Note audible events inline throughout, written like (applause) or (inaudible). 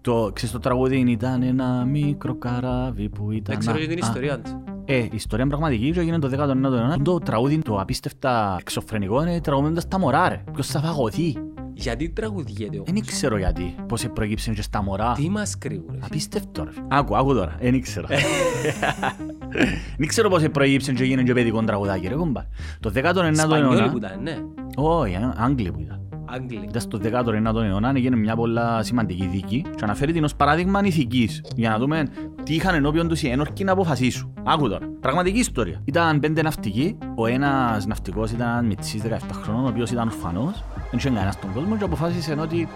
Το, ξέρεις το τραγούδι ήταν ένα μικρό καράβι που ήταν... Δεν ξέρω και την α, ιστορία της. Ε, η ιστορία είναι πραγματική και έγινε το 19ο αιώνα. Το τραγούδι το απίστευτα εξωφρενικό είναι τραγουδώντας τα μωρά ρε. Ποιος θα φαγωθεί; Γιατί τραγουδιέται όμως. Δεν ξέρω γιατί. Πώς προέκυψε και στα μωρά. Τι μας κρύβουν. ρε. Απίστευτο ρε. Άκου, άκου τώρα. Δεν ξέρω. (laughs) Δεν ξέρω πώς προέκυψε και έγινε και παιδικό τραγουδάκι ρε κομπάρ. Το 19ο Σπανιόλοι που αιώνα... ήταν, ναι. Όχι, ε, Άγγλοι που ήταν. Άγγλοι. Ήταν στο 19ο αιώνα, έγινε μια πολλά σημαντική δίκη και αναφέρει την ως παράδειγμα ηθικής για να δούμε τι είχαν ενώπιον τους οι ένορκοι να αποφασίσουν. Άκου τώρα. Πραγματική ιστορία. Ήταν πέντε ναυτικοί. Ο ένας ναυτικός ήταν μητσής 17 χρονών, ο οποίος ήταν ορφανός. Δεν είχε κανένας στον κόσμο και αποφάσισε ότι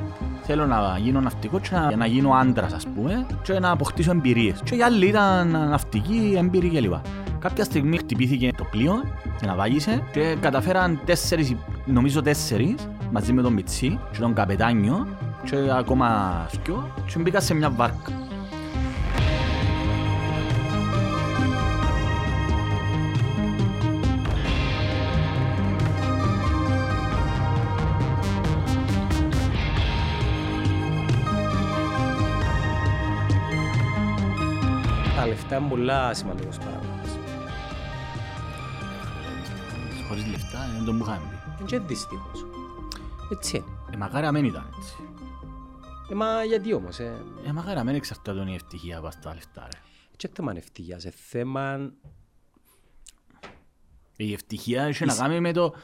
θέλω να γίνω ναυτικός και να, να γίνω άντρας ας πούμε και να αποκτήσω εμπειρίες. Και οι άλλοι ήταν ναυτικοί, έμπειροι κλπ. Κάποια στιγμή χτυπήθηκε το πλοίο και ναυάγησε και καταφέραν τέσσερις, νομίζω τέσσερις, μαζί με τον Μιτσί και τον καπετάνιο και ακόμα δυο και μπήκα σε μια βάρκα. Τα λεφτά είναι πολλά σημαντικός παράγοντας. Χωρίς λεφτά δεν τον που είχαμε πει. Είναι και δυστυχώς. Έτσι είναι. Ε, μακάρι να μην ήταν έτσι. Ε, μα γιατί όμως, ε; Ε, μακάρι να μην εξαρτάται η ευτυχία από τα λεφτά ρε. Και θέμα είναι ευτυχία, σε θέμα... Η ευτυχία έχει να κάνει με το...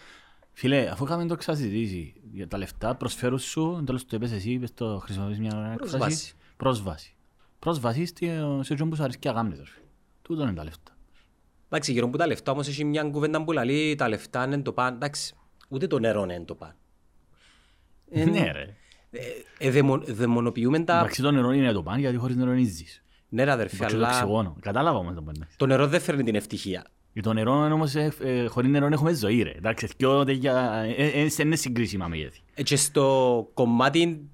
Φίλε, αφού είχαμε το ξασυζητήσει, για τα λεφτά προσφέρουν σου, τέλος το είπες εσύ, είπες το χρησιμοποιείς μια ωραία έκφραση. Πρόσβαση. Πρόσβαση. Πρόσβαση στη- σε ποιον που σου αρέσει και αγάμνης. ρε φίλε. Τούτο είναι τα λεφτά. Εντάξει, γύρω που τα λεφτά όμως έχει μια κουβέντα που λέει τα λεφτά είναι το παν. Εντάξει, ούτε το νερό είναι το παν. Ε, Ναι ρε. Ε, ε, δαιμο- δαιμονοποιούμε τα... Εντάξει το νερό είναι το παν γιατί χωρίς νερό δεν ζεις. Ναι, ρε αδερφέ, Υπάρχει το αλλά οξυγόνο. Κατάλαβα όμως το παν. το νερό δεν φέρνει την ευτυχία. Για το νερό όμως, ε, ε, χωρίς νερό έχουμε ζωή ρε. Εντάξει, δυο τέτοια, ε, ε, ε, είναι συγκρίσιμα μεγέθη. Ε, Και στο κομμάτι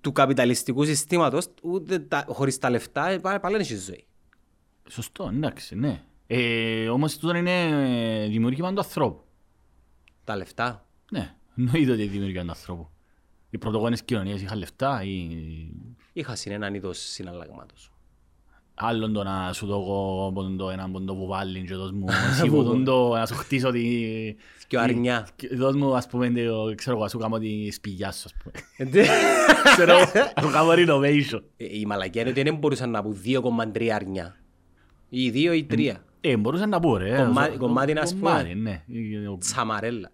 του καπιταλιστικού συστήματος, ούτε τα, χωρίς τα λεφτά, ε, πάλι πάλι δεν έχει ζωή. Σωστό, εντάξει, ναι. Ε, όμως τούτο είναι ε, δημιουργήμα του ανθρώπου. Τα λεφτά. Ναι, εννοείται ότι είναι δημιουργία του ανθρώπου. Οι πρωτογόνες κοινωνίες είχαν λεφτά ή Είχα έναν είδος συναλλαγμάτος. άλλον το να σου δω εγώ πόντο έναν πόντο που βάλει και δώσ' μου (laughs) εσύ που τον το να σου χτίσω τη... Και ο αρνιά. τη- Δώσ' μου ας πούμε, το- ξέρω εγώ, να σου κάνω τη σπηλιά σου ας πούμε. Ε, (laughs) Ξέρω, το κάνω renovation. Η μαλακιά είναι ότι δεν μπορούσαν να πούν 2,3 αρνιά. Ή 2 ή 3. Ε, μπορούσα να πω ρε. Κομμάτι- Το- κομμάτι το- να σου κομμάτι, πούμε. ναι. Ο- Τσαμαρέλα.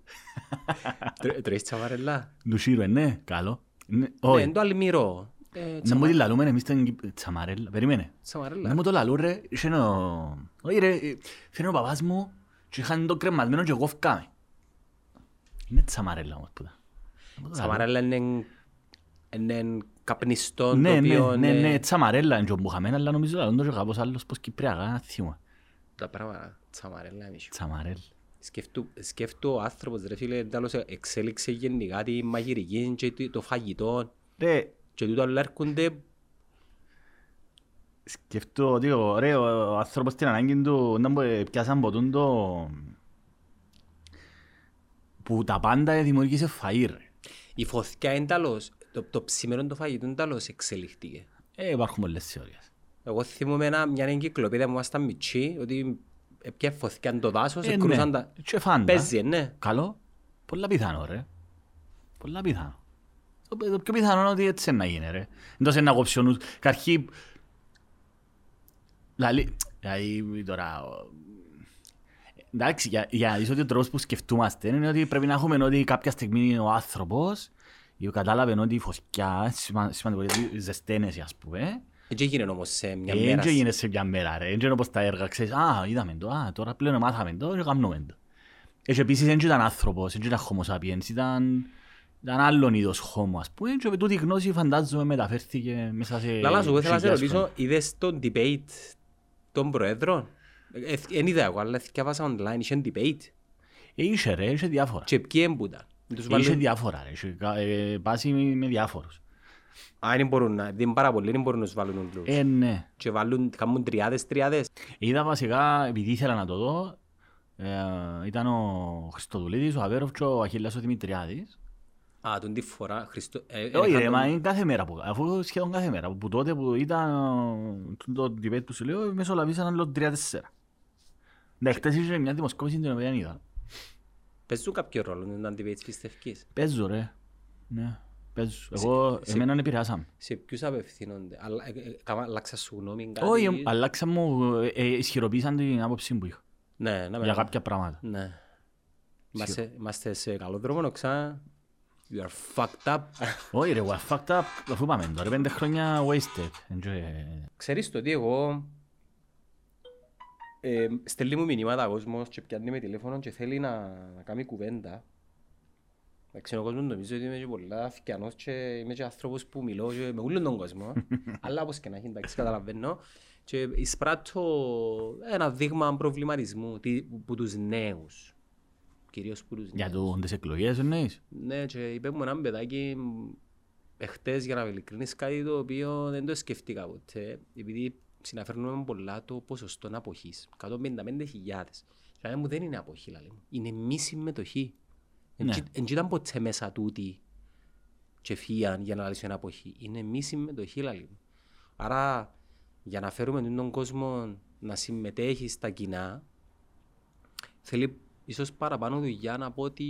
Τρω- Τρώεις τσαμαρέλα. Ντουσίρο, ναι, καλό. Ναι, Ναι, Όχι, είναι το αλμυρό. Ε, να μου τη λαλούμε εμείς στην Κύπ- Τσαμαρέλα. Περίμενε. Τσαμαρέλα. Να μου το λαλούν ρε, είχε ο... Όχι ρε, ε, φέρνει ο παπάς μου και είχαν το κρεμασμένο και εγώ φκάμε. Είναι τσαμαρέλα όμως που τα. Τσαμαρέλα είναι είναι καπνιστό το Ναι, ναι, οποίο ναι, είναι- ναι, τσαμαρέλα είναι και ο Μπουχαμέν, αλλά νομίζω λαλούν το και κάπως άλλος πως Κυπριακά θυμώ. Τα πράγματα. Τσαμαρέλα είναι. Τσαμαρέλα. Σκεφτού, σκεφτού ο άνθρωπος ρε φίλε, τέλος εξέλιξε γενικά τη μαγειρική και το- το φαγητό Ρε, και τούτα όλα έρχονται σκεφτώ ότι ο, ρε, ο, ο άνθρωπος στην ανάγκη του να μου ε, πιάσαν ποτούν το... που τα πάντα δημιουργήσε φαΐ ρε. η φωθιά είναι τέλος, το, το ψήμερο το φαγητό είναι τέλος εξελιχτήκε. Ε, υπάρχουν πολλές θεωρίες. Εγώ θυμούμαι ένα, μια εγκυκλοπαίδεια που ήμασταν μητσί, ότι έπια φωθιά το δάσος, Ε, εκρούσαν ναι. τα... Και φάντα. Παίζει, ναι. Καλό. Πολλά πιθανό ρε. Πολλά πιθανό. Το, το πιο πιθανό είναι ότι έτσι να γίνει ρε. Εντός είναι να κόψει ο νους. Καρχή... Δηλαδή, δηλαδή τώρα... ο- Εντάξει, για, για να δεις ότι ο τρόπος που σκεφτούμαστε είναι ότι πρέπει να έχουμε ότι κάποια στιγμή ο άνθρωπος ή κατάλαβε ότι η φωτιά, σημα- σημαντικό γιατί ζεσταίνεσαι ας πούμε, Έτσι έγινε όμως σε μια ε, μέρα. δεν γίνεται σε μια μέρα ρε, δεν είναι όπως τα έργα, ξέρεις, α, είδαμε το, α, τώρα πλέον μάθαμε το και κάνουμε το. Και επίσης δεν ήταν άνθρωπος, δεν ήταν homo sapiens, ήταν, ήταν άλλον είδος homo, ας πούμε, και τούτη η γνώση φαντάζομαι μεταφέρθηκε μέσα σε Λαλά σου, ήθελα να σε χιλιάδες ρωτήσω, χρόνια. είδες το debate των προέδρων; Δεν είδα εγώ, αλλά θυκεύασα online, είχε debate. Ε, είχε ρε, είχε διάφορα. Και ποιοι έμπουταν. Τους Ε, Είχε βάλουν- διάφορα ρε, είχε κα- ε, πάση με με διάφορους. Α, δεν μπορούν να, δεν πάρα πολλοί, δεν μπορούν να τους βάλουν όλους. Ε, ναι. Και βάλουν, κάνουν τριάδες, τριάδες. Είδα βασικά, επειδή ήθελα να το δω, ε, ήταν ο Χριστοδουλίδης, ο Αβέροφ και ο Αχιλλάς ο Δημητριάδης. Α, τον τη φορά, Χριστό... ε, Ε, Όχι είχαν ρε, τον- μα είναι κάθε μέρα, που- αφού σχεδόν κάθε μέρα. Που τότε που ήταν ε, το debate που σου λέω, μεσολαβήσαν άλλο τρία-τέσσερα. Ναι, χτες είχε μια δημοσκόπηση την οποία είδα. Παίζουν κάποιο ρόλο με τα debates πιστεύκεις. Παίζω ρε. Ναι, παίζω. Εγώ, σε- εμένα επηρεάσαμε. Σε ποιους απευθύνονται; Αλλά, ε, ε, κάμα- αλλάξα σου γνώμη κάτι; Όχι, αλλάξα μου, ε, ε, ισχυροποίησαν την άποψη που είχα. Ναι, να με- Για κάποια πράγματα. Ναι. Είμαστε, είμαστε σε καλό δρόμο, οξά. You are fucked up. (laughs) Όχι ρε, what fucked up, αφού πάμε τώρα, πέντε χρόνια wasted. Enjoy. Ξέρεις το ότι εγώ ε, στέλνει μου μηνύματα ο κόσμος και πιάνει με τηλέφωνο και θέλει να, να κάνει κουβέντα. Εντάξει, ο κόσμος νομίζω ότι είμαι και πολλά αυκιανός και είμαι και άνθρωπος που μιλώ και με όλον τον κόσμο. (laughs) Αλλά όπως και να έχει, εντάξει, καταλαβαίνω. Και εισπράττω ένα δείγμα προβληματισμού τι- που τους νέους. Κυρίως που τους Για νέους. το, τις εκλογές εννοείς; Ναι, και είπε μου έναν παιδάκι μ, εχτες για να με ειλικρινείς κάτι το οποίο δεν το σκεφτήκα ποτέ επειδή συναφέρνουμε πολλά το ποσοστό αποχής 155.000 και λέει μου δεν είναι αποχή λέει μου. είναι μη συμμετοχή Ναι. Δεν ήταν ποτέ μέσα τούτη και φύγαν για να λύσουν αποχή είναι μη συμμετοχή λέει μου. άρα για να φέρουμε τον κόσμο να συμμετέχει στα κοινά θέλει ίσως παραπάνω δουλειά να πω ότι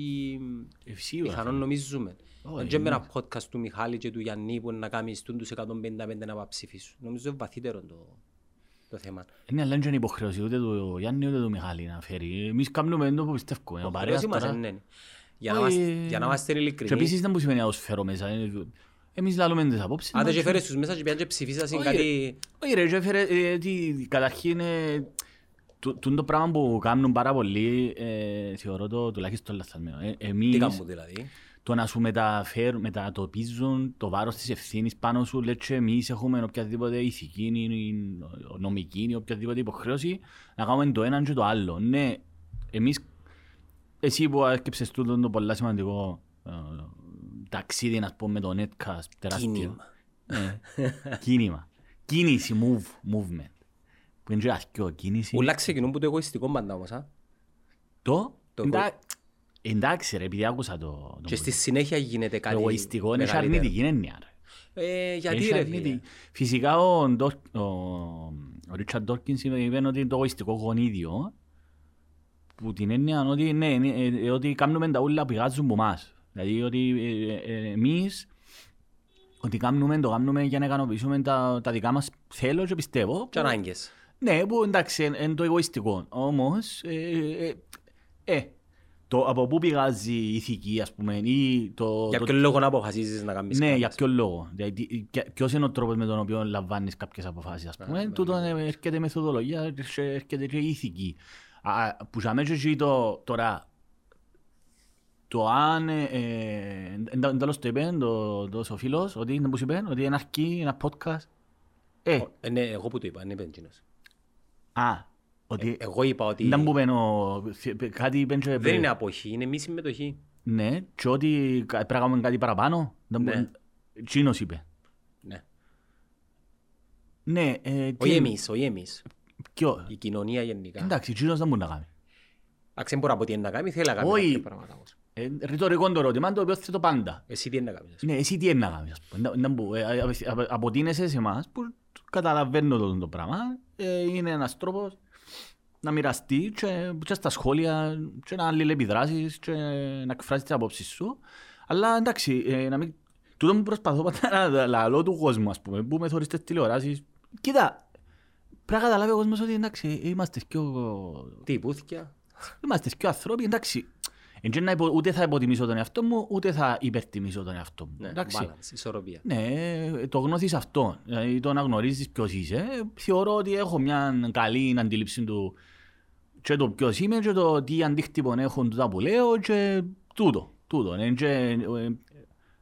Ε, σίγουρα. πιθανόν νομίζουμε. Όχι, Δεν και με ένα podcast του Μιχάλη και του Γιάννη που να κάνεις τους 155 να πάει ψηφίσουν. Νομίζω είναι βαθύτερο το, το θέμα. Είναι αλλά δεν είναι υποχρέωση ούτε του Γιάννη ούτε του Μιχάλη να φέρει. Εμείς κάνουμε το που πιστεύουμε. Ο παρέας Χρέωση μας τώρα- είναι, ναι. Για να Όχι, είμαστε- Για να είμαστε Και ειλικρινείς. επίσης δεν μου σημαίνει να τους φέρω μέσα. Ε, Εμείς λαλούμε τις απόψεις Άντε μας. και φέρεις τους μέσα και πιάνε και ψηφίσασαν Όχι, κάτι... Όχι ρε, και έφερε, ε, τι, καταρχήν, ε, το, το, το πράγμα που κάνουν πάρα πολλοί, ε, θεωρώ το τουλάχιστον λαθασμένο. Ε, Τι εμείς, κάνουν δηλαδή; το να σου μεταφέρουν, μετατοπίζουν το βάρος της ευθύνης πάνω σου, λέει και εμείς έχουμε οποιαδήποτε ηθική, ή- ή νομική, ή οποιαδήποτε υποχρέωση, να κάνουμε το ένα και το άλλο. Ναι, εμείς, εσύ που έσκεψες τούτο το πολλά σημαντικό ε, ταξίδι, να πούμε, με το netcast, τεράστιο. Κίνημα. Ναι, κίνημα. Κίνηση, move, movement. Που είναι και ασκιό, κίνηση. Ούλα ξεκινούν που το εγωιστικό πάντα όμως. α. Το, Το εντά- εντάξει ρε, επειδή άκουσα το... το Και στη συνέχεια γίνεται το κάτι εγωιστικό είναι και μεγαλύτερο. αρνητική έννοια. ρε. Ε, γιατί Έχει ρε αρνητική. φίλε. Φυσικά ο, Ντόρ- ο, ο Ρίτσαρντ Ντόρκινς είπε είπε ότι είναι το εγωιστικό γονίδιο που την έννοια ότι, ναι, ναι, ε, ε, ότι κάνουμε τα ούλα πηγάζουν από εμάς. Δηλαδή ότι ε, ε, εμείς ότι κάνουμε το κάνουμε για να ικανοποιήσουμε τα, τα δικά μας θέλω και πιστεύω. Και ανάγκες. Ναι, που εντάξει, είναι το εγωιστικό. Όμως, ε, ε, ε, το από πού πηγάζει η ηθική, ας πούμε, ή το... Για το- ποιον λόγο να αποφασίζεις να κάνεις ναι, κάτι. για ποιο λόγο. Δηλαδή, ποια- ποιος είναι ο τρόπος με τον οποίο λαμβάνεις κάποιες αποφάσεις, ας πούμε. Τούτο ε, έρχεται η μεθοδολογία, και έρχεται και η ηθική. Α, Που για μέσω εκεί το, τώρα, το αν, ε, ε, εν- εν τέλος το είπε, το, το ο φίλος, ότι είναι που σου είπε, ότι είναι αρκεί ένα podcast. Ε, Ε, ναι, εγώ που το είπα, δεν είπε εκείνος. α, ότι Εγώ είπα ότι ήταν που είπε ο- κάτι είπε και δεν είναι αποχή, είναι μη συμμετοχή. Ναι, και ότι κα- πρέπει να κάνουμε κάτι παραπάνω. Δεν Ναι. μπο- Τσίνος είπε. Ναι. Ναι, ε, τι- Όχι εμείς, όχι εμείς. Ποιο; Η κοινωνία γενικά. Εντάξει, τσίνος δεν μπορεί να κάνει. Εντάξει, δεν μπορώ να πω τι είναι να κάνει, θέλει να κάνει Όχι. κάποια πράγματα όμως. Ε, ρητορικό το ερώτημα, το οποίο θέτω πάντα. Εσύ τι είναι να κάνεις. ας πούμε. Ναι, εσύ τι είναι να κάνεις, ας πούμε. Να- να μπω, ε, ε, απο- Αποτείνεσαι σε εμάς που καταλαβαίνω το, το πράγμα. Ε, είναι ένας τρόπος να μοιραστεί και, και στα σχόλια και να αλληλεπιδράσεις και να εκφράσεις τις απόψεις σου. Αλλά εντάξει, ε, να μην... Τούτο που προσπαθώ πάντα να λαλώ του κόσμου, ας πούμε, που με θωρείς τις τηλεοράσεις. Κοίτα, πρέπει να καταλάβει ο κόσμος ότι εντάξει, είμαστε πιο Τι, πούθηκια. Είμαστε και άνθρωποι, εντάξει. Εν και να υπο- ούτε θα υποτιμήσω τον εαυτό μου, ούτε θα υπερτιμήσω τον εαυτό μου. Ναι, εντάξει. balance, ισορροπία. Ναι, το γνώθεις αυτό. Δηλαδή το να γνωρίζεις ποιος είσαι. Θεωρώ ότι έχω μια καλή αντίληψη του και το ποιος είμαι και το τι αντίκτυπο έχουν τούτα που λέω και τούτο. τούτο. Εν και, ε,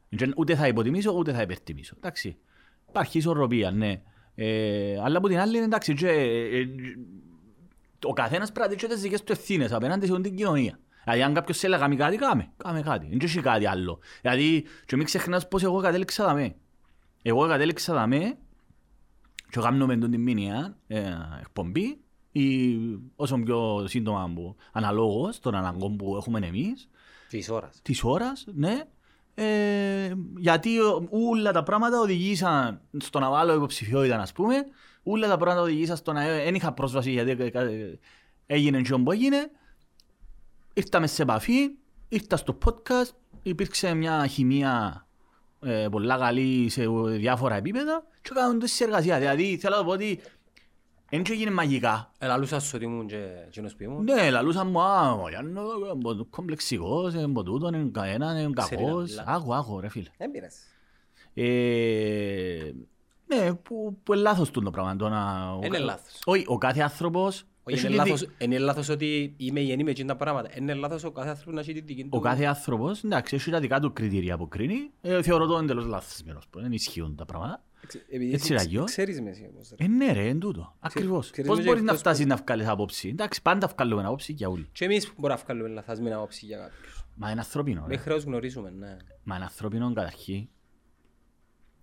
εν και ούτε θα υποτιμήσω ούτε θα υπερτιμήσω. Εντάξει. Υπάρχει ισορροπία, ναι. Ε, αλλά από την άλλη, εντάξει, και, ε, ε, ο καθένας πρέπει να δείξει τις δικές του ευθύνες απέναντι σε όλη την κοινωνία. Δηλαδή αν κάποιος θέλει να κάνει κάτι, κάμε, κάμε κάτι. Δεν έχει κάτι άλλο. Δηλαδή και μην ξεχνάς πως εγώ κατέληξα δαμέ. Εγώ κατέληξα δαμέ και κάνουμε τον την μήνυα ε, εκπομπή ή όσο πιο σύντομα που αναλόγως των αναγκών που έχουμε εμείς Της ώρας. της ώρας, ναι, Ε, γιατί ο- όλα τα πράγματα οδηγήσαν στο να βάλω υποψηφιότητα, ας πούμε. Όλα τα πράγματα οδηγήσαν στο να δεν είχα πρόσβαση γιατί ε, ε, έγινε και όπου έγινε. Ήρθαμε σε επαφή, ήρθα στο podcast, υπήρξε μια χημεία ε, πολλά καλή σε διάφορα επίπεδα και κάνουν τόση εργασία. Δηλαδή θέλω να πω ότι δεν και έγινε μαγικά. Ελαλούσας σου ότι ήμουν και εκείνος που ήμουν. Ναι, λαλούσαν μου, α, ο Γιάννο, είναι κομπλεξικός, είναι από τούτον, είναι κανένα, είναι Ξέρει να κακός. μιλά. Άκου, άκου, ρε φίλε. Δεν πειράζει. Ε, ναι, που, που είναι λάθος τούτο πράγμα. Το να... ο Είναι κα- λάθος. Όχι, ο κάθε άνθρωπος... Όχι, έχει είναι τη δι- λάθος- Είναι λάθος ότι είμαι γεννή με εκείνα τα πράγματα. Είναι λάθος ο κάθε άνθρωπος να έχει τη δική του. Ο κάθε άνθρωπος, εντάξει, έχει τα δικά του κριτήρια που κρίνει. Ε, θεωρώ το εντελώς λάθος που δεν ισχύουν τα πράγματα. Εξ- επειδή Έτσι, εσύ Ραγιώ. Ξέρεις με εσύ όμως. ρε. Ε, ναι ρε, είναι τούτο. Ακριβώς. ξέρεις Πώς με μπορείς και να πώς- φτάσεις να βγάλεις άποψη; Εντάξει, πάντα βγάλουμε άποψη για όλοι. Και εμείς μπορούμε να βγάλουμε λαθασμένα άποψη για κάποιους. Μα είναι ανθρώπινο, ρε. Μέχρι να τους γνωρίζουμε, ναι. Μα είναι ανθρώπινο καταρχήν.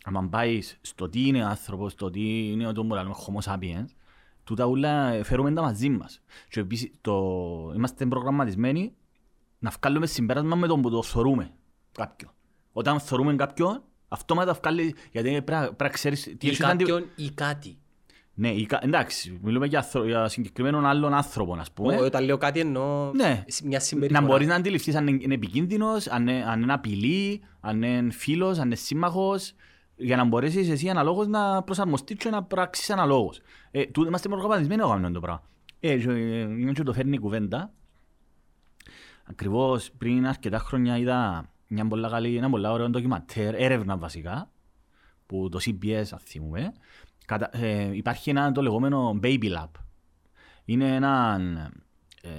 Αν πάεις στο τι είναι άνθρωπος, στο τι είναι το που λέμε homo sapiens, τούτα ούλα ε, φέρουμε τα μαζί μας. Και επίσης το... είμαστε προγραμματισμένοι να βγάλουμε συμπέρασμα με τον που το θωρούμε κάποιον. Όταν θωρούμε κάποιον, αυτόματα βγάλει, γιατί πρέπει να- πρέπει να ξέρεις τι Ή έχει αντι- κάποιον ή κάτι. Ναι, ή κα- εντάξει, μιλούμε για, άνθρω- για συγκεκριμένον άλλον άνθρωπο, ας πούμε. Ω, Όταν λέω κάτι εννοώ Ναι. μια συμπεριφορά. Να μπορείς να αντιληφθείς αν είναι είναι επικίνδυνος, αν είναι, αν είναι απειλή, αν είναι φίλος, αν είναι σύμμαχος, για να μπορέσεις εσύ αναλόγως να προσαρμοστείς και να πράξεις αναλόγως. Ε, τούτο είμαστε προγραμματισμένοι να κάνουμε το πράγμα. Ε, και, ε, είναι και το φέρνει η κουβέντα. Ακριβώς πριν αρκετά χρόνια είδα μια πολλά καλή, ένα πολλά ωραίο ντοκιματέρ, έρευνα βασικά, που το CBS αν θυμούμε. Κατα, ε, υπάρχει ένα το λεγόμενο Baby Lab. Είναι ένα, ε,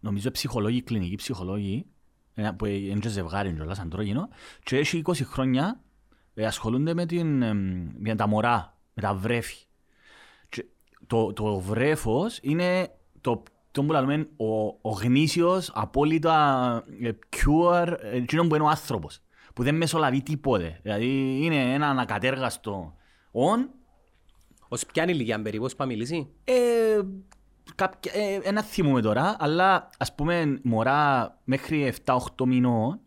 νομίζω ψυχολόγοι, κλινικοί ψυχολόγοι, ένα που είναι και ζευγάρι κιόλας, αντρόγινο, και έχει 20 χρόνια ε, ασχολούνται με, την, ε, με τα μωρά, με τα βρέφη. Και το, το βρέφος είναι το, το που λέμε ο, ο γνήσιος, απόλυτα ε, pure, ε, εκείνο που είναι ο άνθρωπος, που δεν μεσολαβεί τίποτε. Δηλαδή είναι ένα ανακατέργαστο όν, Ως ποια ηλικία περίπου, ως πάμε μιλήσει. ε, κάποια, ε, ένα θυμούμε τώρα, αλλά ας πούμε μωρά μέχρι 7-8 μηνών,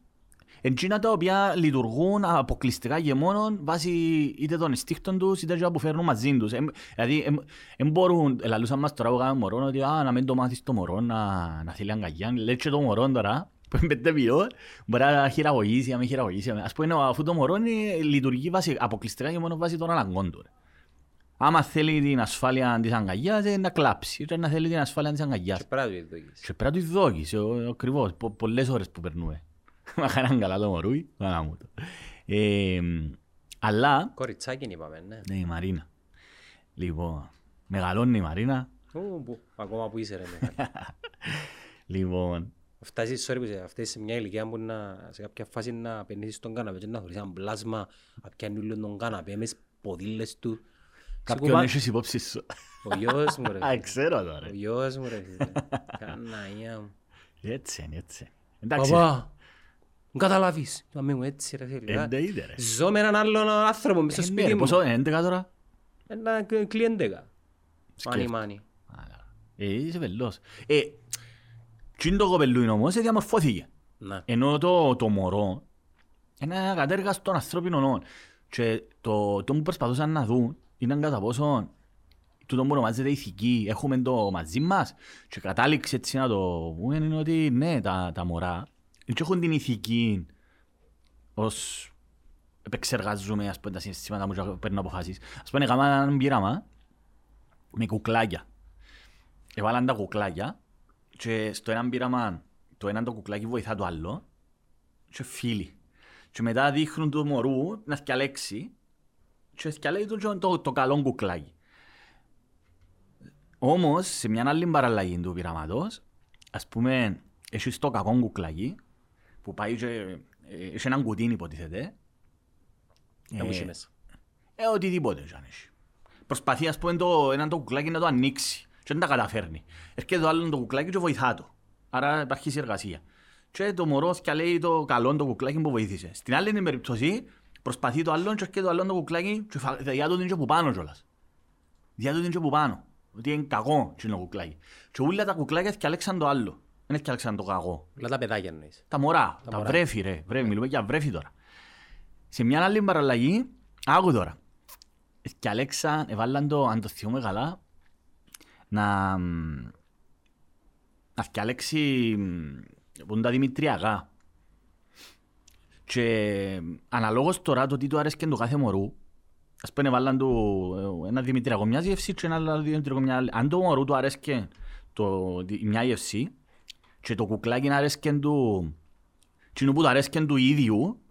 Εντζίνα τα οποία λειτουργούν αποκλειστικά και μόνο βάσει είτε των εστίχτων τους είτε και που φέρνουν μαζί τους. Δηλαδή, δεν μπορούν, λαλούσαν μας τώρα που κάνουμε μωρό, ότι α, να μην το μάθεις το μωρό να, να θέλει αγκαγιά. Λέει και το μωρό τώρα, (laughs) που είναι πέντε ποιό, μπορεί να χειραγωγήσει, να μην χειραγωγήσει. Ας πούμε, αφού το μωρό λειτουργεί βάσει, αποκλειστικά και μόνο βάσει των αναγκών του. Άμα θέλει την ασφάλεια της αγκαγιάς, ε, να κλάψει. Ή να θέλει την ασφάλεια της αγκαγιάς. Και πρέπει να του δόγεις. Και πρέπει να του δόγεις, ε, ακριβώς, που περνούμε. Μα χαράν καλά το μωρούι, καλά μου το. Ε, αλλά, Κοριτσάκι είπαμε, ναι. ναι η Μαρίνα. Λοιπόν, μεγαλώνει η Μαρίνα. Ου, που- Ακόμα που είσαι ρε. μεγάλη. (laughs) Λοιπόν, Φτάσεις, sorry, που σε- φτάσεις σε μια ηλικία που να, σε κάποια φάση να πενήσεις στον καναπέ και να θωρείς ένα πλάσμα να πιάνει όλο τον καναπέ μες ποδήλες του. κάποιον Ξεκουμπά- έχεις υπόψη σου. Ο γιος μου ρε. Α, φίλε. ξέρω τώρα. Ο γιος μου ρε. φίλε. (laughs) Καναγιά μου. Έτσι είναι, έτσι. είναι. Εντάξει, Παπά, μου καταλάβεις. Να μην μου έτσι ρε φίλε. εννοείται ρε. Ζω με έναν άλλον άνθρωπο μες στο Ε, ναι, σπίτι ρε, μου. Πόσο, είναι 11 τώρα; Ένα κλειέντεκα. Μάνι Σκέφτε. μάνι. Άρα, Ε, είσαι βελός. Ε, τι είναι το κοπελούιν όμως, ε, διαμορφώθηκε. Να. Ενώ το, το μωρό είναι ένα κατέργαστο ανθρώπινο νόν. Και το, το που προσπαθούσαν να δουν είναι κατά πόσο τούτο που ονομάζεται ηθική έχουμε το μαζί μας και κατάληξε έτσι να το πούμε είναι ότι ναι τα, τα μωρά δεν έχουν την ηθική ως επεξεργαζούμε ας πούμε τα συναισθήματα μου και παίρνω αποφάσεις. Ας πούμε έκανα έναν πείραμα με κουκλάκια. Έβαλαν τα κουκλάκια και στο έναν πείραμα το ένα το κουκλάκι βοηθά το άλλο και φίλοι. Και μετά δείχνουν το μωρού να θυκαλέξει και θυκαλέει το, το, το καλό κουκλάκι. Όμως, σε μια άλλη παραλλαγή του πειραματός, ας πούμε, έχει το κακό κουκλάκι που πάει και ε, έχει έναν κουτί υποτίθεται. Να μου είσαι μέσα. Ε, οτιδήποτε κι αν έχει. Προσπαθεί, ας πούμε, το, έναν το κουκλάκι να το ανοίξει και δεν τα καταφέρνει. Έρχεται το άλλο το κουκλάκι και βοηθά το. Άρα υπάρχει συνεργασία. Και το μωρό και λέει το καλό το κουκλάκι που βοήθησε. Στην άλλη την περίπτωση προσπαθεί το άλλο και έρχεται το άλλο το κουκλάκι και φα- διά του την και που πάνω κιόλας. Διά του την και που πάνω. Ότι είναι κακό και το κουκλάκι. Και όλα τα κουκλάκια θυκαλέξαν το άλλο. Δεν έφτιαξαν το κακό. Όλα τα παιδάκια εννοείς. Τα μωρά, τα, μωρά. βρέφη ρε, βρέφη, μιλούμε για βρέφη τώρα. Σε μια άλλη παραλλαγή, άκου τώρα. Και Αλέξα, έβαλαν το, αν το θυμούμε καλά, να, μ, να φτιαλέξει μ, που είναι τα Δημητριακά. Και αναλόγως τώρα το τι του άρεσκε το κάθε μωρού, ας πούμε βάλαν του ε, ένα Δημητριακό μια γεύση και ένα άλλο Δημητριακό μια άλλη. Αν το μωρού του άρεσκε το, τη- μια γεύση και το κουκλάκι άρεσκε του, κοινού που του άρεσκε του ίδιου,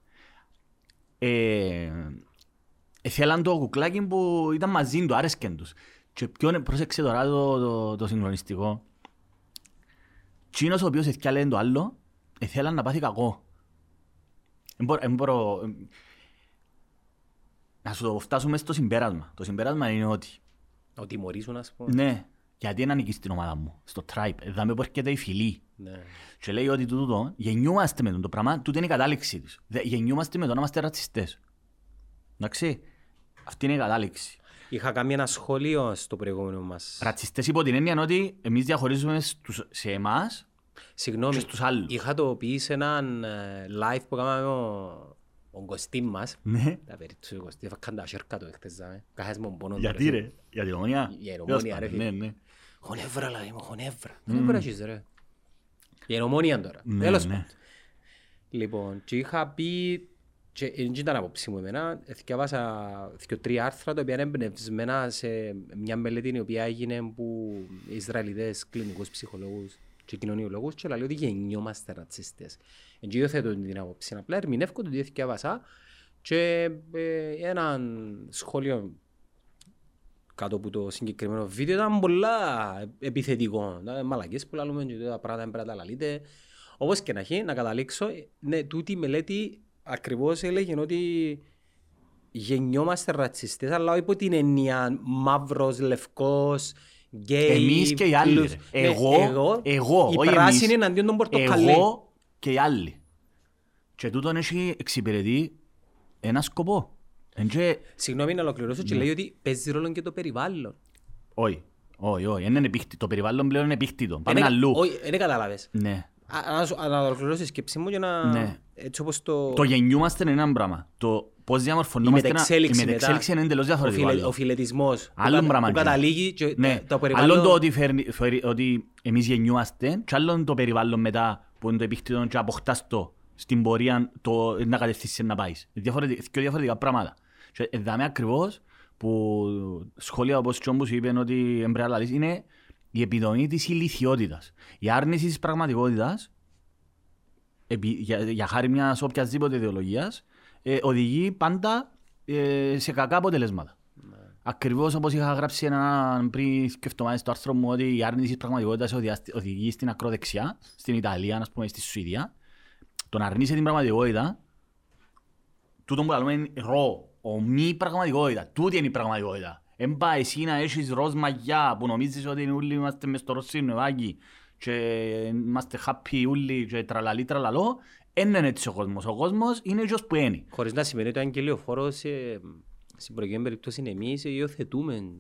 ε, Θέλαν το κουκλάκι που ήταν μαζί του, άρεσκεν τους. Και ποιον, πρόσεξε τώρα το, το, το συγκλονιστικό. Τσίνος ο οποίος εθιάλεγε το άλλο, ήθελαν να πάθει κακό. Εν μπορώ, εν μπορώ, ε, να σου το φτάσουμε στο συμπέρασμα. Το συμπέρασμα είναι ότι, Ότι τιμωρήσουν ας πούμε. ναι, γιατί να νικείς την ομάδα μου, στο tribe, εδώ που έρχεται η φιλή. Ναι. Και λέει ότι τούτο γεννιούμαστε με το πράγμα, τούτο είναι η κατάληξη της. Δε- Γεννιούμαστε με το να είμαστε ρατσιστές. Εντάξει, αυτή είναι η κατάληξη. Είχα κάνει ένα σχόλιο στο προηγούμενο μας. Ρατσιστές υπό την έννοια ότι εμείς διαχωρίζουμε στους, σε εμάς Συγγνώμη, και στους άλλους. είχα το πει σε έναν ε, live που κάναμε ο, ο Κωστή μας. Ναι. Τα περίπτωση του Κωστή, έφακαν τα σέρκα του εχθές, δάμε. Κάχες μου πόνο. Γιατί ρε, για την ομονία. Για την Ομόνια, ρε, Ναι, φίλε. ναι. Χωνεύρα λέει μου, χωνεύρα. Χωνεύρα έχεις ρε. Για ομόνια τώρα. Ναι, Τέλος ναι. πάντων. Λοιπόν, και είχα πει, και δεν ήταν απόψη μου εμένα, διάβασα δύο τρία άρθρα τα οποία είναι εμπνευσμένα σε μια μελέτη η οποία έγινε από Ισραηλιδές κλινικούς ψυχολόγους και κοινωνιολόγους και λέει ότι γεννιόμαστε ρατσιστές. Εν και υιοθετώ την άποψη, απλά ερμηνεύω το τι διάβασα και ε, έναν σχόλιο κάτω από το συγκεκριμένο βίντεο ήταν πολλά επιθετικό. Ήταν Μαλακές που λέμε και τα πράγματα δεν πρέπει να τα λαλείτε. Όπως και να έχει, να καταλήξω, ναι, τούτη η μελέτη ακριβώς έλεγε ότι γεννιόμαστε ρατσιστές, αλλά όχι υπό την έννοια μαύρος, λευκός, γκέι. Εμείς και οι άλλοι. πλούς- ρε. Ναι, Εγώ, εγώ, οι όχι πράσινοι εμείς. εναντίον των πορτοκαλί. Εγώ και οι άλλοι. Και τούτον έχει εξυπηρετεί ένα σκοπό. Εν και- Συγγνώμη να ολοκληρώσω Ναι. και λέει ότι παίζει ρόλο και το περιβάλλον. Όχι, όχι, όχι, είναι επίκτητο. Το περιβάλλον πλέον είναι επίκτητο. Πάμε Είναι- αλλού. Όχι, δεν κατάλαβες. Ναι. Α, να σου- να ολοκληρώσω τη σκέψη μου για να... Ναι. Έτσι όπως το... Το γεννιούμαστε είναι ένα πράγμα. Το πώς Η διαμορφωνόμαστε ένα- μετεξέλιξη η μετεξέλιξη είναι εντελώς Ο, διαφορετικό. φιλε, άλλο. ο φιλετισμός Άλλο που, πράγμα που είναι. καταλήγει και Ναι, το περιβάλλον... άλλον το ότι, φέρνει, φέρει, ότι εμείς γεννιούμαστε και άλλον το περιβάλλον μετά που είναι το επίκτητο και αποκτάς το στην πορεία το να κατευθύνσεις να πάεις. Διαφορετικά, δύο διαφορετικά πράγματα. Και εδάμε ακριβώς που σχόλια όπως και όμως είπαν ότι εμπρέα λαλείς είναι η επιδομή της ηλικιότητας. Η άρνηση της πραγματικότητας επί, για, για χάρη μιας οποιασδήποτε ιδεολογίας ε, οδηγεί πάντα ε, σε κακά αποτελέσματα. Ακριβώς όπως είχα γράψει ένα πριν και εβδομάδες στο άρθρο μου ότι η άρνηση της πραγματικότητας οδηγεί- οδηγεί στην ακροδεξιά, στην Ιταλία, ας πούμε, στη Σουηδία. Το να αρνείσαι την πραγματικότητα, τούτο που λέμε είναι ρο, ο μη πραγματικότητα. Τούτη είναι η πραγματικότητα. Εν πάει εσύ να έχεις ροζ μαγιά που νομίζεις ότι όλοι είμαστε μες στο ροζ νεβάκι και είμαστε happy όλοι και τραλαλί τραλαλό. Εν είναι έτσι ο κόσμος. Ο κόσμος είναι έτσι που είναι. Χωρίς να σημαίνει ότι ο αγγελιοφόρος ε, στην προκειμένη περίπτωση εμείς υιοθετούμε.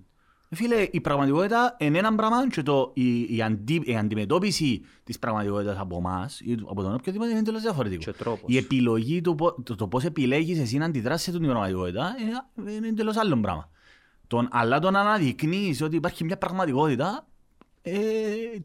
Φίλε, η πραγματικότητα είναι ένα πράγμα και το, η, η, αντι, η αντιμετώπιση της πραγματικότητας από εμάς ή από τον οποιοδήποτε είναι τελώς διαφορετικό. Και ο τρόπος. Η επιλογή του πο- το, το πώς επιλέγεις εσύ να αντιδράσεις σε την πραγματικότητα είναι, είναι τελώς άλλο πράγμα. Τον, αλλά το να αναδεικνύεις ότι υπάρχει μια πραγματικότητα, ε,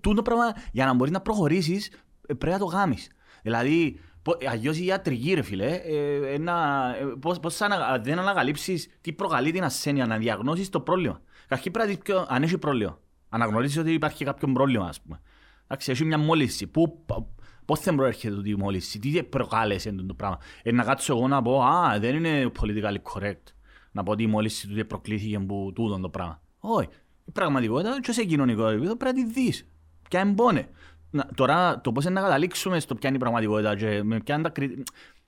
τούτο πράγμα, για να μπορείς να προχωρήσεις ε, πρέπει να το γάμεις. Δηλαδή, πο- αλλιώς η ιατρική ρε φίλε, ε, ε, να, ε, πώς, πώς θα ανα- δεν ανακαλύψεις τι προκαλεί την ασθένεια, να διαγνώσεις το πρόβλημα. Καταρχήν πρέπει να δεις ποιο- αν έχει πρόβλημα. Αναγνωρίσεις ότι υπάρχει κάποιο πρόβλημα, ας πούμε. Εντάξει, έχει μια μόλυνση. Πού, π- πώς δεν προέρχεται τούτη η μόλυνση, τι προκάλεσε το πράγμα; Ε, να κάτσω εγώ να πω, α, δεν είναι politically correct. Να πω ότι η μόλυνση τούτη προκλήθηκε από τούτο το πράγμα. Όχι. Η πραγματικότητα και σε κοινωνικό επίπεδο πρέπει να τη δεις. Ποια εμπόνε. Να, τώρα το πώς είναι να καταλήξουμε στο ποια είναι η πραγματικότητα και με ποια είναι τα κριτήρια.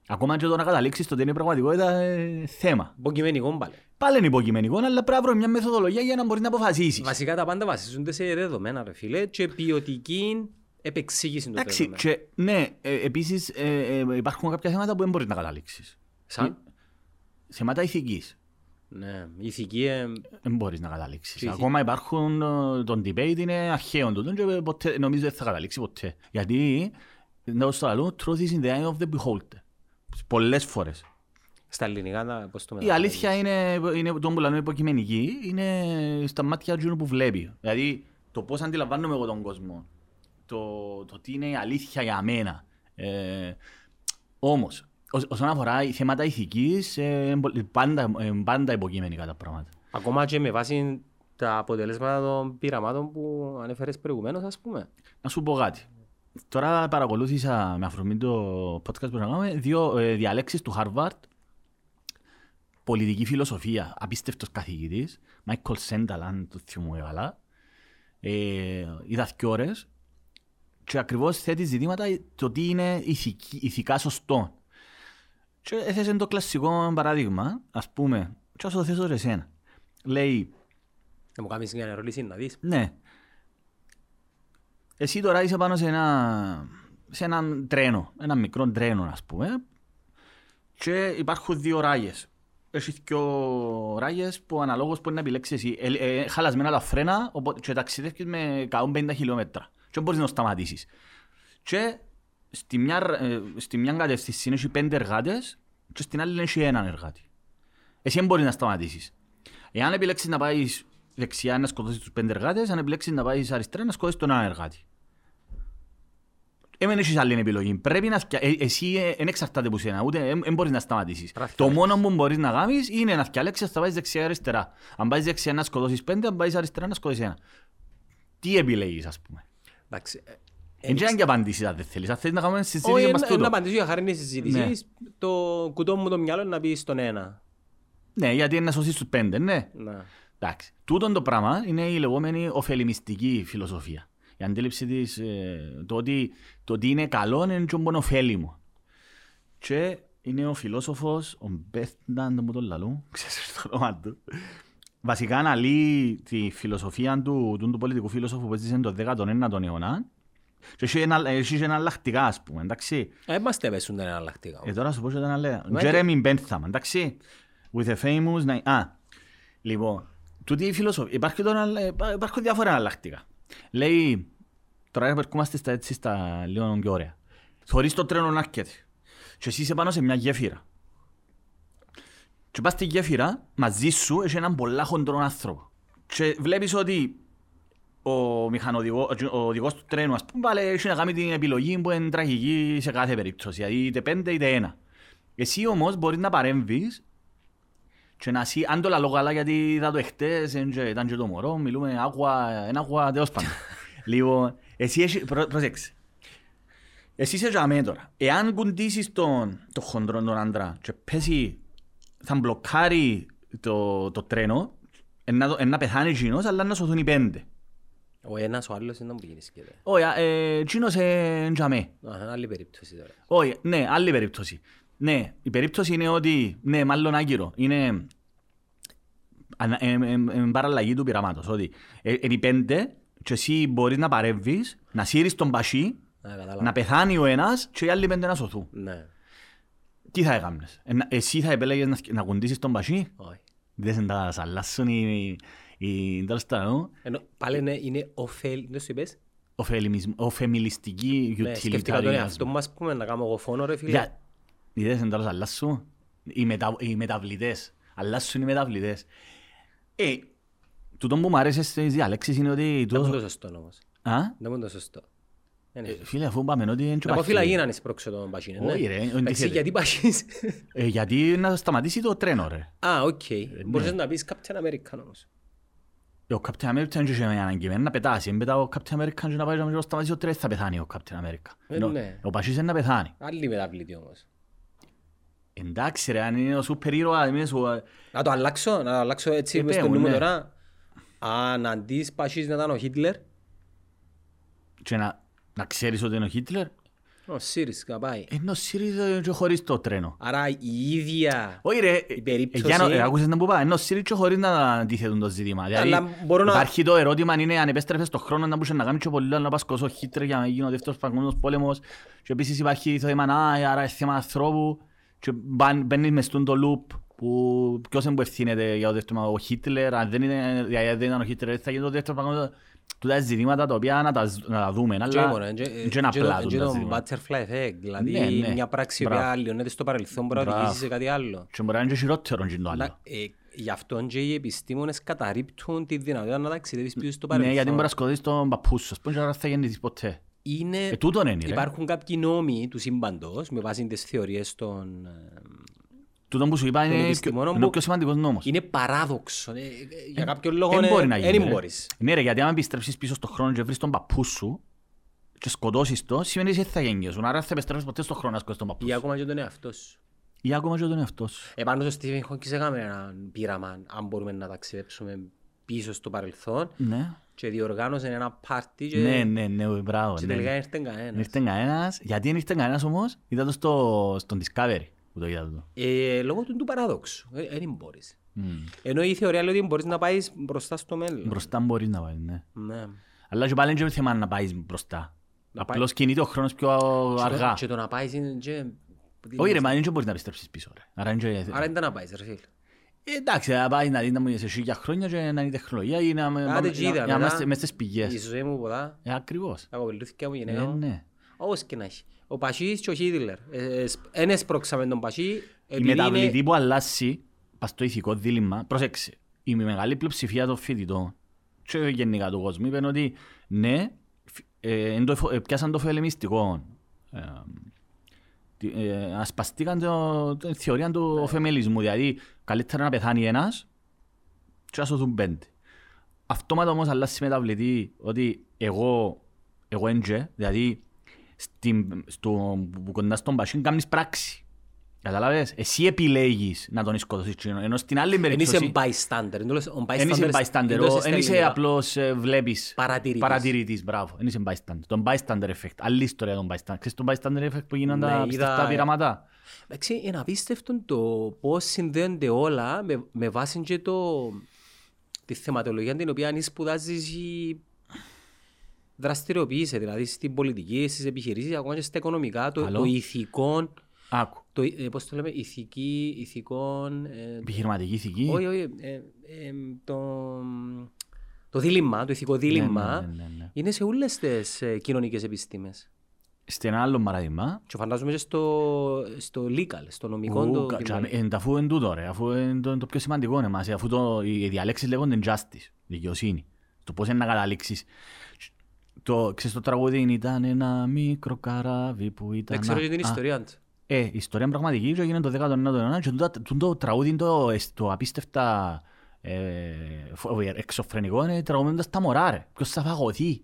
Ακόμα και το να καταλήξεις στο τι είναι η πραγματικότητα ε, θέμα. Υποκειμενικό πάλι. Πάλι είναι υποκειμενικό, αλλά πρέπει να βρω μια μεθοδολογία για να μπορείς να αποφασίσεις. Βασικά τα πάντα βασίζονται σε δεδομένα ρε φίλε και ποιοτική επεξήγηση του Εντάξει, δεδομένου. και, ναι, ε, επίσης ε, ε, υπάρχουν κάποια θέματα που δεν μπορείς να καταλήξεις. Σαν, Θέματα ηθικής. Ναι, η ηθική... ε, Δεν μπορείς να καταλήξεις. Τι- Ακόμα υπάρχουν, ε, τον debate είναι αρχαίο τούτο και ποτέ, νομίζω δεν θα καταλήξεις ποτέ. Γιατί, να στο άλλο, truth is in the eye of the beholder. Πολλές φορές. Στα ελληνικά, να- πώς το Η μεταφράζεις. αλήθεια είναι, είναι το που λέμε υποκειμενική, είναι στα μάτια του που βλέπει. Δηλαδή, το πώς αντιλαμβάνομαι εγώ τον κόσμο, το, το τι είναι η αλήθεια για μένα. Ε, όμως, ως- όσον αφορά οι θέματα ηθικής, ε, είναι πολύ- πάντα, ε, πάντα υποκειμενικά τα πράγματα. Ακόμα και με βάση τα αποτελέσματα των πειραμάτων που ανέφερες προηγουμένως, ας πούμε. Να σου πω κάτι. Τώρα παρακολούθησα με αφορμή το podcast που κάναμε δύο ε, διαλέξεις του Harvard. Πολιτική φιλοσοφία, απίστευτος καθηγητής. Michael Sandel, αν το θυμούμαι καλά. Ε, είδα δύο ώρες και ακριβώς θέτει ζητήματα το τι είναι ηθική, ηθικά σωστό. Και έθεσε το κλασικό παράδειγμα, ας πούμε, και ας το θέσω σε εσένα. Λέει, Να μου κάνεις μια ερώτηση να δεις. ναι. Εσύ τώρα είσαι πάνω σε ένα, σε έναν τρένο, ένα μικρό τρένο ας πούμε και υπάρχουν δύο ράγες. Έχει δύο ράγες που αναλόγως μπορεί να επιλέξεις εσύ. Ε, ε, χαλασμένα τα φρένα οπότε, και ταξιδεύεις με 150 χιλιόμετρα και δεν μπορείς να σταματήσεις. Και στη μια, ε, στη μια κατεύθυνση έχει πέντε εργάτες και στην άλλη έχει έναν εργάτη. Εσύ δεν μπορείς να σταματήσεις. Εάν επιλέξεις να πάεις δεξιά να σκοτώσεις τους πέντε εργάτες, αν επιλέξεις να πάεις αριστερά να σκοτώσεις τον έναν εργάτη. Έμεν έχεις άλλη επιλογή. Πρέπει να θκια... ε, εσύ δεν εξαρτάται από σένα, ούτε δεν μπορείς να σταματήσεις. Πράφει Το να μόνο που μπορείς να κάνεις είναι να θυκιαλέξεις θα πάεις δεξιά ή αριστερά. Αν πάεις δεξιά να σκοτώσεις πέντε, αν πάεις αριστερά να σκοτώσεις ένα. Τι επιλέγεις ας πούμε; Εντάξει. ε, Δεν ξέρω αν και απαντήσεις αν δεν θέλεις. Αν θέλεις να κάνουμε Όχι, συζήτηση μας να- τούτο. να απαντήσω για χάρη της Ναι. συζήτησης. Το κουτό μου το μυαλό είναι να πεις στον ένα. Ναι, γιατί είναι να σώσεις τους πέντε, ναι. Να. Εντάξει. Τούτον το πράγμα είναι η λεγόμενη ωφελημιστική φιλοσοφία. Η αντίληψη της, ε, το, ότι, το ότι είναι καλό είναι και μόνο ωφέλιμο. Και είναι ο φιλόσοφος, ο Μπέθνταν, μου τον λαλού, (laughs) ξέρεις το όνομα του. Βασικά αναλύει τη φιλοσοφία του, του, του πολιτικού φιλόσοφου που έζησε τον 19ο αιώνα και έχει ένα- έχει και εναλλακτικά, ας πούμε, εντάξει. Ε, μας τα πέσουν τα εναλλακτικά. Ε, τώρα σου πω και τα λέει. Μα Jeremy Bentham, εντάξει. With a famous name. Α, λοιπόν, τούτη η φιλοσοφία. Υπάρχει τώρα, ε, υπά- υπάρχουν διάφορα εναλλακτικά. Λέει, τώρα ερχόμαστε στα έτσι στα λίγο πιο ωραία. Θωρείς το τρένο να έρχεται. Και εσύ είσαι πάνω σε μια γέφυρα. Και πας στη γέφυρα, μαζί σου έχει έναν πολλά χοντρό άνθρωπο. Και βλέπεις ότι ο, μηχανοδηγό, ο οδηγός του τρένου, ας πούμε, πάλι έχει να κάνει την επιλογή που είναι τραγική σε κάθε περίπτωση. Δηλαδή είτε πέντε είτε ένα. Εσύ όμως μπορείς να παρέμβεις και να σύ, αν το λαλώ καλά γιατί είδα το εχθές, εν και- ήταν και το μωρό, μιλούμε άγουα, ένα άγουα τέλος πάντων. (laughs) λοιπόν, εσύ έχει, προ, προσέξε. Εσύ είσαι για μένα τώρα. Εάν κουντήσεις τον, το χοντρό τον άντρα και πέσει, θα μπλοκάρει το, το τρένο, εν να, το- εν να πεθάνει εκείνος, αλλά να σωθούν οι πέντε. Ο ένας, ο άλλος είναι να μου γίνεις σκέτε. Όχι, ε, εκείνος είναι για μένα. Α, είναι άλλη περίπτωση τώρα. Όχι, ναι, άλλη περίπτωση. Ναι, η περίπτωση είναι ότι, ναι, μάλλον άγκυρο, είναι ανα- ε, ε, ε, παραλλαγή του πειράματος, ότι ε, είναι οι πέντε και εσύ μπορείς να παρεύεις, να σύρεις τον πασί, Να κατάλαβα. να πεθάνει ο ένας και οι άλλοι πέντε να σωθούν. Ναι. Τι θα έκανες, ε, να- εσύ θα επέλεγες να, σκ- να κουντήσεις τον πασί, Όχι. δεν σε τα σαλάσσουν οι, οι, τέλος πάντων, Ενώ πάλι είναι, είναι ωφέλ... Δεν σου είπες; ωφελημισμ- ωφεμιλιστική Ναι, σκέφτηκα τον utilitarianism. εαυτό μου, ας πούμε, να κάνω εγώ φόνο, ρε φίλε. Για... Είδες εν τέλος αλλάσου. Οι, μετα... οι μεταβλητές. Αλλάσουν οι μεταβλητές. Ε, τούτο που μου άρεσε στις διαλέξεις είναι ότι... Δεν είναι Τούτο... το σωστό όμως. Α; Δεν είναι το σωστό. Δεν είναι Ε, σωστό. φίλε, αφού πάμε ότι δεν Να πω φυλακή να σπρώξω τον πασίνε. ναι. Όχι, ρε, Εντάξει, αντίθετα. γιατί πασίνεις. Ε, γιατί να σταματήσει το τρένο, ρε. Α, οκ. ναι. Μπορείς να πεις Captain American όμως. Ε, Ο Captain America δεν είχε ανάγκη να πετάσει. Αν πετά ο Captain America και να πάει να σταματήσει το τρένο, θα πεθάνει ο Captain America. Ε, Ενώ ναι. Ο Πασίς είναι να πεθάνει. Άλλη μεταβλητή όμως. Εντάξει ρε, αν είναι ο σούπερ ήρωα, είμαι σου... Να το αλλάξω, να το αλλάξω έτσι Ε, μες στο πέ μου, νου μου ναι. τώρα. Αν αντίς πασίς να ήταν ο Χίτλερ, Και να, να ξέρεις ότι είναι ο Χίτλερ, ο Σίρις να πάει. ενώ ΣΥΡΙΖΑ και χωρίς το τρένο. Άρα η ίδια Όχι ρε, η περίπτωση... Για να, ε, άκουσες να που πάει, ενώ σύρει και χωρίς να αντίθετουν το ζήτημα. Δηλαδή, Αλλά μπορώ να- Υπάρχει το ερώτημα είναι αν επέστρεφες στον χρόνο να μπορούσες να κάνεις και πολύ να πας κοσό Χίτλερ για να γίνει ο δεύτερος παγκόσμιος πόλεμος και επίσης υπάρχει το θέμα, «Α, άρα είναι θέμα ανθρώπου και μπαν- μπαίνεις μες στον το loop που ποιος είναι που ευθύνεται για το δεύτερο ο Χίτλερ, αν δεν ήταν, δεν ήταν ο Χίτλερ, θα γίνει το δεύτερο παγκόσμιο. Τούτα ζητήματα τα οποία να τα, να τα δούμε, αλλά δεν είναι απλά Και τούτα το ζητήματα. butterfly effect, δηλαδή Ναι, ναι. μια πράξη που Μπράβο. λιώνεται στο παρελθόν μπορεί να Μπράβο. οδηγήσει σε κάτι άλλο. Και μπορεί να είναι και χειρότερο και το άλλο. Αλλά, ε, Γι' αυτό και οι επιστήμονες καταρρύπτουν τη δυνατότητα να ταξιδεύεις πίσω στο Ναι, γιατί μπορεί να παρελθόν. σκοτώσεις τον παππούς σου, ας πούμε, και άρα θα γεννηθείς ποτέ. Είναι, Ε, τούτον είναι, ρε. υπάρχουν κάποιοι νόμοι του σύμπαντος με βάση τις θεωρίες των... ε, Τούτον που σου είπα Των είναι, πιο, επιστημόνων είναι ο που- πιο σημαντικός νόμος. Είναι παράδοξο. ε, ε, Για κάποιο λόγο Δεν ε, μπορεί να ε, γίνει. δεν ρε. μπορείς. Ναι ρε, γιατί άμα επιστρέψεις πίσω στον χρόνο και βρεις τον παππού σου και σκοτώσεις το, σημαίνει ότι δεν θα γεννιέσουν. Άρα θα επιστρέψεις ποτέ στον χρόνο να σκοτώσεις τον παππού Ή σου. ακόμα και τον εαυτό σου. Ή ακόμα και τον εαυτό σου. Επάνω στο Stephen Hawking έκαμε ένα πείραμα αν μπορούμε να ταξιδέψουμε πίσω στο παρελθόν Ναι. και διοργάνωσε ένα πάρτι και, Ναι, ναι, ναι, μπράβο. και ναι. τελικά ήρθε Δεν κανένας. ήρθε κανένας. Γιατί δεν ήρθε κανένας όμως, είδα το στο, στον Discovery που το είδα το. Ε, λόγω του, του παράδοξου. Ε, Δεν μπορείς. Μμ. Ενώ η θεωρία λέει ότι μπορείς να πάεις μπροστά στο μέλλον. Μπροστά μπορείς να πάεις, ναι. Ναι. Αλλά και πάλι είναι και θέμα να πάεις μπροστά. Να πάει- Απλώς κινείται ο χρόνος πιο Και το- αργά. Και το να πάεις είναι και... Όχι ρε, μα δεν και μπορείς να επιστρέψεις πίσω ρε. Άρα είναι και- Άρα δεν τα να πάεις ρε φίλε. Ε, Εντάξει, να πάεις να δεις να μου σε χίλια χρόνια και να είναι η τεχνολογία ή να να- Άντε να- και είδα, να μετά, είμαστε μες στις Η πηγές. ζωή μου ποτά, Ε, ακριβώς. τα κοπελούθηκια μου, η Ε, γυναίκα μου. ναι. Όπως και να έχει. Ο Πασίς και ο Χίτλερ. Εν έσπρωξαμε τον Πασί Η επειδή είναι... μεταβλητή που αλλάσει πας στο ηθικό δίλημμα, πρόσεξε, η μεγάλη πλειοψηφία των φοιτητών και γενικά του κόσμου είπαν ότι ναι, φ- ε, εν το εφο- ε, πιάσαν το φεμελιστικό. Ε, τι- ε, ασπαστήκαν το, την θεωρία του φεμελισμού, δηλαδή καλύτερα να πεθάνει ένας και να σωθούν πέντε. Αυτόματα όμως αλλάζει η μεταβλητή ότι εγώ, εγώ έντζε, δηλαδή στην, στο, που κοντά στον πασίν κάνεις πράξη. Καταλάβες, εσύ επιλέγεις να τον σκοτώσεις εκείνο, ενώ στην άλλη Εν είσαι περίπτωση bystander. Εν το λες- ο δεν είσαι bystander, εν το λες ο- στα δεν είσαι ελληνικά. απλώς ε, βλέπεις Παρατηρητής. παρατηρητής, μπράβο, δεν είσαι bystander. Τον bystander effect, άλλη ιστορία των bystander. Ξέρεις τον bystander effect που γίνονται Ναι, τα είδα- πιστευτά πειράματα; Εντάξει, είναι απίστευτο το πώς συνδέονται όλα με, με βάση και το, τη θεματολογία την οποία αν σπουδάζεις ή δραστηριοποιείσαι, δηλαδή στην πολιτική, στις επιχειρήσεις, ακόμα και στα οικονομικά, το, Καλό. το ηθικό, Άκου, το, ε, πώς το λέμε, ηθική, ηθικών, ε, επιχειρηματική ηθική. όχι, όχι, ε, ε, το, το δίλημμα, το ηθικό δίλημμα, ναι, ναι, ναι. είναι σε όλες τις ε, κοινωνικές επιστήμες. Σε ένα άλλο παράδειγμα, Και φαντάζομαι και στο, στο legal, στο νομικό το Ου, κα- κείμενο. τσα- εν- αφού είναι τούτο ρε, αφού είναι το, το πιο σημαντικό είναι μας, αφού το, οι διαλέξεις λέγονται justice, δικαιοσύνη. Το πώς είναι να καταλήξεις. Το, ξέρεις το τραγούδι είναι, ήταν ένα μικρό καράβι που ήταν... Δεν ξέρω α- και την α, ιστορία του. Ε, η ιστορία είναι πραγματική και έγινε το 19ο αιώνα και τούτα- τούτο το τραγούδι είναι το, εσ- το απίστευτα ε, φο- ε, εξωφρενικό είναι τραγουδώντας τα μωρά ρε. Ποιος θα φαγωθεί;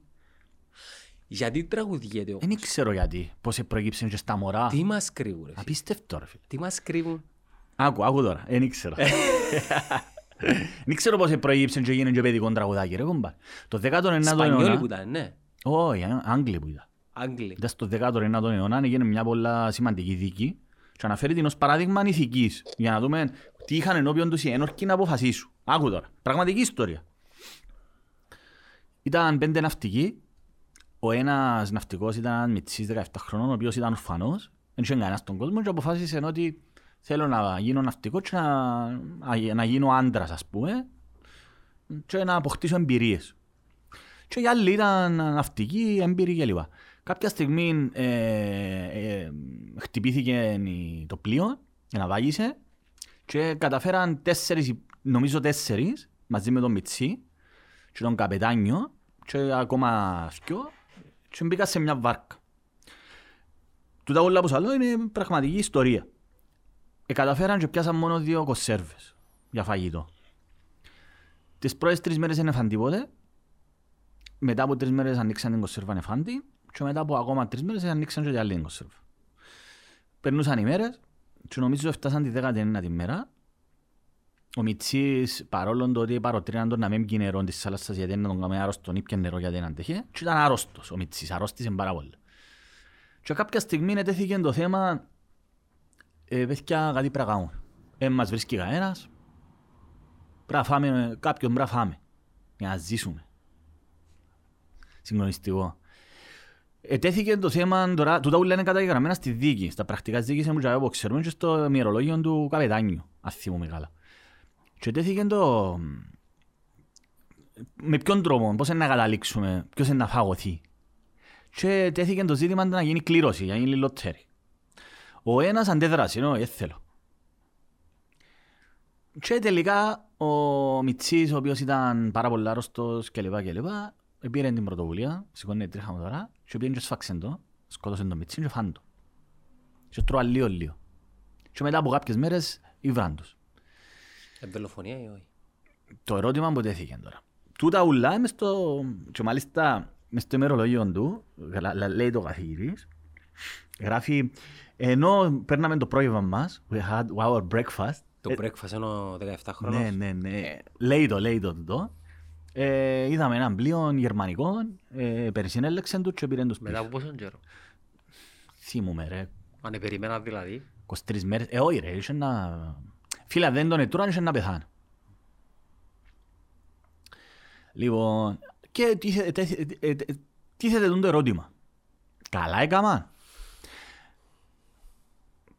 Γιατί τραγουδιέται όμως; Δεν ξέρω γιατί, πώς προέκυψε και στα μωρά. Τι μας κρύβουν ρε φίλε; Απίστευτο ρε φίλε. Τι μας κρύβουν; Άκου, άκου τώρα, δεν ήξερα. (laughs) Δεν ξέρω πώς προέκυψε και έγινε και παιδικό τραγουδάκι ρε κομπάρ. Το 19ο Σπανιόλοι που αιώνα... ήταν, ναι. Όχι, Α- Άγγλοι που ήταν. Άγγλοι. Ήταν στο 19ο αιώνα έγινε μια πολλά σημαντική δίκη και αναφέρει την ως παράδειγμα ηθικής για να δούμε τι είχαν ενώπιον τους οι ένορκοι να αποφασίσουν. Άκου τώρα, πραγματική ιστορία. Ήταν πέντε ναυτικοί, ο ένας ναυτικός ήταν μητσής 17 χρονών, ο οποίος ήταν ορφανός, δεν είχε κανένας στον κόσμο και αποφάσισε ότι θέλω να γίνω ναυτικός και να, να- να γίνω άντρας ας πούμε και να αποκτήσω εμπειρίες. Και οι άλλοι ήταν ναυτικοί, έμπειροι κλπ. Κάποια στιγμή ε, ε, χτυπήθηκε η- το πλοίο, αναβάγισε και καταφέραν τέσσερις, νομίζω τέσσερις, μαζί με τον Μιτσί και τον καπετάνιο και ακόμα δυο και μπήκα σε μια βάρκα. Τούτα όλα που σας λέω είναι πραγματική ιστορία. Ε, καταφέραν και πιάσαν μόνο δύο κονσέρβες για φαγητό. Τις πρώτες τρεις μέρες δεν έφαν τίποτε. Μετά από τρεις μέρες ανοίξαν την κονσέρβα νεφάντη και μετά από ακόμα τρεις μέρες ανοίξαν και την άλλη την κονσέρβα. Περνούσαν οι μέρες και νομίζω φτάσαν τη 19η μέρα. Ο Μιτσής παρόλο το ότι παροτρύναν τον να μην πιει νερό της θάλασσας γιατί να τον κάνει άρρωστον ή πιε νερό γιατί δεν αντέχε και ήταν άρρωστος ο Μιτσής, αρρώστησε πάρα πολύ. Και κάποια στιγμή ετέθηκε το θέμα ε, παιδιά κάτι πρέπει να κάνουμε. Δεν μας βρίσκει κανένας. Πρέπει να φάμε, κάποιον πρέπει να φάμε για να ζήσουμε. Συγκλονιστικό. Ετέθηκε το θέμα τώρα, τούτα ούλα είναι καταγεγραμμένα στη δίκη, στα πρακτικά της δίκης μου και ξέρουμε και στο μυρολόγιο του καπετάνιου. αν θυμούμαι καλά. Και τέθηκε το... Με ποιον τρόπο, πώς είναι να καταλήξουμε, ποιος είναι να φαγωθεί. Και τέθηκε το ζήτημα να γίνει κλήρωση, να γίνει λοτέρι. Ο ένας αντέδρασε, ενώ έθελω. Και τελικά ο Μιτσής, ο οποίος ήταν πάρα πολύ άρρωστος κλπ. κλπ. Πήρε την πρωτοβουλία, σηκώνει τρίχαμε τώρα και πήγαινε και σφάξε το, σκότωσε τον Μιτσί και φάνε το. Και τρώα λίγο λίγο. Και μετά από κάποιες μέρες ήβραν τους. Εμπελοφωνία ή όχι; Το ερώτημα που τέθηκε τώρα. Τούτα ουλά μες στο... και μάλιστα μες στο ημερολόγιο του, λα- λα- λέει το καθηγητής, γράφει, ενώ παίρναμε το πρόγευμα μας, we had our breakfast, Το breakfast είναι ο 17χρονος. ναι, ναι, ναι. Λέει το, λέει το τούτο. Ε, είδαμε έναν πλοίο γερμανικό, ε, περισυνέλεξαν τους και πήραν τους Μετά πίσω. από πόσον καιρό. Θυμούμαι ρε, Αν περιμένα δηλαδή. 23 μέρες. Ε, όχι ρε, είχε να... Φίλε, αν δεν τον ετούραν, είχε να πεθάνει. Λοιπόν, και τίθε- τέθη- ε, ε, ε, τίθεται τον το ερώτημα. Καλά έκαμα.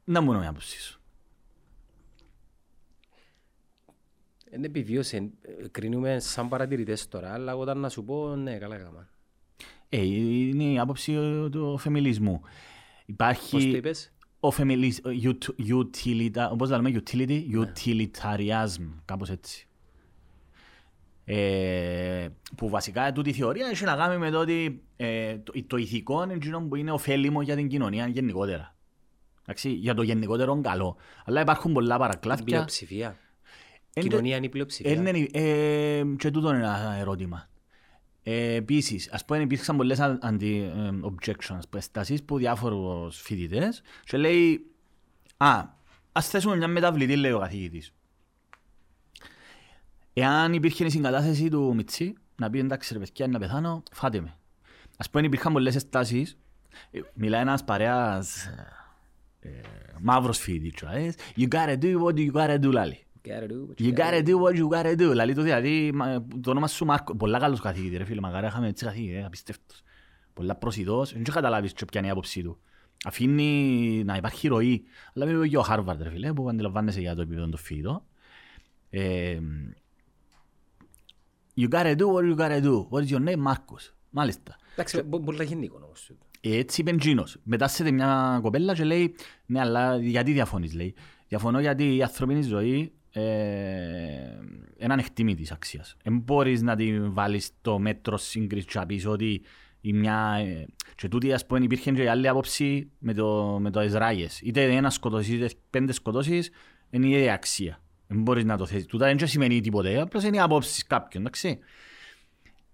Να μου να με άποψη Δεν επιβίωσε. ε, Κρίνουμε σαν παρατηρητές τώρα, αλλά εγώ ήταν να σου πω ναι, καλά έκανα. Ε, είναι η άποψη ε, του φεμιλισμού. Πώς το Υπάρχει είπες; ο φεμιλισ... utilita... Πώς το λέμε, utility, utilitarianism, κάπως έτσι. Ε, που βασικά τούτη η θεωρία έχει να κάνει με το ότι ε, το, το ηθικό είναι εκείνο που είναι ωφέλιμο για την κοινωνία γενικότερα. Εντάξει, για το γενικότερο καλό. Αλλά υπάρχουν πολλά Την παρακλάδια. πλειοψηφία. Εν- Κοινωνία είναι η πλειοψηφία. Ε, ναι, ε, και τούτο είναι ένα ερώτημα. Ε, Επίσης, ας πούμε, υπήρξαν πολλές anti-objections, στάσει που διάφορους φοιτητές και λέει, Α, ας θέσουμε μια μεταβλητή, λέει ο καθηγητής. Εάν υπήρχε η συγκατάθεση του Μιτσί, να πει εντάξει, ρε παιδιά, να πεθάνω, φάτε με. Α πούμε, υπήρχαν πολλές στάσει. Μιλάει ένας παρέας ε, μαύρος φοιτητής. You gotta do what you gotta do, λάλη. Gotta do what You gotta do what you gotta do. Λαλεί το δηλαδή, μα- το όνομα σου Μάρκο. Πολλά καλός καθηγητής ρε φίλε, μακάρι είχαμε έτσι καθηγητή, ε, απίστευτος. Πολλά προσιτός, δεν έχει καταλάβεις και ποια είναι η άποψή του. Αφήνει να υπάρχει ροή. Αλλά μιλούμε και ο Χάρβαρντ ρε φίλε, που αντιλαμβάνεσαι για το επίπεδο των φοιτητών. Ε, you gotta do what you gotta do. What is your name, Μάρκος. Μάλιστα. Εντάξει, μπο- μπορεί να γίνει εικόνα όμως. Έτσι είπε Τζίνος. Μετά σε μια κοπέλα και λέει «Ναι, αλλά γιατί διαφωνείς» λέει. «Διαφωνώ γιατί η ανθρωπίνη ζωή ε, είναι ανεκτήμητης αξίας. Δεν μπορείς να την βάλεις στο μέτρο σύγκρισης και να πεις ότι η μια... ε, και τούτη ας πούμε υπήρχε και η άλλη άποψη με το, με το Ισραήλες. Είτε ένα σκοτώσεις είτε πέντε σκοτώσεις είναι η ίδια αξία. Δεν μπορείς να το θέσεις. Τούτα δεν σημαίνει τίποτε. Απλώς είναι η άποψη κάποιον, εντάξει.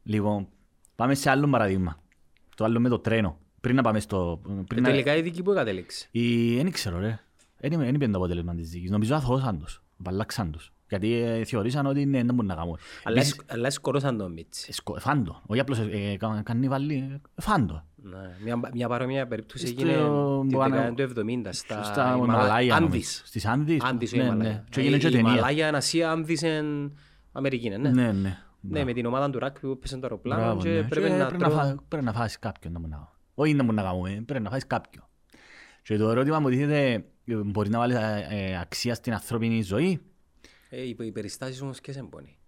Λοιπόν, πάμε σε άλλο παραδείγμα. Το άλλο με το τρένο. Πριν να πάμε στο... Ε, Πριν να... Τελικά η δική που κατέληξε. Η... Δεν ξέρω ρε. Δεν είμαι- δεν είπε το αποτέλεσμα της δίκης. Νομίζω αθώσαν τους. Απαλλάξαν τους. Γιατί ε, θεωρήσαν ότι ναι, δεν μπορούν να κάνουν. Αλλά Επίσης, σκ- Αλλά σκορώσαν τον Μίτσι. ε, σκο- Φάντο. Όχι απλώς ε, ε, κα- κάνει βάλει. ε, Φάντο. Ναι, Μια, μια παρόμοια περίπτωση Στο- έγινε που την ανα- δεκαετία του 70 στα Στα Ιμαλα- Μαλάια. νομίζω. Άνδης. Στις Άνδης. Άνδης, Ναι, όχι ναι. Μαλάια. Και έγινε και Η ταινία. Μαλάια, Ασία, Άνδης εν Αμερική, είναι, ναι. Ναι, ναι. Ναι, με την ομάδα του ράκπι που έπαιζε το αεροπλάνο Μπράβο, και ναι. πρέπει Και να πρέπει να τρώω... φά- πρέπει να φάσεις κάποιον να μου να Όχι να μου να κάνουμε, πρέπει να φάσεις κάποιον. Και το ερώτημα μου τίθεται, ε, μπορεί να βάλεις ε, ε, αξία στην ανθρώπινη ζωή. Ε, οι οι περιστάσεις όμως και σε εμπονεί.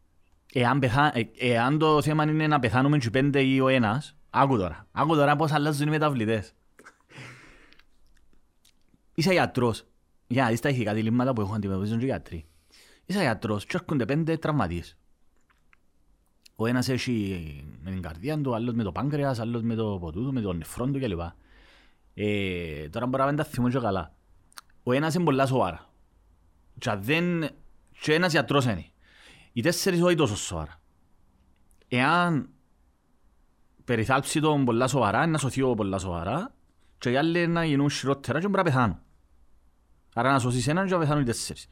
Εάν, πεθά, ε, εάν το θέμα είναι να πεθάνουμε και πέντε ή ο ένας, άκου τώρα. Άκου τώρα πώς αλλάζουν οι μεταβλητές. Είσαι γιατρός. Για να δεις τα ηθικά διλήμματα που έχουν αντιμετωπίζουν και οι γιατροί. Είσαι γιατρός και έρχονται πέντε τραυματίες. Ο ένας έχει με την καρδία του, άλλος με το πάγκρεας, άλλος με το ποτού του, με τον νεφρό του κλπ. Ε, τώρα μπορεί να μην τα θυμώ και καλά. Ο ένας είναι πολλά σοβαρά. Και, αν δεν... και ένας γιατρός είναι. Οι τέσσερις όχι τόσο σοβαρά. Εάν περιθάλψει τον πολλά σοβαρά, να σωθεί ο πολλά σοβαρά και οι άλλοι να γίνουν χειρότερα και μπορεί να πεθάνουν. Άρα να σώσεις έναν και να πεθάνουν οι τέσσερις.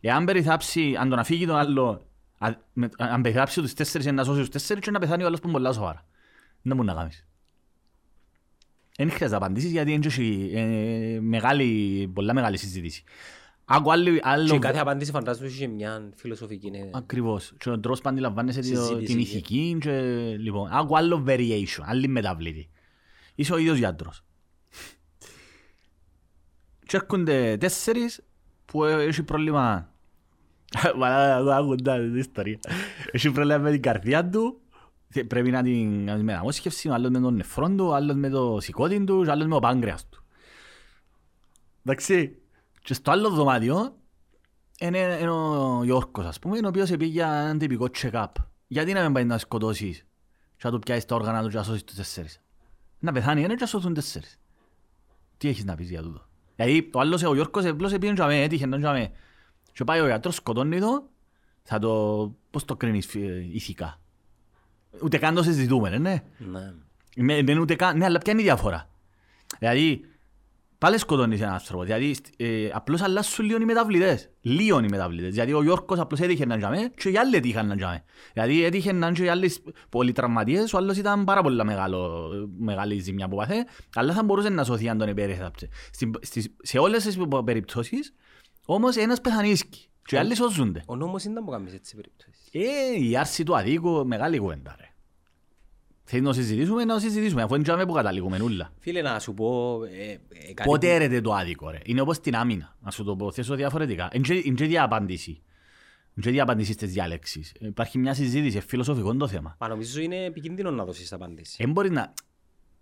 Εάν περιθάψει, αν τον αφήγει τον άλλο, α- με- αν περιθάψει τους τέσσερις να σώσει τους τέσσερις και να πεθάνει ο άλλος που είναι πολλά σοβαρά. Δεν μπορεί να κάνεις. Δεν χρειάζεται να απαντήσεις γιατί είναι και ε, μεγάλη, πολλά μεγάλη συζήτηση. Άκου άλλο, άλλο, Και κάθε απάντηση φαντάζομαι είχε μια φιλοσοφική. είναι- Ακριβώς. Και ο τρόπος που αντιλαμβάνεσαι το- Συζήτηση, την ναι. ηθική και λοιπόν, άκου άλλο variation, άλλη μεταβλήτη. Είσαι ο ίδιος γιατρός. Και έρχονται τέσσερις που έχει πρόβλημα Μαλά, εγώ άκουντα την ιστορία. Έχει πρόβλημα με την καρδιά του, θε- πρέπει να την κάνεις με αναμόσχευση, ο άλλος με τον νεφρόν του, ο άλλος με το σηκώτη τους, ο άλλος με το πάγκρεας τους. Εντάξει, και στο άλλο δωμάτιο είναι, είναι ο Γιώργος, ας πούμε, ο οποίος πήγε για έναν τυπικό check-up. Γιατί να μην πάει να σκοτώσεις και να του πιάσεις τα όργανα του και να σώσεις τους τέσσερις; Να πεθάνει ένας και να σωθούν τέσσερις. Τι έχεις να πεις για τούτο; Δηλαδή, ο άλλος, ο Γιώργος, απλώς πήγαινε και αμέ, έτυχε να αμέ. Και πάει ο γιατρός, σκοτώνει το, θα το, πώς το κρίνεις ε, ηθικά; Ούτε καν το συζητούμε, ναι. Ναι. Με, δεν ούτε καν, ναι, αλλά ποια είναι η διαφορά; Δηλαδή, πάλι σκοτώνεις έναν άνθρωπο. Δηλαδή, στ- ε, απλώς αλλάσουν λίγο οι μεταβλητές. Λίγο οι μεταβλητές. Δηλαδή, ο Γιώργος απλώς έτυχε να τζαμε και οι άλλοι έτυχαν να τζαμε. Δηλαδή, έτυχε να και οι άλλοι πολλοί τραυματίες, ο άλλος ήταν πάρα πολύ μεγάλο, μεγάλη ζημιά που πάθε, αλλά θα μπορούσε να σωθεί αν τον επέρεθαψε. Στην- στις- Σε όλες τις περιπτώσεις, όμως ένας πεθανίσκει και οι άλλοι σώζονται. Ο νόμος είναι να μου κάνεις έτσι περιπτώσεις. Ε, η άρση του αδίκου, μεγάλη κουβέντα ρε. Θέλεις να συζητήσουμε, να συζητήσουμε, αφού είναι τζάμε που καταλήγουμε ούλα. Φίλε, να σου πω... ε, ε, κάτι Πότε που- έρεται το άδικο ρε; Είναι όπως την άμυνα. Να σου το πω θέσω διαφορετικά. Είναι και- Είναι και διαπάντηση. Είναι και διαπάντηση στις διάλεξεις. Υπάρχει μια συζήτηση, φιλοσοφικό το θέμα. Μα νομίζω είναι επικίνδυνο να δώσεις απάντηση. Δεν μπορεί να...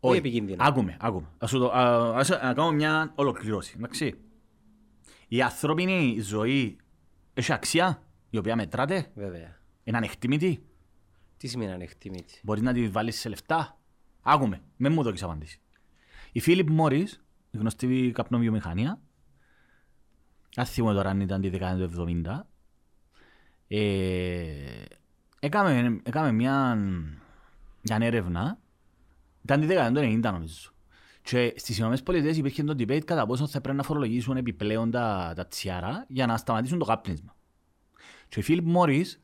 Όχι επικίνδυνο. Άκουμε, άκουμε. Ας σου το, α, ας, να κάνω μια ολοκληρώση. Εντάξει. Η ανθρώπινη ζωή έχει αξία, η οποία μετράται, Βέβαια. είναι ανεκτήμητη. Τι σημαίνει ανεκτήμητη. Μπορεί να τη βάλεις σε λεφτά; Άκουμε, με μου το έχεις απαντήσεις. Η Φίλιπ Μόρις, η γνωστή καπνοβιομηχανία, αν θυμώ τώρα αν ήταν τη δεκαετία του 70, ε, έκαμε, έκαμε μια, μια έρευνα, ήταν τη δεκαετία του 90 νομίζω. Και στις Ηνωμένες Πολιτείες υπήρχε το debate κατά πόσο θα πρέπει να φορολογήσουν επιπλέον τα, τα τσιάρα για να σταματήσουν το κάπνισμα. Και η Φίλιπ Μόρις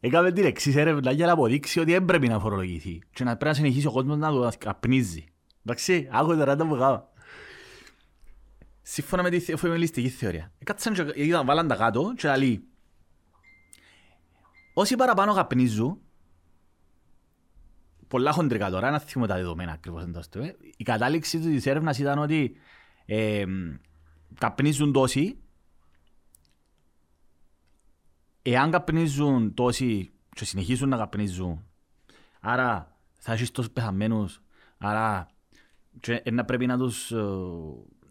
Έκαμε την εξής έρευνα για να αποδείξει ότι δεν πρέπει να φορολογηθεί και να πρέπει να συνεχίσει ο κόσμος να το καπνίζει. Εντάξει, άκου τώρα τα που κάνω. Σύμφωνα με τη εφημελιστική θεωρία. Κάτσαν και είδαν, βάλαν τα κάτω και λέει Όσοι παραπάνω καπνίζουν πολλά χοντρικά τώρα, να θυμώ τα δεδομένα ακριβώς εντός του, ε. η κατάληξη της έρευνας ήταν ότι ε, καπνίζουν τόσοι εάν καπνίζουν τόσοι και συνεχίζουν να καπνίζουν, άρα θα έχεις τόσους πεθαμένους, άρα και ε, να πρέπει να τους... ε,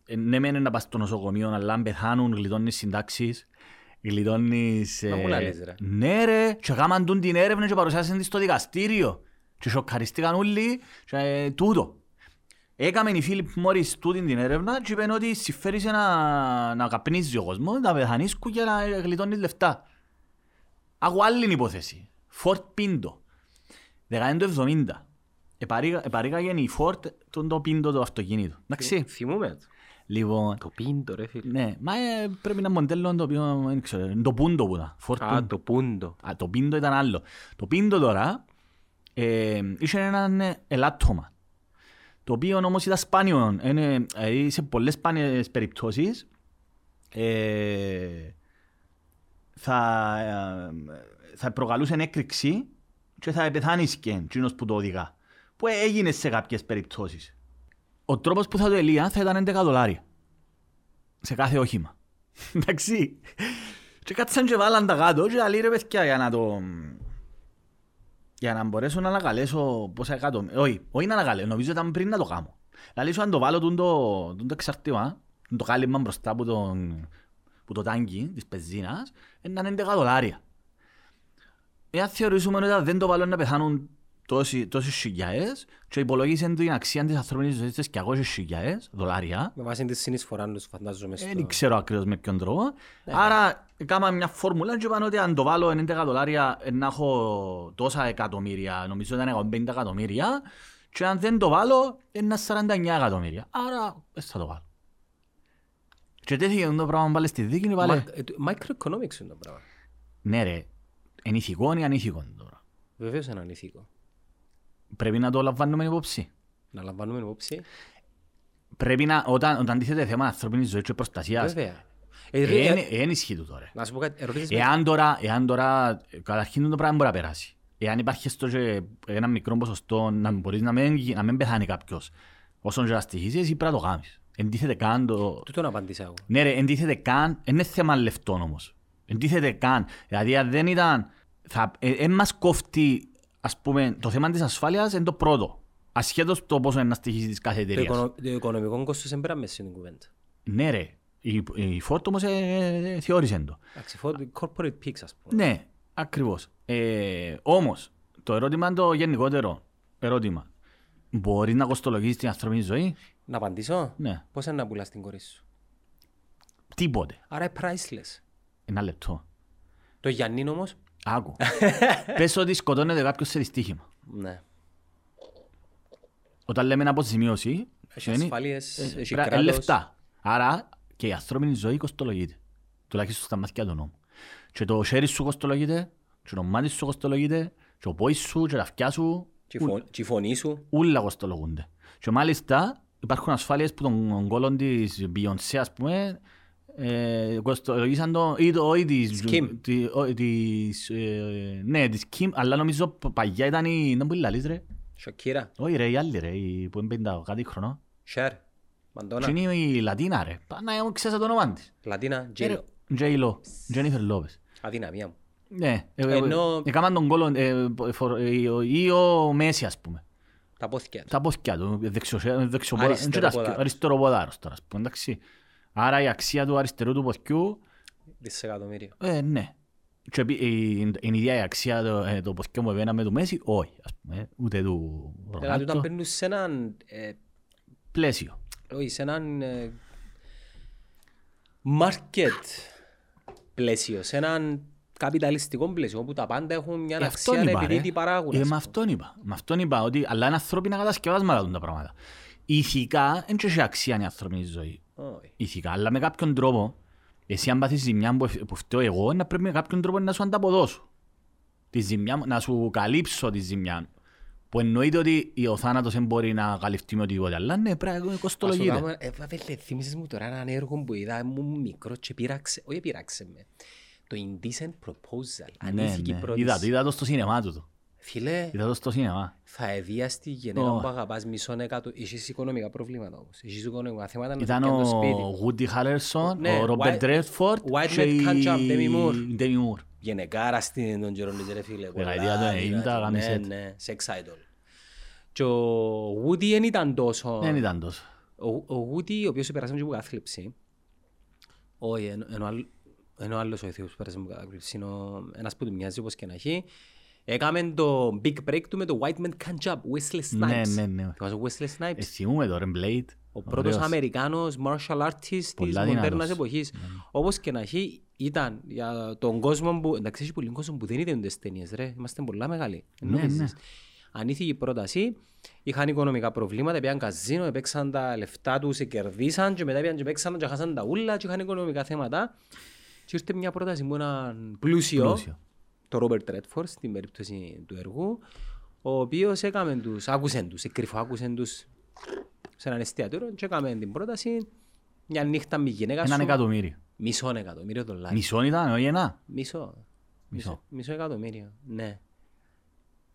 ε, ναι μένει να πας στο νοσοκομείο, αλλά αν πεθάνουν γλιτώνεις συντάξεις, γλιτώνεις... Μα ε, μου λαλείς, ρε. Ναι ρε, και κάμαν τούν την έρευνα και παρουσιάσαν της στο δικαστήριο. Και σοκαριστήκαν όλοι και ε, τούτο. Έκαμε η Φίλιπ Μόρις τούτη την έρευνα και είπαν ότι συμφέρει σε να, να καπνίζει ο κόσμος, να πεθανίσκουν και να γλιτώνεις λεφτά. Έχω άλλη υπόθεση. Φορτ Πίντο. Δεκαετία του 70. Επαρήγα- Επαρήγαγε η Φορτ τον το Πίντο το αυτοκίνητο. Εντάξει. Θυμούμε το. Λοιπόν, Το πίντο ρε φίλε. ναι, μα ε, πρέπει να μοντέλο το οποίο δεν ξέρω, είναι το Πούντο που ήταν. Φορτ Α, το πούντο. Α, το πίντο ήταν άλλο. Το πίντο τώρα ε, είχε έναν ε, ελάττωμα. Το οποίο όμως ήταν σπάνιο. Είναι, δηλαδή σε πολλές σπάνιες περιπτώσεις ε, θα, ε, θα προκαλούσε έκρηξη και θα πεθάνεις εκείνος που το οδηγά. Που έγινε σε κάποιες περιπτώσεις. Ο τρόπος που θα το ελεία θα ήταν 11 δολάρια. Σε κάθε όχημα. (laughs) Εντάξει. Και κάτσαν και βάλαν τα κάτω και λέει ρε παιδιά για να το... Για να μπορέσω να ανακαλέσω πόσα εκατομμύρια. Όχι, όχι να ανακαλέσω, νομίζω ήταν πριν να το κάνω. Λαλή σου αν το βάλω τούν το, τούν το εξαρτήμα, τούν το κάλυμμα μπροστά από, τον, που το τάγκι της πεζίνας, είναι 11 δολάρια. Εάν θεωρήσουμε ότι δεν το βάλω να πεθάνουν τόσοι, τόσοι χιλιάες και υπολογίσαν την αξία της ανθρώπινης ζωής της και 200 χιλιάες δολάρια, Με βάση τη συνεισφορά τους φαντάζομαι στο... δεν ξέρω ακριβώς με ποιον τρόπο. Άρα έκανα μια φόρμουλα και είπαν ότι αν το βάλω 90 δολάρια ε, να έχω τόσα εκατομμύρια, νομίζω ήταν 50 εκατομμύρια και αν δεν το βάλω είναι 49 εκατομμύρια. Άρα δεν θα το βάλω. Και τέθηκε το πράγμα πάλι στη δίκη και πάλι. Μα- ε, το- Microeconomics είναι το πράγμα. Ναι ρε, είναι ηθικό ή ανήθικο τώρα. Βεβαίως είναι ανήθικο. Πρέπει να το λαμβάνουμε υπόψη. Να λαμβάνουμε υπόψη. Πρέπει να, όταν, όταν τίθεται θέμα ανθρώπινης ζωής και προστασίας, Βέβαια. Ε, ρε, δεν ε, ενισχύει το τώρα. Να σου πω κάτι. Ερωτήσεις με. Εάν τώρα, εάν τώρα, καταρχήν το πράγμα μπορεί να περάσει. Εάν υπάρχει στο και ένα μικρό ποσοστό να μπορείς να μην, να μην πεθάνει κάποιος, όσον και να στοιχήσεις, εσύ πρέπει να το κάνεις. Εντίθεται καν το... Τούτον απάντησα εγώ. Ναι ρε, εντίθεται καν, δεν είναι θέμα λεφτών όμως. Εντίθεται καν. Δηλαδή αν δεν ήταν, θα, ε, ε, μας κόφτει, ας πούμε, το θέμα της ασφάλειας είναι το πρώτο. Ασχέτως το πόσο είναι να στοιχήσει της κάθε Το, εταιρείας. οικονο- το οικονομικό κόστος δεν πέρα μέσα στην κουβέντα. Ναι ρε, η, η Ford όμως ε, ε, θεώρησε το. Εντάξει, φω- corporate peaks ας πούμε. Ναι, ακριβώς. Ε, όμως, το ερώτημα είναι το γενικότερο ερώτημα. Μπορείς να κοστολογήσεις την ανθρώπινη ζωή; Να απαντήσω; Ναι. Πώς είναι να πουλάς την κόρη σου; Τίποτε. Άρα είναι priceless. Ένα λεπτό. Το Γιάννη όμως, Άκου. (laughs) Πες ότι σκοτώνεται κάποιος σε δυστύχημα. ναι. Όταν λέμε αποζημίωση, Έχει σημαίνει, ασφάλειες, ε, έχει πρέπει να- ε, κράτος. λεφτά. Άρα και η ανθρώπινη ζωή κοστολογείται. Τουλάχιστον στα μάτια του νόμου. Και το χέρι σου κοστολογείται, και το μάτι σου κοστολογείται, και ο πόης σου, και τα αυτιά σου, Και η φω- Και η φωνή σου. όλα κοστολογούνται. Και μάλιστα υπάρχουν ασφάλειες που τον κόλλον της Beyoncé, ας πούμε, ε, κοστολογήσαν το, ή το, ή της, Kim. τη- ο- της, ε, ναι, της Kim, αλλά νομίζω παγιά ήταν η, δεν μπορεί να λαλείς ρε. Σοκύρα. Όχι ρε, η άλλη ρε, η που είναι 50 κάτι χρονό. Σερ. Και Μαντώνα. είναι η Λατίνα ρε. Πάνα εγώ ξέρω το όνομα της. Λατίνα. Ε, ρε, Τζέιλο. J-Lo, Jennifer Lopez. Αδυναμία μου. Ναι, ε, ε, Ενώ- έκαναν τον κόλλον, ε, φορ- ε, ο- ή ο Μέση ας πούμε. Τα πόθηκια του. Τα πόθηκια του, δεξιοπόδα, Αριστεροποδάρος. αριστεροποδάρος τώρα, ας πούμε, εντάξει. Άρα η αξία του αριστερού του ποθκιού, Δισεκατομμύρια. ε, ναι. Και επί- η- είναι η ίδια η αξία το, ε, το ποθκιό μου εμένα με του Μέση, όχι, ας πούμε, ούτε του Δηλαδή όταν Ρονάλτο. παίρνουν σε έναν... ε, Πλαίσιο. όχι, σε έναν... ε, market πλαίσιο. Σε έναν καπιταλιστικό πλαίσιο όπου τα πάντα έχουν μια Ε, αξία αυτόν είπα, επειδή ρε. τι παράγουν. Ε, ας με πούμε. αυτόν είπα. Με αυτόν είπα ότι αλλά είναι ανθρώπινα κατασκευάσματα τούτα τα πράγματα. Ηθικά δεν έχει αξία η ανθρώπινη ζωή. Όχι. Ηθικά, αλλά με κάποιον τρόπο, εσύ αν πάθεις ζημιά που, που φταίω εγώ, να πρέπει με κάποιον τρόπο να σου ανταποδώσω. Τη ζημιά, μου, να σου καλύψω τη ζημιά. μου. Που εννοείται ότι ο θάνατος δεν μπορεί να καλυφθεί με οτιδήποτε, αλλά ναι, πρέπει να Ας το κοστολογείται. κάνω, ε, βέβαια, θύμισες μου τώρα έναν έργο που είδα, ήμουν μικρός και πείραξε, όχι πείραξε με. Το Indecent Proposal, Ναι, ανήθικη ναι. πρόταση. Είδα το, είδα το στο σινεμά του. το. Φίλε, Είδα το στο σινεμά. θα εδίαστη τη γυναίκα Ω. που αγαπάς μισόν εκατό. Έχεις οικονομικά προβλήματα όμως. Έχεις οικονομικά θέματα να Ήταν σου πιάνει το ο σπίτι. Woody Harrelson, Ναι, ο Robert White- Redford White και Man Can't Jump, Demi Moore. η Demi Moore. Γενεκάρα στην τον καιρό της ρε φίλε. πολλά Δεκαετία του 90, δυνατή. γάμισε Ναι, το. ναι, sex idol. Και ο Woody δεν ήταν τόσο... Δεν ήταν τόσο. Ο, ο Woody, ο οποίος πέρασε από κάθλιψη, όχι, εν- ενώ άλλο- ενώ άλλος ο ηθοποιός που πέρασε από κάθλιψη, είναι ο- ένας που του μοιάζει όπως και να έχει, έκαμε το big break του με το White Man Can't Jump, Wesley Snipes. Ναι, ναι, ναι. Θυμάσαι ο Wesley Snipes, Ε, θυμούμαι τώρα, Blade. ο πρώτος Ωραίος. Αμερικάνος martial artist της Πολλά μοντέρνας δυνατός. εποχής. Όπως και να έχει, ήταν για τον κόσμο που, εντάξει έχει πολλοί κόσμο που δεν είδαν τις ταινίες ρε, είμαστε πολλά μεγάλοι. Ναι, Νομίζεις. ναι. Ανήθικη πρόταση, είχαν οικονομικά προβλήματα, πήγαν καζίνο, έπαιξαν τα λεφτά τους, κερδίσαν και μετά πήγαν και παίξαν και χάσαν τα ούλα και είχαν οικονομικά θέματα. Και ήρθε μια πρόταση που έναν πλούσιο, Πλούσιο. το Ρόμπερτ Ρέτφορ στην περίπτωση του έργου, ο οποίος έκαμε τους, άκουσεν τους, κρυφοάκουσεν τους σε έναν εστιατόριο και έκαμε την πρόταση μια νύχτα με γυναίκα Έναν σου. εκατομμύριο. Μισό εκατομμύριο δολάρια. Μισό ήταν, όχι ένα. Μισό. Μισό. Μισό εκατομμύριο, ναι.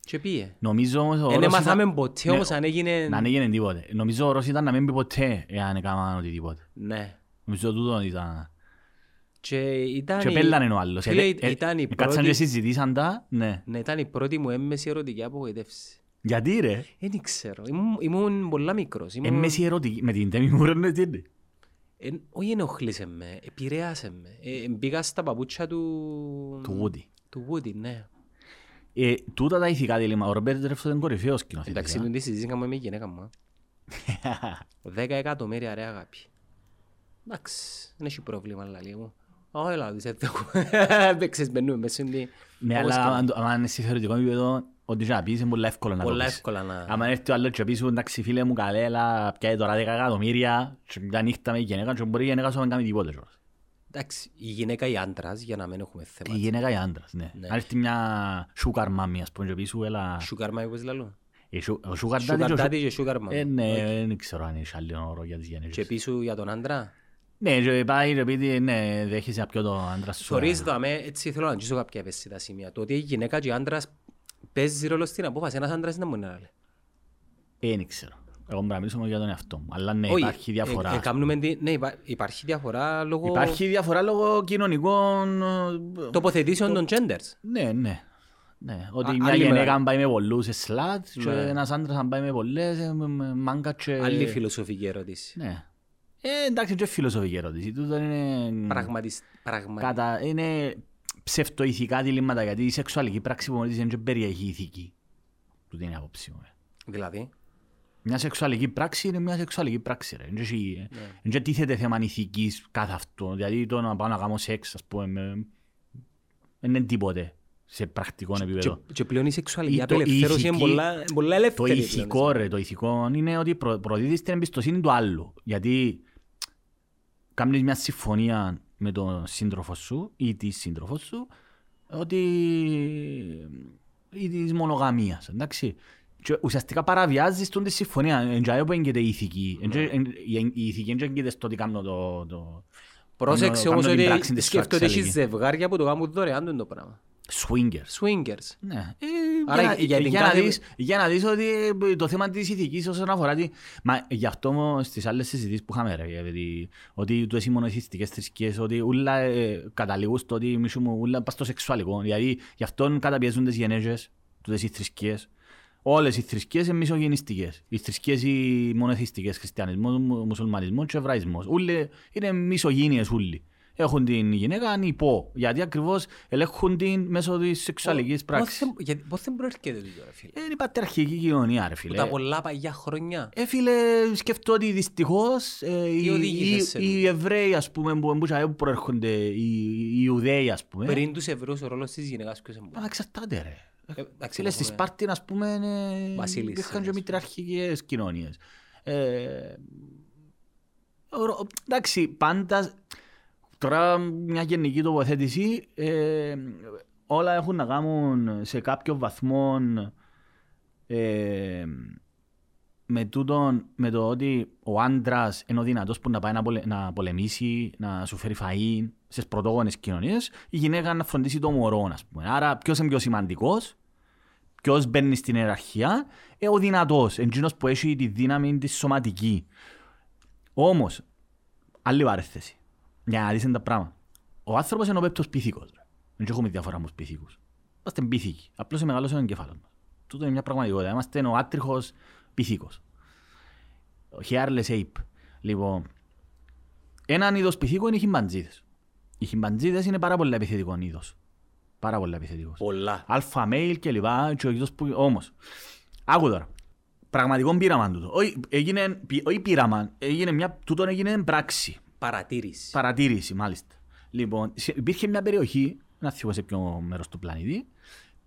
Και πήγε. Νομίζω όμως ο Δεν όρος μάθαμε ήταν- ποτέ Ναι, όμως αν έγινε... Να ανοίγαινε τίποτε. Νομίζω ο όρος ήταν να μην πει ποτέ εάν έκαναν οτιδήποτε. Ναι. Νομίζω τούτο ήταν... Και ήταν Και η- πέλανε ο άλλος. Φίλε, Ε, ε, ήταν η ε, Κάτσαν και πρώτη... συζητήσαν τα, ναι. Ναι, ήταν η πρώτη μου έμμεση ερωτική απογοητεύση. Γιατί ρε, Δεν ξέρω. Ήμουν, ήμουν πολλά μικρός. Ήμουν... έμμεση ερωτική, με την Demi Moore είναι τι είναι; Εν, όχι ενοχλήσε με, επηρέασε με. Ε, μπήκα στα παπούτσια του... Του Woody. Του Woody, ναι. Ε, τούτα τα ηθικά διλήμματα, ο Ρομπέρτ Ρεύστο είναι κορυφαίος σκηνοθέτης. Εντάξει, α. του τη συζήτηκα μου με η γυναίκα μου. α. (laughs) Δέκα εκατομμύρια ρε αγάπη. Εντάξει, δεν έχει πρόβλημα λαλή μου. Όχι, λαλή, σε δέχω. Παίξες μπαινούμε μέσα στην... Ναι, όπως αλλά και να- αν το- αν είναι σε θεωρητικό επίπεδο, ό,τι και να πεις είναι πολύ εύκολο να το Πολλά πεις. εύκολα να... Άμα έρθει ο άλλος και πεις σου, εντάξει φίλε μου καλέ, αλλά πιάει τώρα 10 εκατομμύρια και μια νύχτα με η γυναίκα και μπορεί η γυναίκα σου να μην κάνει τίποτε. κιόλας. Εντάξει, η γυναίκα ή άντρας, για να μην έχουμε Η θέμα. γυναίκα ή άντρας, ναι. Ναι. Αν έρθει μια sugar mommy, ας πούμε, και πεις σου, έλα... Sugar mommy, πώς λαλούν. Ε, σου- Ο sugar daddy Sugar και ο daddy su- και sugar mom. Ε, ναι, δεν ξέρω αν έχει άλλο όρο για τις Και γυναίκες. πίσω για τον άντρα; Ναι, και πάει και πει, ναι, δέχεσαι να πιω το άντρα σου. Θωρείς το αμέ, έτσι θέλω να αγγίσω κάποια ευαίσθητα σημεία. Το ότι η γυναίκα και ο άντρας παίζει ρόλο στην απόφαση. Ένας άντρας δεν μπορεί να λέει. Ε, δεν ξέρω. Εγώ μπορώ να μιλήσω μόνο για τον εαυτό μου. Αλλά ναι, Όχι, υπάρχει ε, διαφορά. ε, κάνουμε τη- Ναι, υπά- υπάρχει διαφορά λόγω Υπάρχει διαφορά λόγω κοινωνικών... ε, τοποθετήσεων των genders. Ναι, ναι. Ναι, ότι Α- μια άλλη γυναίκα μέρα. αν πάει με πολλούς σε σλάτ και Ναι. ένας άντρας αν πάει με πολλές ε, με- με μάγκα και... Άλλη φιλοσοφική ερώτηση. Ναι. Ε, εντάξει, και φιλοσοφική ερώτηση. Τούτο είναι... Πραγματισ... Πραγμα... Κατα... Είναι ψευτοηθικά διλήμματα γιατί η σεξουαλική πράξη που μόλις δεν περιέχει ηθική. Τούτη είναι η άποψη μου. ε. Δηλαδή, Μια σεξουαλική πράξη είναι μια σεξουαλική πράξη. Ρε. Δεν έχει- Ναι. Δεν τίθεται θέμα ηθικής κάθε αυτό. Δηλαδή το να πάω να κάνω σεξ, ας πούμε, με- δεν είναι τίποτε σε πρακτικό επίπεδο. και, και πλέον η σεξουαλική Ή το απελευθέρωση είναι ηθική- πολλά, είναι πολλά Το ελεύθερη. πλέον. ηθικό, ρε, το ηθικό είναι ότι προ, προδίδεις την εμπιστοσύνη του άλλου. Γιατί κάνεις μια συμφωνία με τον σύντροφο σου ή τη σύντροφος σου ότι ή της μονογαμίας, εντάξει. Και ουσιαστικά παραβιάζεις τον τη συμφωνία. Εν τζάι όπου έγκυται η ηθική. Εν τζάι- εν- η- Η ηθική δεν έγκυται στο ότι κάνω το... το Πρόσεξε κάνω όμως την ότι πράξη της σκέφτονται έχεις σεξουαλικής. ζευγάρια που το κάνουν δωρεάν το το πράγμα. Swingers. Swingers. Ναι. Ε, Άρα για, για για, την για, να κάθε- δεις, για να δεις ότι ε, το θέμα της ηθικής όσον αφορά τη... Μα γι' αυτό όμως στις άλλες συζητήσεις που είχαμε ρε, γιατί, ότι του εσύ μονοθυστικές θρησκείες, ότι ούλα ε, καταλήγουν στο ότι μισού μου ούλα πας στο σεξουαλικό. Δηλαδή γι' αυτό καταπιέζουν τις γενέζες, τούτες οι θρησκείες. Όλες οι θρησκείες είναι μισογενιστικές. Οι θρησκείες οι μονοθυστικές, χριστιανισμός, μου- μουσουλμανισμός και εβραϊσμός. Ούλοι είναι μισογίνειες ούλοι. Έχουν την γυναίκα υπό, γιατί ακριβώς ελέγχουν την μέσω της σεξουαλικής πράξης. Πώς δεν- γιατί- Πώς δεν προέρχεται τούτο, ρε φίλε; Ε, Είναι η πατριαρχική κοινωνία, ρε Που φίλε. τα πολλά παγιά χρόνια. Ε, φίλε, σκεφτώ ότι δυστυχώς ε, οι, οδήγησες σε οι, οι τούτο; Εβραίοι, ας πούμε, που, που, που προέρχονται, οι, οι Ιουδαίοι, ας πούμε. Πριν τους Εβραίους ο ρόλος της γυναίκας ποιος είναι; Αλλά εξαρτάται, ρε. Ε, εντάξει, Φίλε, στη έχουμε- Σπάρτη, ας πούμε, ε, Βασίλισσες, υπήρχαν ας και πούμε. μητριαρχικές κοινωνίες. Ε, ρο- εντάξει, πάντα, τώρα μια γενική τοποθέτηση, ε, όλα έχουν να κάνουν σε κάποιο βαθμό ε, με, τούτον, με το ότι ο άντρας είναι ο δυνατός που να πάει να, πολε, να πολεμήσει, να σου φέρει φαΐ στις πρωτόγονες κοινωνίες, η γυναίκα να φροντίσει το μωρό, ας πούμε. Άρα, ποιος είναι πιο σημαντικός, ποιος μπαίνει στην ιεραρχία, ε, ο δυνατός, εκείνο που έχει τη δύναμη της σωματική. Όμως, άλλη παρέθεση. Για να δεις τα πράγματα. Ο άνθρωπος είναι ο πέπτος πίθηκος. ρε. Δεν έχουμε διαφορά με τους πίθηκους. Είμαστε πίθηκοι. Απλώς μεγαλώσει ο εγκέφαλος μας. Τούτο είναι μια πραγματικότητα. Είμαστε ο άτριχος πίθηκος. Ο hairless ape. Λοιπόν, έναν είδος πίθηκου είναι οι χιμπαντζίδες. Οι χιμπαντζίδες είναι πάρα πολύ επιθετικό είδος. Πάρα πολύ επιθετικός. Πολλά. Αλφα mail και λοιπά. Και ο είδος που... Όμως, άκου τώρα. Πραγματικό πείραμα τούτο. Όχι, έγινε, πει- όχι πείραμα, έγινε μια, τούτο έγινε πράξη. Παρατήρηση. Παρατήρηση, μάλιστα. Λοιπόν, σε- υπήρχε μια περιοχή, να θυμώ σε ποιο μέρος του πλανήτη,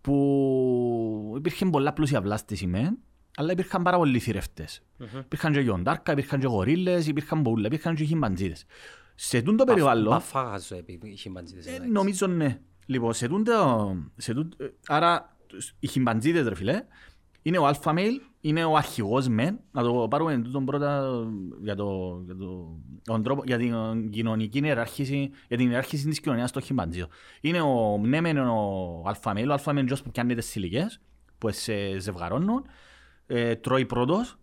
που υπήρχε πολλά πλούσια βλάστηση μεν, αλλά υπήρχαν πάρα πολλοί θηρευτές. Υπήρχαν και γιοντάρκα, υπήρχαν και γορίλες, υπήρχαν πολλά, υπήρχαν και χιμπαντζίδες. Σε τούτο περιβάλλον, Παφάγαζο επειδή είχε μπαντζίδες. ε, εντάξει. νομίζω ναι. Λοιπόν, σε τούτο, σε τούτο, ε, άρα τους- οι χιμπαντζίδες ρε φίλε, είναι ο αλφα μέιλ, είναι ο αρχηγός μεν, να το πάρουμε τούτον πρώτα για, το, για, το, τον τρόπο, για την κοινωνική ιεράρχηση, για την ιεράρχηση της κοινωνίας των χιμπαντζίδων. Είναι ο, ναι μεν ο αλφα μέιλ, ο αλφα μέιλ είναι που πιάνει τις ηλικές, που σε ζευγαρώνουν, ε, τρώει πρώτος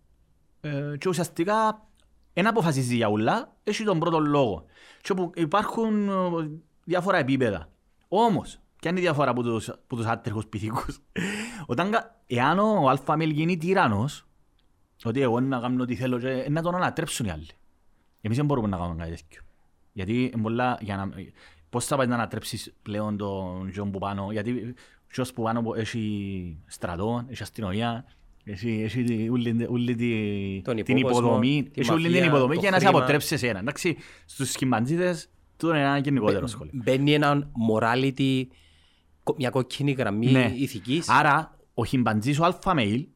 ε, και ουσιαστικά δεν αποφασίζει για ούλα, έχει τον πρώτο λόγο. Και όπου υπάρχουν ε, διάφορα επίπεδα. Όμως, ποια είναι η διαφορά από τους, από τους άτριχους πυθικούς; Όταν, κα- εάν ο αλφα μέιλ γίνει τυράννος, ότι εγώ να κάνω ό,τι θέλω και να τον ανατρέψουν οι άλλοι. Εμείς δεν μπορούμε να κάνουμε κάτι τέτοιο. Γιατί είναι πολλά, για να, πώς θα πάει να ανατρέψεις πλέον τον Τζον που πάνω, γιατί ο Τζος που πάνω έχει στρατό, έχει αστυνομία, έχει, έχει τη- όλη, όλη τη, Τον την υπόκοσμο, υποδομή, τη έχει όλη την μαφία, υποδομή το για να σε χρήμα. αποτρέψεις εσένα. Εντάξει, στους χιμπατζήδες, τούτο είναι ένα γενικότερο σχόλιο. Μπαίνει ένα morality, κο- μια κόκκινη γραμμή Ναι. ηθικής. Άρα, ο χιμπαντζής ο alpha male,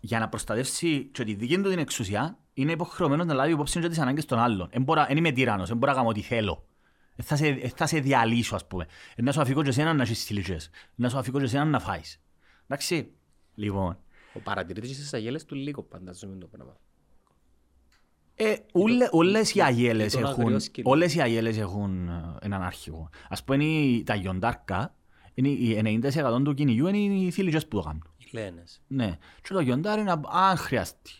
για να προστατεύσει και τη δική του την εξουσία, είναι υποχρεωμένος να λάβει υπόψη και τις ανάγκες των άλλων. Δεν είμαι τυράννος, δεν μπορώ να κάνω ό,τι θέλω. Ε, Θα σε, ε, θα σε διαλύσω, ας πούμε. Ε, Να σου αφήκω και εσένα να έχεις θηλυκές. Να σου αφήκω και εσένα να φάεις. Εντάξει. Λοιπόν, Ο παρατηρητής στις αγέλες του λίγο φαντάζομαι το πράγμα. Ε, ούλε- όλες οι αγέλες τον έχουν, αγριό σκύλο. όλες οι αγέλες έχουν ε, έναν άρχηγο. Ας πούμε οι- τα γιοντάρκα, είναι, οι 90% του κυνηγιού είναι οι θηλυκές που το κάνουν. Οι λένες. Ναι. Και το γιοντάρι είναι αν χρειαστεί.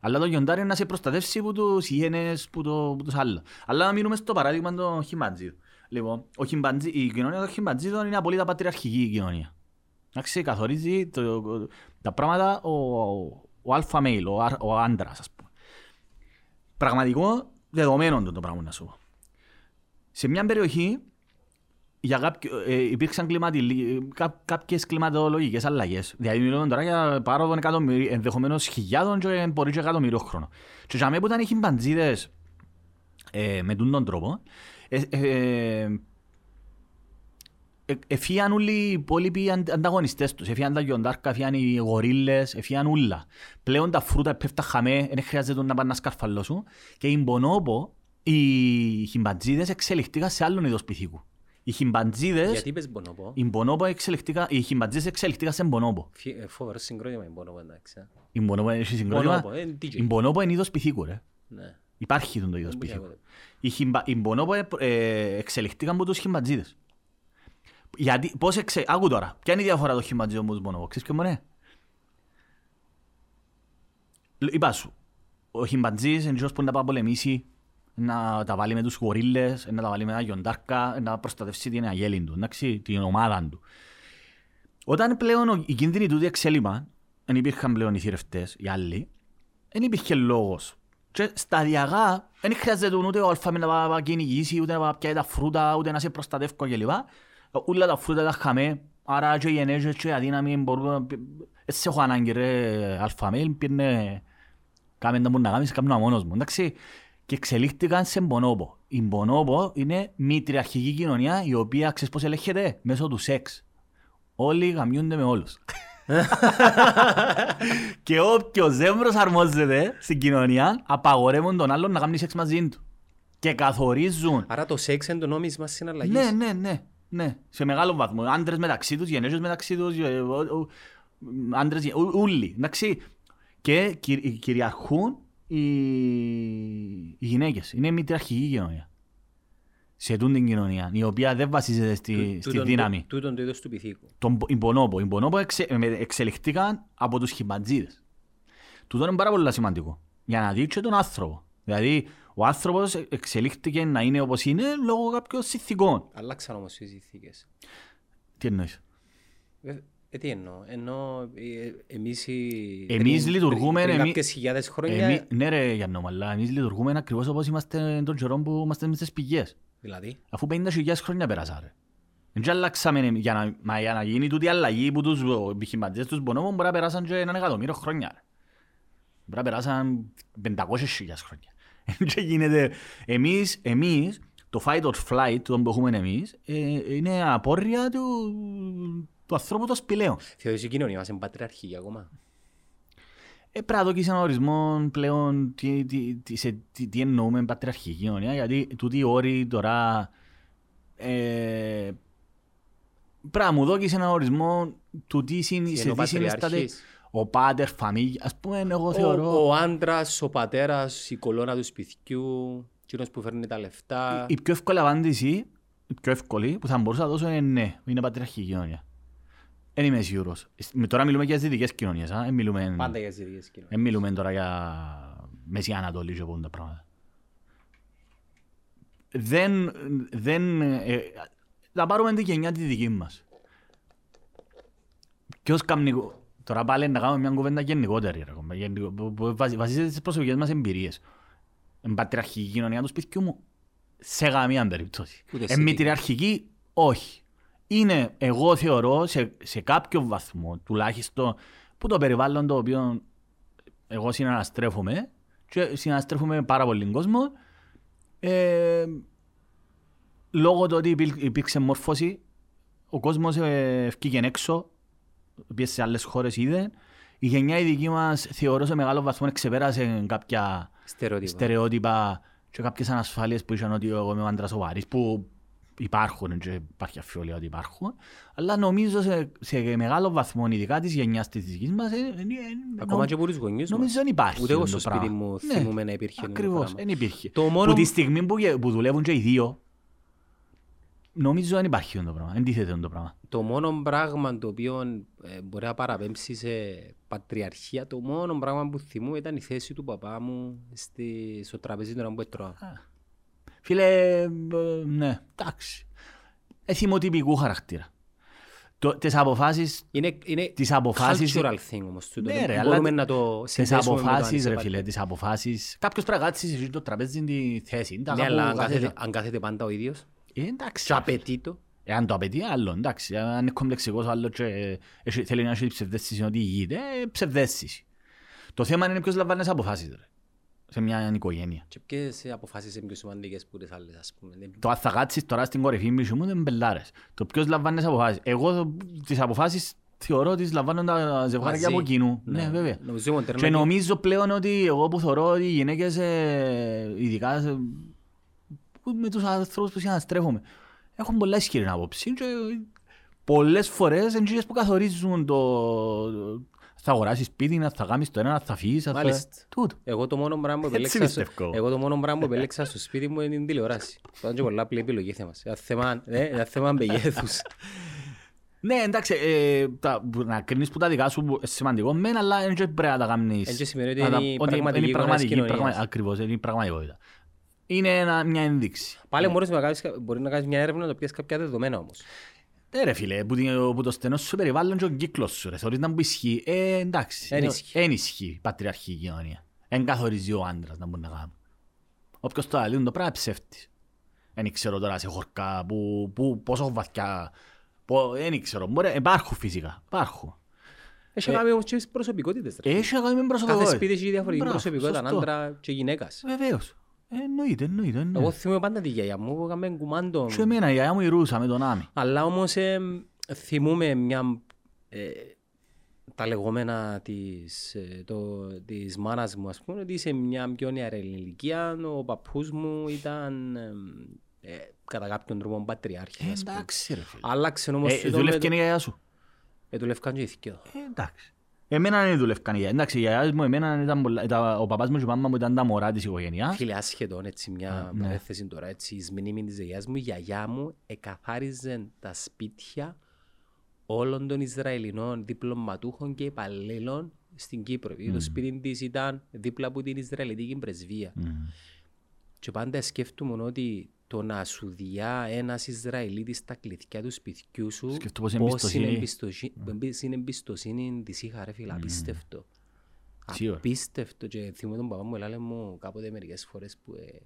Αλλά το γιοντάρι είναι να σε προστατεύσει από τους ιένες, από, το, από τους άλλους. Αλλά να μείνουμε στο παράδειγμα των χιμπαντζίδων. Λοιπόν, ο χιμπαντζί, η κοινωνία των χιμπαντζίδων είναι απολύτως πατριαρχική η κοινωνία. Εντάξει, καθορίζει το, τα πράγματα ο, ο, ο αλφα μέιλ, ο, αρ- ο άντρας, ας πούμε. Πραγματικό δεδομένο το, το πράγμα να σου πω. Σε μια περιοχή για κάποιο, ε, υπήρξαν κλιματι, κά, κάποιες κλιματολογικές αλλαγές. Δηλαδή μιλούμε τώρα για πάροδο εκατομμύρι, ενδεχομένως χιλιάδων και μπορεί και εκατομμύριο χρόνο. Και για μένα που ήταν οι χιμπαντζίδες ε, με τούν τον τρόπο, ε, ε, ε, εφίαν όλοι οι υπόλοιποι αν- ανταγωνιστές τους. Εφίαν τα γιοντάρκα, εφίαν οι γορίλες, εφίαν ούλα. Πλέον τα φρούτα πέφτα χαμέ, δεν χρειάζεται να πάνε να σκαρφαλώσουν. Και οι μπονόπο, οι χιμπαντζίδες εξελιχθήκαν σε άλλον είδος πυθίκου. Οι χιμπαντζίδες, Γιατί είπες μπονοπό. οι μπονόπο εξελιχθήκαν, οι χιμπαντζίδες εξελιχθήκαν σε μπονόπο. Φι- ε, Φοβερό συγκρότημα η μπονοπό, εντάξει. ε. Οι μπονόπο έχει συγκρότημα. Bonobo, ε, DJ. Οι μπονόπο είναι είδος πυθίκου, ρε. Ναι. Υπάρχει τον το είδος Δεν μπορεί πυθίκου. να πω. Οι, χιμπα... οι μπονόπο ε, ε, εξελιχθήκαν από τους χιμπατζίδες. Γιατί, πώς εξε... Άκου τώρα, ποια είναι η διαφορά των χιμπατζίδων με τους μπονόπο, ξέρεις ποιο μόνο είναι; Λ- Είπα σου, ο χιμπατζής είναι εκείνος που να πάει να πολεμήσει, να τα βάλει με τους γορίλες, να τα βάλει με τα γιοντάρκα, να προστατεύσει την αγέλη του, εντάξει, την ομάδα του. Όταν πλέον ο- οι κίνδυνοι του εξέλιμα, δεν υπήρχαν πλέον οι θηρευτές, οι άλλοι, δεν υπήρχε λόγος. Και σταδιακά δεν χρειάζεται ούτε ο αλφα να πάει να κυνηγήσει, ούτε να πάει να πιάει τα φρούτα, ούτε να σε προστατεύει κλπ. Όλα τα φρούτα τα χαμέ, άρα και οι ενέργειες και οι αδύναμοι μπορούν να... Έτσι έχω ανάγκη ρε αλφα πήρνε... Κάμε τα που να κάνεις, κάνω μόνος μου, εντάξει. Και εξελίχθηκαν σε μπονόπο. Η μπονόπο είναι μητριαρχική κοινωνία η οποία, ξέρεις πώς ελέγχεται, μέσω του σεξ. Όλοι γαμιούνται με όλους. (laughs) και όποιος δεν προσαρμόζεται στην κοινωνία, απαγορεύουν τον άλλον να κάνει σεξ μαζί του. Και καθορίζουν. Άρα το σεξ είναι το νόμισμα συναλλαγής. Ναι, ναι, ναι, ναι. Σε μεγάλο βαθμό. Άντρες μεταξύ τους, γενέσεις μεταξύ τους, ε, ο- ο- άντρες, γε- ού- ούλοι. Εντάξει. Και κυρ- κυριαρχούν οι, οι γυναίκες. Είναι μητριαρχική κοινωνία. Σε τούν την κοινωνία, η οποία δεν βασίζεται στη, Τού- στη τούτον- δύναμη. Τούτον το είδος του πυθίκου. Τον, οι μπονόπο. Οι μπονόπο εξε, με- εξελιχθήκαν από τους χιμπατζίδες. Τούτο είναι πάρα πολύ σημαντικό. Για να δείξει τον άνθρωπο. Δηλαδή, ο άνθρωπος εξελίχθηκε να είναι όπως είναι λόγω κάποιων συνθηκών. Αλλάξαν όμως οι συνθήκες. Τι εννοείς; Ε, ε, τι εννοώ. Εννοώ ε, εμείς οι... Εμείς πριν- λειτουργούμε, Πριν εμεί- κάποιες χιλιάδες χρόνια. Εμεί, ναι ρε Γιάννο, αλλά εμείς λειτουργούμε ακριβώς όπως είμαστε τον καιρό που είμαστε μες στις πηγές. Δηλαδή; Αφού 50.000 χρόνια πέρασαν ρε. Δεν αλλάξαμε για να, μα για να γίνει τούτη αλλαγή που τους επιχειρηματίες τους μπονόμων μπορεί να περάσαν και έναν εκατομμύριο χρόνια. Ρε. Μπορεί να περάσαν 500.000 χρόνια. (laughs) Και γίνεται, εμείς, εμείς, το fight or flight το που έχουμε εμείς, ε, είναι απόρρια του, του ανθρώπου των σπηλαίων. Θεωρείς η κοινωνία μας είναι πατριαρχική ακόμα; Ε, πρέπει να δοκίσει έναν ορισμό πλέον τι, τι, τι, σε, τι, τι εννοούμε με πατριαρχική κοινωνία, γιατί τούτοι οι όροι τώρα ε, πρέπει να μου δώκεις έναν ορισμό του τι συν, Τι σε εννοώ τι συνιστάται πατριάρχης. ο πάτερ, φαμίλια, ας πούμε εγώ θεωρώ Ο, ο άντρας, ο πατέρας, η κολόνα του σπιτιού, εκείνος που φέρνει τα λεφτά. η πιο εύκολη απάντηση, η πιο εύκολη που θα μπορούσα να δώσω είναι ναι, είναι πατριαρχική κοινωνία. Δεν είμαι σίγουρος. Με- Τώρα μιλούμε για τις δυτικές κοινωνίες, α, δεν μιλούμε... Πάντα για τις ίδιες κοινωνίες. Δεν μιλούμε τώρα για Μέση Ανατολή και όλα τα πράγματα. Δεν, δεν, ε, θα πάρουμε την γενιά τη δική μας. Ποιος κάνει, τώρα πάλι να κάνουμε μια κουβέντα γενικότερη, ρε, κομπέ, γενικο- που- που βασι- βασίζεται στις προσωπικές μας εμπειρίες. Εν πατριαρχική κοινωνία του σπιτιού μου, σε καμία περίπτωση. Ούτε Εν σε μητριαρχική, όχι. Είναι, εγώ θεωρώ, σε, σε κάποιο βαθμό, τουλάχιστον, που το περιβάλλον το οποίο εγώ συναναστρέφομαι και συναναστρέφομαι πάρα πολύ κόσμο ε, λόγω του ότι υπήρ- υπήρξε μόρφωση ο κόσμος ε, βγήκε έξω πήγε σε άλλες χώρες είδε η γενιά η δική μας θεωρώ σε μεγάλο βαθμό ξεπέρασε κάποια Στερεότυπα. στερεότυπα και κάποιες ανασφάλειες που είχαν ότι εγώ είμαι ο άντρας ο βαρύς που υπάρχουν και υπάρχει αφιόλια ότι υπάρχουν αλλά νομίζω σε, σε μεγάλο βαθμό ειδικά της γενιάς της δικής μας ε, ε, ε, Ακόμα νο- και από τους γονείς μας. Νομίζω δεν υπάρχει. Ούτε εγώ αυτό στο το σπίτι πράγμα. μου Ναι, θυμούμαι να υπήρχε. το Ακριβώς, πράγμα. δεν υπήρχε. Το μόνο- Που τη στιγμή που, γε- που δουλεύουν και οι δύο, νομίζω δεν υπάρχει αυτό το πράγμα. Εντίθεται αυτό το πράγμα. Το μόνο πράγμα το οποίο ε, μπορεί να παραπέμψει σε πατριαρχία, το μόνο πράγμα που θυμούμαι ήταν η θέση του παπά μου στη, στο τραπέζι του να που έτρωγα. Φίλε, ε, ναι, εντάξει. Έχει τυπικού χαρακτήρα. Το, τις αποφάσεις, Είναι, είναι τις αποφάσεις, cultural thing όμως. τούτο. Ναι, Δεν ρε, μπορούμε αλλά να το τις συνδέσουμε με το αν αποφάσεις είσαι ρε πατri- φίλε, τις αποφάσεις. Κάποιος πρέπει να κάτσει σε το τραπέζι τη θέση. Τα Ναι, κάπου αλλά αν κάθεται. κάθεται, αν κάθεται πάντα ο ίδιος Ε, εντάξει. και απαιτεί το, Εάν το απαιτεί άλλο, εντάξει. Αν είναι κομπλεξικός άλλος και ε, έχει- θέλει να έχει ψευδέστηση ότι ηγείται, ε, ψευδέστηση. Το θέμα είναι ποιος λαμβάνει τις αποφάσεις ρε, σε μια οικογένεια. και ποιες αποφάσεις είναι πιο σημαντικές που τις άλλες ας πούμε; Δεν- Το αν θα κάτσεις τώρα στην κορυφή μου μου δεν μπελάρες. Το ποιος λαμβάνει τις αποφάσεις. Εγώ τις αποφάσεις θεωρώ ότι τις λαμβάνουν τα ζευγάρια Μαζί. από κοινού. Ναι. Ναι, βέβαια. Νομίζω η μοντέρνα Και είναι- νομίζω πλέον ότι εγώ που θεωρώ ότι οι γυναίκες, ε, ειδικά σε- που με τους ανθρώπους που συναστρέφομαι, έχουν πολλά ισχυρή άποψη και πολλές φορές είναι εκείνες που καθορίζουν το... Θα αγοράσεις σπίτι, να θα κάνεις το ένα, να θα φύγεις, να θα... Μάλιστα. Τούτο. Εγώ το μόνο πράγμα που Έτσι επέλεξα, στο, πιστεύω. εγώ το μόνο πράγμα που επέλεξα στο σπίτι μου είναι η τηλεόραση. Το είναι και πολλά απλή επιλογή θέμας. Ένα θέμα, ε, ένα θέμα μεγέθους. (laughs) Ναι, εντάξει, ε, τα, που- να κρίνεις που τα δικά σου που είναι σημαντικό μεν, αλλά δεν πρέπει να τα κάνεις... Εν και σημαίνει ότι να τα- είναι η ότι πραγματική είναι η εικόνα της κοινωνίας. πραγμα- Ακριβώς, είναι η πραγματικότητα. Είναι ένα, μια ενδείξη. Πάλι μπορείς να κάνεις, μπορεί να κάνεις μια έρευνα να το πιάσεις κάποια δεδομένα όμως. Ναι ρε φίλε, που, την- που το στενό σου περιβάλλον και ο κύκλος σου ρε, θεωρείς να που ισχύει, ε, εντάξει. Εν είναι- ισχύει. εν ισχύει η πατριαρχική κοινωνία. Εν καθορίζει ο άντρας να μπορεί να κάνει. Όποιος το αλλήλουν το πράγμα είναι ψεύτης. Δεν ξέρω τώρα σε χορκά, που, που, πόσο βαθιά, δεν ξέρω, μπορεί, υπάρχουν φυσικά, υπάρχουν. Έχει να κάνει όμως και τις προσωπικότητες. ρε. Έχει να κάνει με Κάθε προσωπικότητα. σπίτι έχει διαφορετική Μπράβο, προσωπικότητα, σωστό. άντρα και γυναίκας. Βεβαίως. Ε, Εννοείται, εννοείται. εννοείται. Εγώ θυμούμαι πάντα τη γιαγιά μου που έκαμε κουμάντο. Και εμένα, η γιαγιά μου η Ρούσα με τον Άμι. Αλλά όμως ε, θυμούμαι μια, ε, τα λεγόμενα της, ε, το, της μάνας μου, ας πούμε, ότι σε μια πιο νεαρή ηλικία ο παππούς μου ήταν ε, ε, κατά κάποιον τρόπο πατριάρχης, ας πούμε. Εντάξει ρε φίλε. Άλλαξε όμως Ε, τούτο με Δουλεύκαν το- η γιαγιά σου. ε, δουλεύκαν και οι θκυο. Ε, εντάξει. Εμένα δεν δουλεύκαν οι γιαγιάς. Εντάξει, οι γιαγιάς μου, εμένα ήταν πολλά, ήταν- ο παπάς μου και η μάμα μου ήταν τα μωρά της οικογένειας. Φίλε, άσχετον έτσι μια ναι. παρέθεση τώρα, έτσι, εις μνήμη της γιαγιάς μου, η γιαγιά μου εκαθάριζε τα σπίτια όλων των Ισραηλινών διπλωματούχων και υπαλλήλων στην Κύπρο. Mm. Το σπίτι της ήταν δίπλα από την Ισραηλιτική πρεσβεία. Μμμ. Και πάντα σκέφτομαι ότι το να σου διά ένας Ισραηλίτης τα κλειδιά του σπιτιού σου, Σκέφτομαι πόση πόση είναι εμπιστοσύνη. εμπιστοσύνη, είναι εμπιστοσύνη της είχα ρε φίλε, απίστευτο. Σίγουρα. Απίστευτο και θυμούμαι τον παπά μου, έλα μου κάποτε μερικές φορές που ε,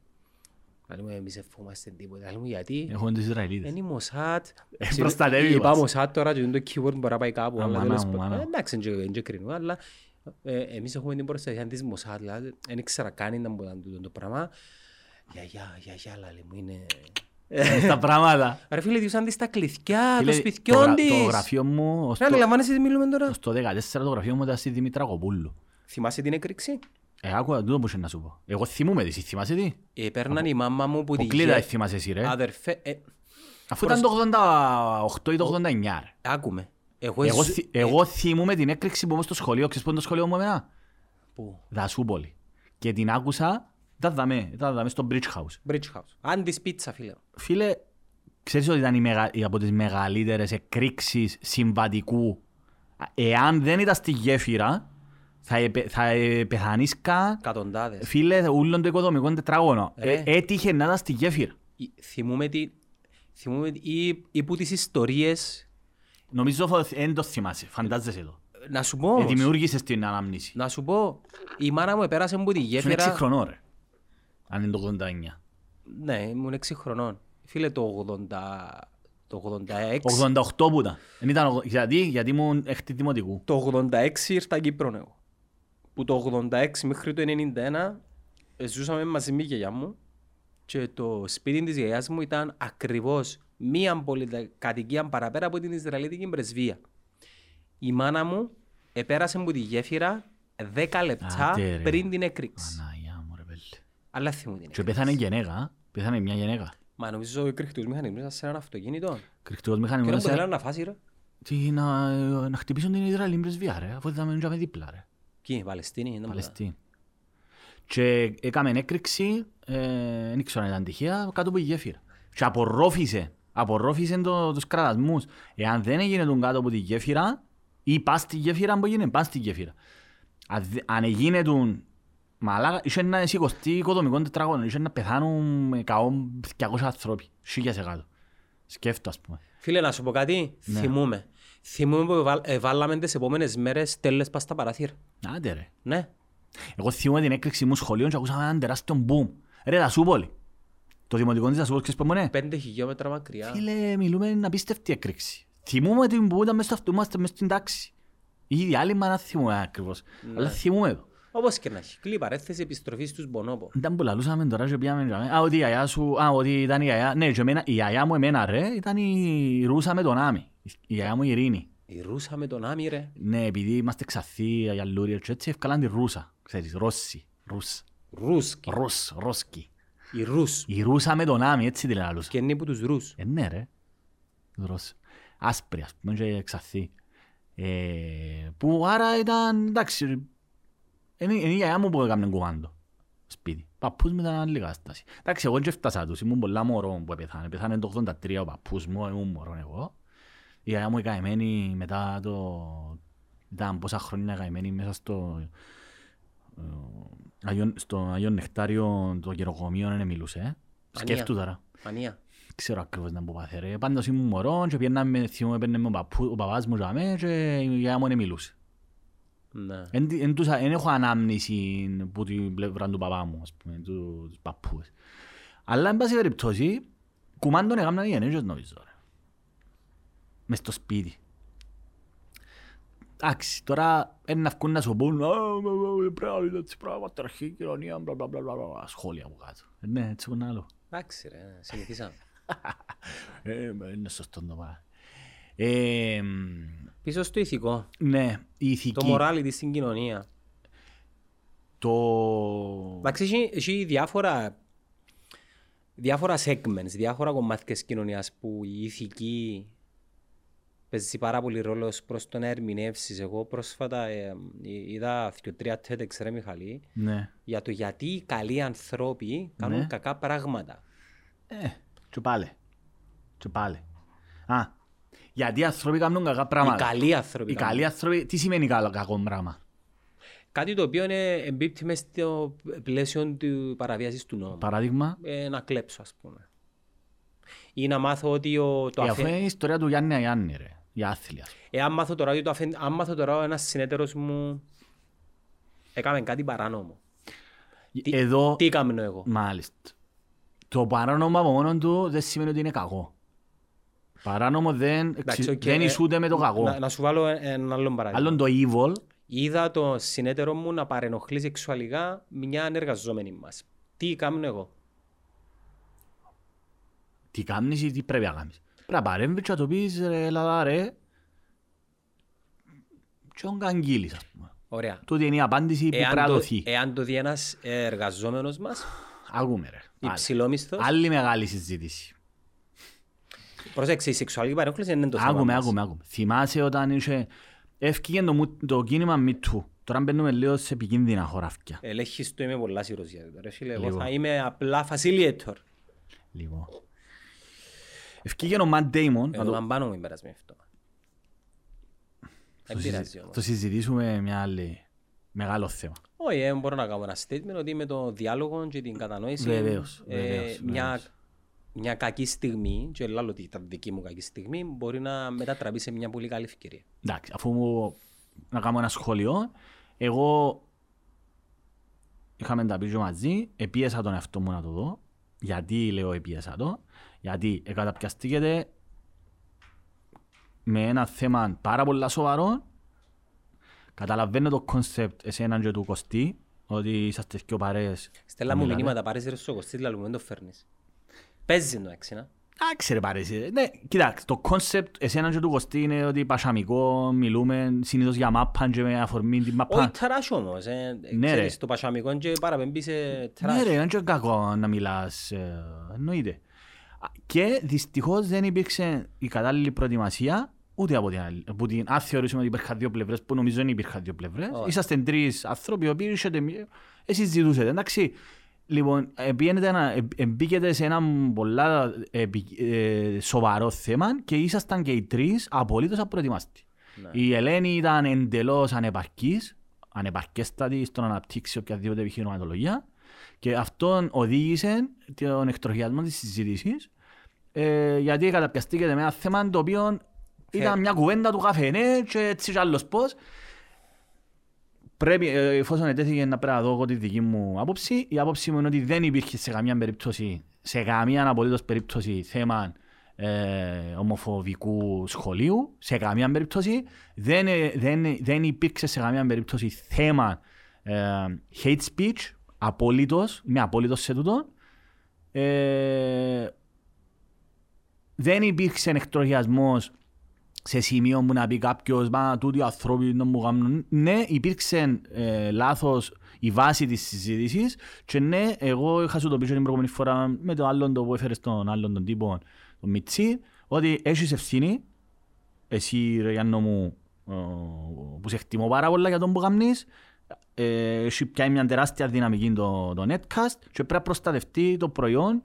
Λέει μου, εμείς εφόμαστε τίποτα. Λέει μου, γιατί Έχουμε τους Ισραηλίτες. είναι η Μοσάτ. Ε, προστατεύει Είπα μας. Μοσάτ τώρα και το keyword μπορεί να πάει κάπου. Α, αλλά μάνα τέλος μου, πάντων. μάνα Ε, μου. Εντάξει, δεν και- δεν και κρίνω, αλλά ε, εμείς έχουμε την προστασία της Μοσάτ. δηλαδή, Δεν ήξερα καν ήταν που ήταν τούτο το πράγμα. Γιαγιά, γιαγιά, λέει μου, είναι... Στα πράγματα. Ρε φίλε, διούσαν της τα κλειδιά Φίλε, των το σπιτιών γρα- της. Το γραφείο μου, ως Ρε, το- αντιλαμβάνεσαι τι μιλούμε τώρα; ως το 14 το γραφείο μου ήταν στη Δημήτρα Κοπούλου. Θυμάσαι την έκρηξη; Ε, άκουα τούτο που είχε να σου πω. Εγώ θυμούμαι τη, θυμάσαι τι; Ε, Παίρναν η μάμα μου που τη Αποκλείτα γε- θυμάσαι εσύ ρε; Αδερφέ, ε, Αφού ήταν το 88 ή το 89 ρε. άκουμε. Εγώ, Εγώ, ζω- θυ- εγώ θυμούμαι την έκρηξη που ήμουν στο σχολείο. Ξέρεις πού είναι το σχολείο μου εμένα; Πού; Δασούπολη. Και την άκουσα, ήταν δαμέ, ήταν δαμέ στο Bridge House. Bridge House. Αν της πίτσα, φίλε. Φίλε, ξέρεις ότι ήταν η μεγα... η από τις μεγαλύτερες εκρήξεις συμβατικού; Εάν δεν ήταν στη γέφυρα, θα, επε... θα ε, πεθανίσκα, Κατοντάδες. φίλε, ούλον το οικοδομικό τετράγωνο. Ρε. Ε, έτυχε να ήταν στη γέφυρα. Ή- Θυμούμαι τι... Θυμούμαι τι- ή, ή που τις ιστορίες... Νομίζω δεν το θυμάσαι, φαντάζεσαι το. Να σου πω Ε, όμως. δημιούργησες την αναμνήση. Να σου πω. Η μάνα μου πέρασε από τη Σου είναι γέφυρα... 6 χρονών ρε. Αν είναι το 89. Ναι, ήμουν 6 χρονών. Φίλε, το 80... Το 86... 88 που ήταν. Εν ήταν ογ- γιατί, γιατί ήμουν έκτη δημοτικού. Το 86 ήρθα Κύπρο εγώ. Που το 86 μέχρι το 91 ε, ζούσαμε μαζί με η γιαγιά μου και το σπίτι της γιαγιάς μου ήταν ακριβώς μία πολυκατοικία παραπέρα από την Ισραηλίτικη πρεσβεία. Η μάνα μου επέρασε από τη γέφυρα 10 λεπτά Άντε, ρε. πριν την έκρηξη. Αναγιά μου ρε πέλε. Αλλά θυμούν την Και έκρηξη. πέθανε γενέγα. Πέθανε μια γενέγα. Μα νομίζω ο κρυκτούς μηχανισμός ήταν σε ένα αυτοκίνητο. Κρυκτικός Και μηχανισμός. δεν σε- θέλανε να φάσει ρε. Τι, να, να χτυπήσουν την Ισραηλή πρεσβεία ρε. Αφού ήταν μείνουμε δίπλα ρε. Ποιοι, οι Παλαιστίνοι. ήταν Παλαιστίνη. Και έκαμε έκρηξη, ε, δεν ξέρω αν ήταν τυχαία, κάτω από η γέφυρα. Και απορρόφησε, απορρόφησε το, τους κραδασμούς. Εάν δεν έγινε τον κάτω από τη γέφυρα, ή πας στη γέφυρα που έγινε, πας στη γέφυρα. Αν δε- Αν έγινε τον μαλάκα, είχε να σηκωστεί οικοδομικό τετράγωνο, είχε να πεθάνουν με καό 200 ανθρώποι, χίλιας εκάτω. Σκέφτο, ας πούμε. Φίλε, να σου πω κάτι, Ναι. θυμούμε. Θυμούμε που εβάλ- εβάλαμε τις επόμενες μέρες τέλες πας στα παράθυρα. Άντε ρε. Ναι. Εγώ θυμούμαι την έκρηξη μου σχολείων και ακούσαμε έναν τεράστιο μπουμ. Ρε, Δασούπολη. Το δημοτικό της Δασούπολης, ξέρεις πού είναι; Πέντε χιλιόμετρα μακριά. Φίλε, μιλούμε είναι απίστευτη έκρηξη. Θυμούμαι την που ήταν μέσα στο αυτό, είμαστε μέσα στην τάξη. Ή διάλειμμα να θυμούμαι ακριβώς. Αλλά θυμούμαι το. Όπως και να έχει. Κλεί παρέθεση επιστροφής στους Μπονόπο. Ήταν που λαλούσαμε τώρα και πήγαμε και λέμε, Α, ότι η γιαγιά σου, α, ότι ήταν η γιαγιά. Ναι, και εμένα, η γιαγιά μου εμένα ρε, ήταν η Ρούσα με τον Άμι. Η γιαγιά μου η Ειρήνη. Η Ρούσα με τον Άμι ρε. Ναι, επειδή είμαστε ξαθοί, αγιαλούρια και έτσι, ευκάλαν τη Ρούσα. Ξέρεις, Ρώση. Ρούς. Ρούσκι. Ρούς, Ρώσκι. Η Ρούς. Η Ρούσα με τον Άμι, έτσι τη λαλούσα. Και είναι που τους Ρούς. Ε, ναι ρε. Ρούς. Άσπρη, ας πούμε, και ξαθή. Ε, που άρα ήταν, εντάξει, είναι είναι η γιαγιά μου που έκαμε κουμάντο. Σπίτι. Παππούς μου ήταν άλλη κατάσταση. Εντάξει, εγώ και έφτασα τους, ήμουν πολλά μωρό που πεθάνε. Πεθάνε το 83 ο παππούς μου, ήμουν μωρό εγώ. Η γιαγιά μου η καημένη μετά το... Ήταν πόσα χρόνια καημένη μέσα στο... ε, Αγιον- στο Αγιον Νεκτάριο το γεροκομείο δεν μιλούσε. ε. Σκέφτου τώρα Μανία. ξέρω ακριβώς να που πάθε ρε. Πάντως ήμουν μωρό και πιέναμε, θυμούμαι, παίρνε ο, παππού, ο παπάς μου για μέ και η γιαγιά μου δεν μιλούσε. Ναι. Εν, τι- εν, τους- εν έχω ανάμνηση που την πλευρά του παπά μου, ας πούμε, του- τους παππούς. Αλλά, εν πάση περιπτώσει, κουμάντον έκαναν οι γενέγες νομίζω. Ρε. Μες στο σπίτι. Εντάξει, τώρα είναι να βγουν να σου πούν «Α, μα, μα, πρέπει να έτσι πράγμα, τερχή κοινωνία, μπλα μπλα μπλα μπλα, μπλα», σχόλια από κάτω. Ε, Ναι, έτσι είναι άλλο. Εντάξει ρε, συνηθίσαμε. (laughs) Ε, μα είναι σωστό το πράγμα. Ε, μ, Πίσω στο ηθικό. ναι, η ηθική. Το morality στην κοινωνία. Το... Εντάξει, έχει, έχει διάφορα, διάφορα segments, διάφορα κομμάτια της κοινωνίας που η ηθική παίζει πάρα πολύ ρόλο ως προς το να ερμηνεύσεις. Εγώ πρόσφατα ε, είδα δύο τρία TEDx ρε Μιχαλή Ναι. για το γιατί οι καλοί ανθρώποι κάνουν Ναι. κακά πράγματα. Ε, και πάλι. Και πάλι. Α, γιατί οι άνθρωποι κάνουν κακά πράγματα. Οι καλοί άνθρωποι Οι κάνουν. καλοί άνθρωποι, τι σημαίνει καλό κακό πράγμα; Κάτι το οποίο είναι εμπίπτει μες στο πλαίσιο του παραβίασης του νόμου. Παράδειγμα, Ε, να κλέψω ας πούμε. Ή να μάθω ότι ο, το ε, αφέ... αφού είναι η ιστορία του Γιάννη Αγιάννη ρε. Για άθλια. Εάν μάθω τώρα ότι το αφέ... αν μάθω τώρα ένας συνέτερος μου έκαμε κάτι παράνομο. Τι- Εδώ, Τι έκαμε εγώ; μάλιστα. Το παράνομο από μόνο του δεν σημαίνει ότι είναι κακό. Παράνομο δεν, Εντάξει, εξι- οκ, δεν ε, ισούται με το Να, κακό. να σου βάλω ένα άλλο παράδειγμα. Άλλον το evil, Είδα το συνέτερο μου να παρενοχλεί σεξουαλικά μια εργαζόμενη μας. Τι έκαμε εγώ; τι κάνεις ή τι πρέπει να κάνεις; Πρέπει να παρέμβεις και να το πεις ρε Ελλάδα ρε. Και он καγγείλεις ας πούμε. Ωραία. Τούτη είναι η απάντηση που πρέπει Εάν να το, δοθεί. εάν το δει ένας εργαζόμενος μας, Ακούμε ρε. Πάλι. υψηλόμισθος, Άλλη μεγάλη συζήτηση. Προσέξτε, η σεξουαλική παρενόχληση είναι το θέμα Άκουμε, μας. άκουμε, άκουμε. Θυμάσαι όταν είχε... Έφυγε το, μου- το κίνημα MeToo. Τώρα μπαίνουμε λίγο σε επικίνδυνα χωράφια. Ελέγχεις το είμαι πολλά σύρος για το. Ρε φίλε, εγώ Λίγο. θα είμαι απλά facilitator. Λίγο. Έφυγε ο Matt Damon. να Εγώ το- να πάνω μου η περασμένη αυτό. Δεν το πειράζει συζη- όμως. Το συζητήσουμε μια άλλη... Μεγάλο θέμα. Όχι, ε, μπορώ να κάνω ένα statement ότι με το διάλογο και την κατανόηση Βεβαίως, ε, βεβαίως, μια, βεβαίως. Μια κακή στιγμή, και λέω ότι ήταν δική μου κακή στιγμή, μπορεί να μετατραπεί σε μια πολύ καλή ευκαιρία. Εντάξει, αφού μου να κάνω ένα σχόλιο, εγώ είχαμε τα πίσω μαζί, επίεσα τον εαυτό μου να το δω. Γιατί λέω επίεσα το, γιατί εκαταπιαστήκεται με ένα θέμα πάρα πολύ σοβαρό. Καταλαβαίνω το concept εσέναν και του Κωστή, ότι είσαστε και παρέες. Στέλνα μου μιλάτε. μηνύματα, πάρεις ρε στο Κωστή, δηλαδή μου δεν το φέρνεις. Παίζει το έξι, να. Εντάξει ρε παρέες. Ναι, κοιτάξτε, το concept εσέναν και του Κωστή είναι ότι πασαμικό, μιλούμε συνήθως για μάπαν και με αφορμή την μάπαν. Όχι trash όμως, ε. Ναι, ρε. Ξέρεις, το πασαμικό και παραπέμπει σε Ναι trash. ρε, είναι και κακό να μιλάς, ε, εννοείται. Α, Και δυστυχώς δεν υπήρξε η κατάλληλη προετοιμασία ούτε από την άλλη. Από την, αν θεωρήσουμε ότι υπήρχαν δύο πλευρές, που νομίζω δεν υπήρχαν δύο πλευρές. Όχι. Είσαστε τρεις άνθρωποι οι οποίοι είσαστε, μη- εσείς ζητούσατε. Εντάξει, Λοιπόν, ε, πήγαινετε να- ε, ε, μπήκετε σε ένα πολλά ε, πι- ε, σοβαρό θέμα και ήσασταν και οι τρεις απολύτως απροετοιμάστοι. Ναι. Η Ελένη ήταν εντελώς ανεπαρκής, ανεπαρκέστατη στο να αναπτύξει οποιαδήποτε επιχειρηματολογία και αυτό οδήγησε τον εκτροχιασμό της συζήτησης ε, γιατί καταπιαστήκεται με ένα θέμα το οποίο ήταν Φε- μια κουβέντα του καφενέ και έτσι κι άλλος πώς. Πρέπει, ε, εφόσον ετέθηκε να πρέπει να δω εγώ τη δική μου άποψη, η άποψη μου είναι ότι δεν υπήρχε σε καμία περίπτωση, σε καμία απολύτως περίπτωση θέμα ε, ομοφοβικού σχολείου, σε καμία περίπτωση. Δεν, ε, δεν, δεν υπήρξε σε καμία περίπτωση θέμα ε, hate speech, απόλυτος, είμαι απόλυτος σε τούτο. Ε, δεν υπήρξε εκτροχιασμός σε σημείο που να πει κάποιος «Μα τούτοι οι άνθρωποι να μου κάνουν». Ναι, υπήρξε ε, λάθος η βάση της συζήτησης και ναι, εγώ είχα σου το πει και την προηγούμενη φορά με το άλλο το που έφερες στον άλλον τον τύπο, τον Μιτσί, ότι έχεις ευθύνη, εσύ ρε Γιάννο μου, ε, που σε εκτιμώ πάρα πολλά για τον που κάνεις, ε, έχει πια μια τεράστια δυναμική το, το netcast και πρέπει να προστατευτεί το προϊόν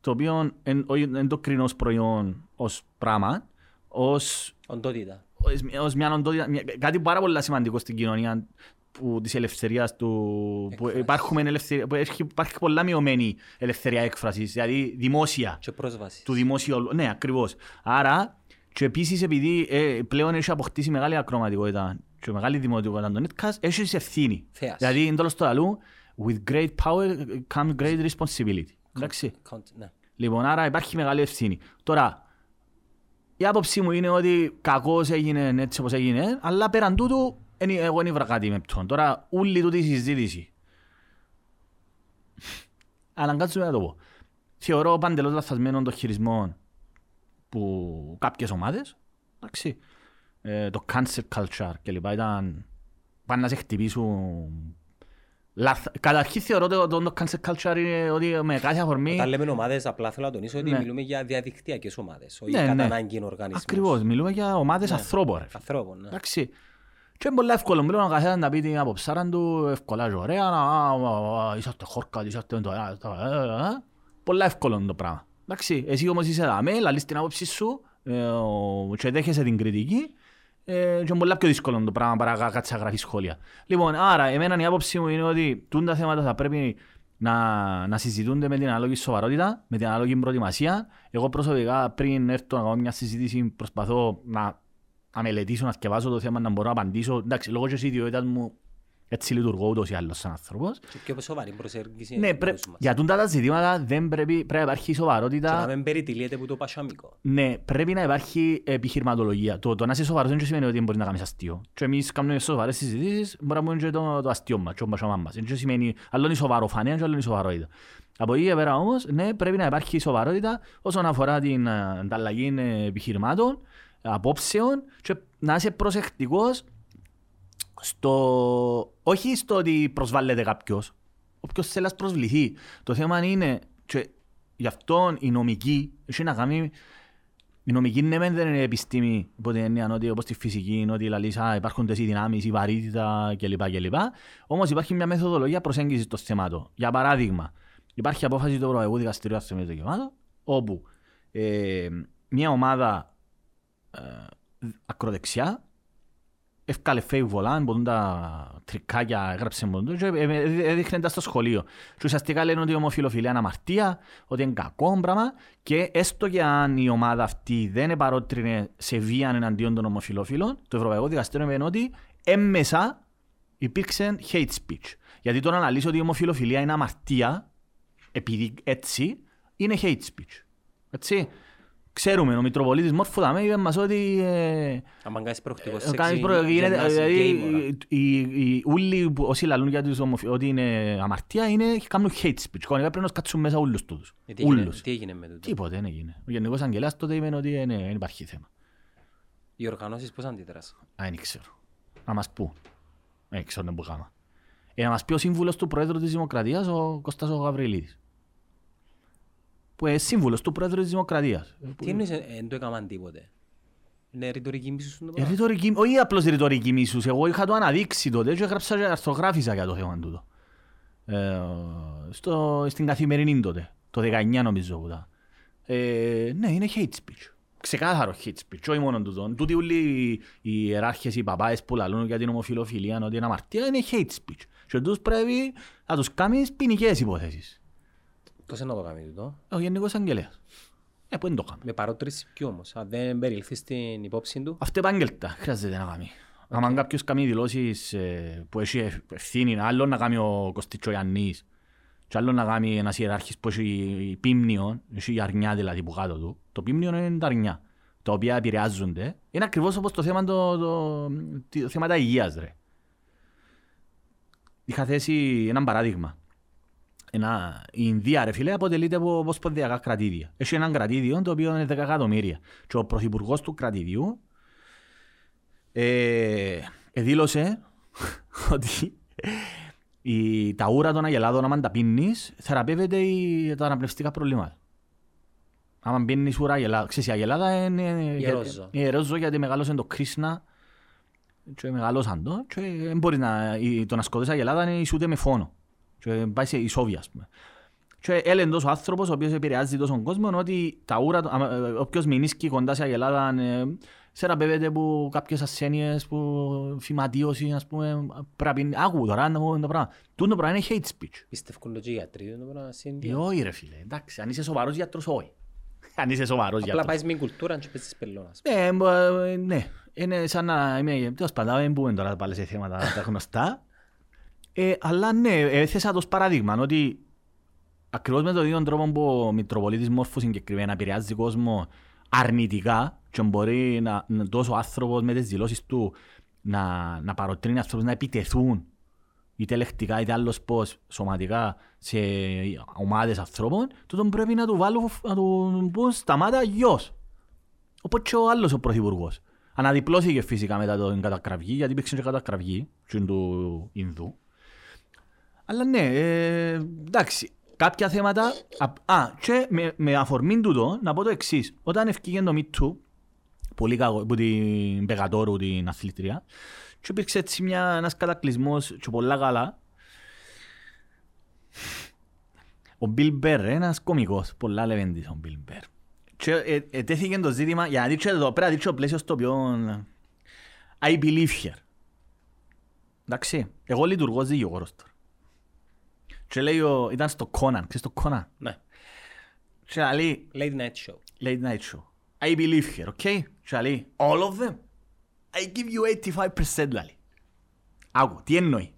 το οποίο εν- όχι- δεν το κρίνω ως προϊόν ως πράγμα, ως Οντότητα. ως, ως μια οντότητα, μια- κάτι πάρα πολύ σημαντικό στην κοινωνία που, της ελευθερίας του, που, Έκφρασης. υπάρχουμε ελευθερία, που έχει, υπάρχει πολλά μειωμένη ελευθερία έκφρασης, δηλαδή δημόσια Και πρόσβασης. του δημόσιου. Ναι, ακριβώς. Άρα, και επίσης επειδή ε, πλέον έχει αποκτήσει μεγάλη ακροματικότητα και μεγάλη δημοτικότητα το netcast, έχει ευθύνη. Θέαση. Δηλαδή, είναι τέλος το αλλού, with great power comes great responsibility. Εντάξει. Count- Ναι. Λοιπόν, άρα υπάρχει μεγάλη ευθύνη. Τώρα, η άποψή μου είναι ότι κακώς έγινε έτσι όπως έγινε, αλλά πέραν τούτου, εν- εγώ δεν ήβρα κάτι με ποιον. Τώρα, όλη τούτη η συζήτηση. (laughs) Αναγκάζομαι να το πω. Θεωρώ παντελώς λαθασμένο το χειρισμό που κάποιες ομάδες, εντάξει, ε, το cancel culture κλπ. ήταν πάνε να σε χτυπήσουν. Λαθ... Καταρχήν θεωρώ ότι το, το cancel culture είναι ότι με κάθε αφορμή... Όταν λέμε ομάδες, απλά θέλω να τονίσω ότι Ναι. μιλούμε για διαδικτυακές ομάδες, όχι Ναι, κατά ναι. ανάγκη οργανισμούς. Ακριβώς, μιλούμε για ομάδες ανθρώπων. ρε. Ανθρώπων, ναι. Εντάξει. Και είναι πολύ εύκολο, μιλούμε ο καθένας να πει την αποψάρα του, εύκολα και ωραία, να α, α, α, είσαστε χόρκας, είσαστε το ένα, το ένα, α. Πολλά εύκολο είναι το πράγμα. Εντάξει, εσύ όμως είσαι δαμέ, λαλείς την άποψη σου ε, ο- και δέχεσαι την κριτική ε, και είναι πολλά πιο δύσκολο το πράγμα παρά κα- κάτσε να γράφεις σχόλια. Λοιπόν, άρα, εμένα η άποψη μου είναι ότι τούν τα θέματα θα πρέπει να, να συζητούνται με την ανάλογη σοβαρότητα, με την ανάλογη προετοιμασία. Εγώ προσωπικά πριν έρθω να κάνω μια συζήτηση προσπαθώ να, να μελετήσω, να σκεφάσω το θέμα, να μπορώ να απαντήσω. Εντάξει, λόγω και της ιδιότητας μου έτσι λειτουργώ ούτως ή άλλως σαν άνθρωπος. Και πιο σοβαρή προσέγγιση. Ναι, εκ πρέ... μέρους μας. για τούτα τα ζητήματα δεν πρέπει, πρέπει να υπάρχει Και να σοβαρότητα. μην περιτυλίεται που το πασιαμικό. Ναι, πρέπει να υπάρχει επιχειρηματολογία. Το, το να είσαι σοβαρός δεν σημαίνει ότι δεν μπορείς να κάνεις αστείο. Και εμείς κάνουμε σοβαρές συζητήσεις, μπορεί να πούμε και το, το αστείο μας, και ο μπασιαμά μας. Δεν σημαίνει άλλο είναι σοβαρό φανέα και άλλο είναι σοβαρότητα. Από εκεί και πέρα όμως, ναι, πρέπει να υπάρχει σοβαρότητα όσον αφορά την ε, ανταλλαγή ε, επιχειρημάτων, απόψεων και να είσαι προσεκτικός στο... όχι στο ότι προσβάλλεται κάποιος. Όποιος θέλει να προσβληθεί. Το θέμα είναι, και γι' αυτό η νομική έχει να κάνει η νομική ναι μεν δεν είναι επιστήμη υπό την έννοια ότι όπως τη φυσική είναι ότι λαλείς, α, υπάρχουν τες οι δυνάμεις, η βαρύτητα κλπ. κλπ. Όμως υπάρχει μια μεθοδολογία προσέγγισης των θεμάτων. Για παράδειγμα, υπάρχει απόφαση του Ευρωπαϊκού Δικαστηρίου Ασθενών Δικαιωμάτων όπου ε, μια ομάδα ε, ακροδεξιά Εύκαλε fake volant, μπορούν τα τρικάκια, έγραψε μόνο και ε, ε, έδειχνε τα στο σχολείο. Και ουσιαστικά λένε ότι η ομοφιλοφιλία είναι αμαρτία, ότι είναι κακό πράγμα και έστω και αν η ομάδα αυτή δεν επαρότρινε σε βία εναντίον των ομοφιλοφίλων, το Ευρωπαϊκό Δικαστήριο είπε ότι έμμεσα υπήρξε hate speech. Γιατί το να αναλύσει ότι η ομοφιλοφιλία είναι αμαρτία, επειδή έτσι, είναι hate speech. Έτσι. Ξέρουμε, ο Μητροπολίτης Μόρφου Δαμέ είπε μας ότι ε, Αν κάνεις προκτικό ε, κάνεις προ- γίνεται, δηλαδή, οι- οι- Όλοι που- όσοι λαλούν για τους ομοφι- ότι είναι αμαρτία είναι κάνουν hate speech. Κανονικά πρέπει να σκάτσουν μέσα όλους τούτους. Όλους. Τι έγινε με τούτο; Τίποτε δεν έγινε. Ο Γενικός Αγγελέας τότε είπε ότι ε, ναι, δεν υπάρχει θέμα. Οι οργανώσεις πώς αντιδράσαν; Α, δεν ξέρω. Να μας πού. Δεν ξέρω να που κάμα. Ε, να μας πει ο σύμβουλος του Πρόεδρου της Δημοκρατίας, ο Κώστας ο Γαβριλίδης. Που είναι σύμβουλος του Πρόεδρου της Δημοκρατίας. Ε, που- Τι εννοείς ε, δεν το έκαναν τίποτε. Είναι ρητορική μίσους στον το Ε, πράγμα. ρητορική, όχι απλώς ρητορική μίσους. Εγώ είχα το αναδείξει τότε και έγραψα και αρθογράφησα για το θέμα τούτο. ε, στο, στην καθημερινή τότε, το 19 νομίζω που ήταν. Ε, ναι, είναι hate speech. Ξεκάθαρο hate speech, όχι μόνο τούτο. Τούτοι όλοι οι ιεράρχες, οι παπάες που λαλούν για την ομοφιλοφιλία, ότι είναι αμαρτία, είναι hate speech. Και τους πρέπει να τους κάνεις ποινικές υποθέσεις. Πώς είναι να το κάνει τούτο. Ο Γενικός Αγγελέας. Ε, πού είναι το κάνει. Με παρότριση ποιο όμως. Αν δεν περιληφθεί στην υπόψη του. Αυτό επάγγελτα χρειάζεται να κάνει. Αν κάποιος κάνει δηλώσεις ε, που έχει ευθύνη, άλλο να κάνει ο Κωστίτσο Ιαννής και άλλο να κάνει ένας ιεράρχης που έχει πίμνιο, έχει η αρνιά δηλαδή που κάτω του. Το πίμνιο είναι τα αρνιά, τα οποία επηρεάζονται. Είναι ακριβώς όπως το θέμα, το, το, το, θέματα υγείας. Ρε. Είχα θέσει ένα παράδειγμα. Ένα, η Ινδία, ρε φίλε, αποτελείται από ποσπονδιακά κρατήδια. Έχει ένα κρατήδιο το οποίο είναι 10 εκατομμύρια. Και ο πρωθυπουργός του κρατήδιου ε, δήλωσε (laughs) ότι η, τα ούρα των αγελάδων, άμα τα πίνεις, θεραπεύεται η, τα αναπνευστικά προβλήματα. Άμα πίνεις ούρα αγελάδα, ξέρεις η αγελάδα είναι Ιερόζω. ιερόζω γιατί μεγάλωσε το Κρίσνα και μεγάλωσαν το και δεν μπορείς να, η- το να σκοτώσεις αγελάδα είναι ισούται με φόνο και πάει σε ισόβια ας πούμε. Και έλεγε τόσο άνθρωπος ο οποίος επηρεάζει τόσο κόσμο ότι τα ούρα, του- άμα, ε, όποιος μηνίσκει κοντά σε αγελάδα ε, θεραπεύεται από κάποιες ασθένειες, που φυματίωση, ας πούμε, πρέπει να άκου τώρα να πω το πράγμα. Τούτο πράγμα είναι hate speech. Πιστεύουν το και οι γιατροί το πράγμα στην Ε, Ινδία. όχι ρε φίλε, εντάξει, αν είσαι σοβαρός γιατρός, όχι. (laughs) Αν είσαι σοβαρός Απλά γιατρός. πάει με κουλτούρα και παίζεις πελώνας. Ναι, μπο- ε, ναι, είναι σαν να είμαι, τέλος πάντων, δεν μπούμε τώρα πάλι σε θέματα τα γνωστά. Ε, αλλά ναι, έθεσα το ως παράδειγμα, ότι ακριβώς με τον ίδιο τρόπο που ο Μητροπολίτης Μόρφους συγκεκριμένα επηρεάζει κόσμο αρνητικά και μπορεί να, να τόσο άνθρωπος με τις δηλώσεις του να, να παροτρύνει ανθρώπους να επιτεθούν είτε λεκτικά είτε άλλος πώς σωματικά σε ομάδες ανθρώπων, τούτον πρέπει να του βάλουν, να του πούν σταμάτα γιος. Οπότε και ο άλλος ο πρωθυπουργός. Αναδιπλώθηκε φυσικά μετά την κατακραυγή, γιατί υπήρξε και κατακραυγή και του Ινδού. Αλλά ναι, ε, εντάξει, κάποια θέματα... Α, α, και με, με αφορμή τούτο, να πω το εξής. Όταν ευκήγε το Me Too, πολύ κακό, που την Πεγατόρου, την αθλητρία, και υπήρξε έτσι μια, ένας κατακλυσμός και πολλά καλά. Ο Bill Burr, ένας κωμικός, πολλά λεβέντης ο Bill Burr. Και ε, ε, τέθηκε το ζήτημα, για να δείξω εδώ, πρέπει να δείξω το πλαίσιος στο οποίο I believe here. Εντάξει, εγώ λειτουργώ ως δικηγόρος τώρα. Και λέει, ο, ήταν στο Conan, ξέρεις το Conan; Ναι. Και λέει, Late night show. late night show. I believe here, okay? Και λέει, all of them; I give you 85% λέει. Άκου, τι εννοεί.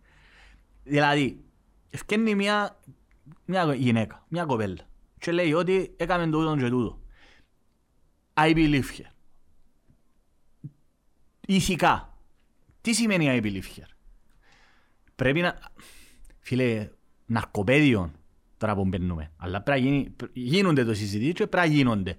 Δηλαδή, ευκαινεί μια, μια γυναίκα, μια κοπέλα. Και λέει ότι έκαμε τούτο και τούτο. I believe here. Ηθικά. Τι σημαίνει I believe here; Πρέπει να... Φίλε, ναρκοπαίδιο τώρα που μπαίνουμε. Αλλά πρέπει να γίνει, γίνονται το συζητήσεις και πρέπει να γίνονται.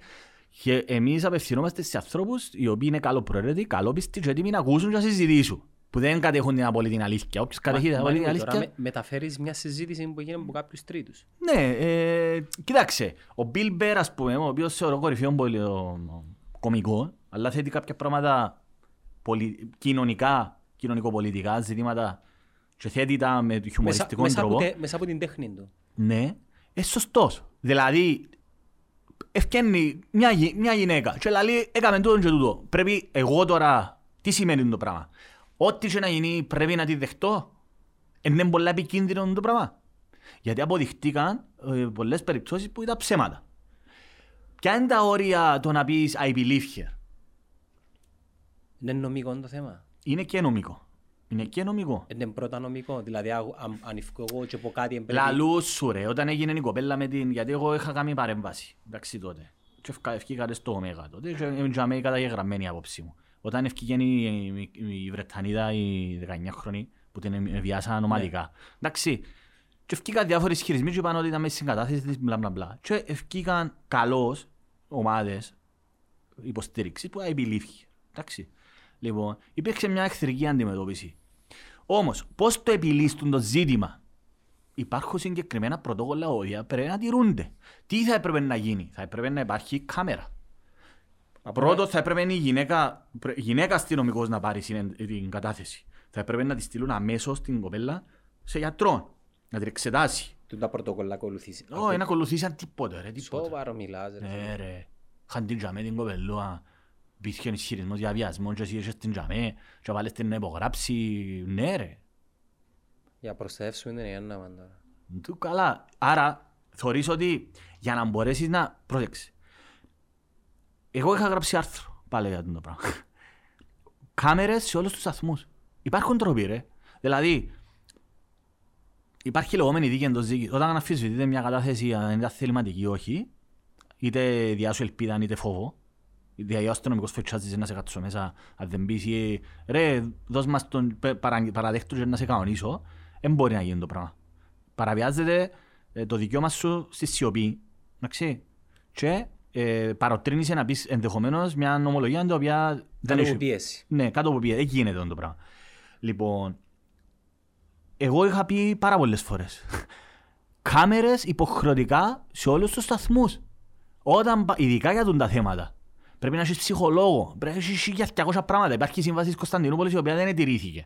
Και εμείς απευθυνόμαστε σε ανθρώπους οι οποίοι είναι καλοπροαίρετοι, καλόπιστοι και έτοιμοι να ακούσουν και να συζητήσουν. Που δεν κατέχουν την απόλυτη αλήθεια. Όποιος κατέχει την Μα- απόλυτη Μάνο, τώρα αλήθεια... με- μεταφέρεις μια συζήτηση που έγινε από κάποιους τρίτους. Ναι, ε, κοίταξε. Ο Bill Burr, ας πούμε, ο οποίος θεωρώ κορυφαίο πολυ- ο- κωμικό, αλλά θέτει κάποια πράγματα πολι... κοινωνικά, κοινωνικοπολιτικά ζητήματα και θέτει τα με Μέσα, χιουμοριστικό μέσα, από, τρόπο. τε- μέσα από την τέχνη του. Ναι, είναι σωστός. Δηλαδή, ευκαινεί μια, γυ- μια γυναίκα και λέει έκαμε τούτο και τούτο. Πρέπει εγώ τώρα, τι σημαίνει το πράγμα; Ό,τι και να γίνει πρέπει να τη δεχτώ. Είναι πολλά επικίνδυνο το πράγμα. Γιατί αποδειχτήκαν ε, πολλές περιπτώσεις που ήταν ψέματα. Ποια είναι τα όρια το να πεις I believe here. Είναι νομικό το θέμα; Είναι και νομικό. Είναι και νομικό. Είναι πρώτα νομικό. Δηλαδή, α- αν, αν ευκώ εγώ και πω κάτι εμπρέπει. Λαλούς σου ρε, όταν έγινε η κοπέλα με την... Γιατί εγώ είχα κάνει παρέμβαση, εντάξει τότε. Και ευκα- ευκήκατε στο Ωμέγα τότε και ήμουν για μένα καταγεγραμμένη η άποψη μου. Όταν ευκήκε η, η, η Βρετανίδα η 19χρονη που την βιάσαν ομαδικά. Εντάξει, και ευκήκαν διάφοροι ισχυρισμοί και είπαν ότι ήταν μέσα στην κατάθεση της μπλα μπλα μπλα. Και ευκήκαν καλώς ομάδες υποστήριξης που I believe here. Εντάξει. Λοιπόν, υπήρξε μια εχθρική αντιμετώπιση. Όμως, πώς το επιλύσουν το ζήτημα; Υπάρχουν συγκεκριμένα πρωτόκολλα όδια πρέπει να τηρούνται. Τι θα έπρεπε να γίνει, θα έπρεπε να υπάρχει κάμερα. Πρώτο θα έπρεπε η γυναίκα, πρέ- γυναίκα αστυνομικός να πάρει συνεν- την κατάθεση. Θα έπρεπε να τη στείλουν αμέσως την κοπέλα σε γιατρό. Να την εξετάσει. Του τα πρωτοκόλλα ακολουθήσει. Όχι, να ακολουθήσει αν τίποτε ρε, τίποτε. Σοβαρό μιλάς ρε. Ναι ρε. Είχαν την τζαμέ την κοπελούα. Υπήρχε ο ισχυρισμός για βιασμό και εσύ είχες την τζαμέ και βάλες την να υπογράψει. Ναι ρε. Για προστατεύσουμε την Ιάννα μαν τώρα. Του καλά. Άρα θεωρείς ότι για να μπορέσεις να... Πρόσεξε. Εγώ είχα γράψει άρθρο πάλι για αυτό το πράγμα. Κάμερες σε όλους τους σταθμούς. Υπάρχουν τρόποι ρε. Δηλαδή, υπάρχει λεγόμενη δίκη εντός δίκης. Όταν αναφυσβητείτε μια κατάθεση αν είναι θεληματική ή όχι, είτε διάσου ελπίδα είτε φόβο, είτε ο αστυνομικός φετσάζεις να σε κάτσω μέσα, αν δεν πεις ή, ρε, δώσ' μας τον πε- παρα- παραδέχτους και να σε κανονίσω, δεν μπορεί να γίνει το πράγμα. Παραβιάζεται ε, το δικαίωμα σου στη σιωπή, εντάξει, και ε, παροτρύνεσαι να πεις ενδεχομένως μια νομολογία την οποία δεν Κάτω έχει από πίεση. ναι, κάτω από πίεση. Δεν γίνεται αυτό το πράγμα. Λοιπόν, εγώ είχα πει πάρα πολλές φορές. (laughs) Κάμερες υποχρεωτικά σε όλους τους σταθμούς. Όταν, πα- ειδικά για τον τα θέματα. Πρέπει να έχεις ψυχολόγο. Πρέπει να έχεις 1200 πράγματα. Υπάρχει η σύμβαση της Κωνσταντινούπολης η οποία δεν ετηρήθηκε.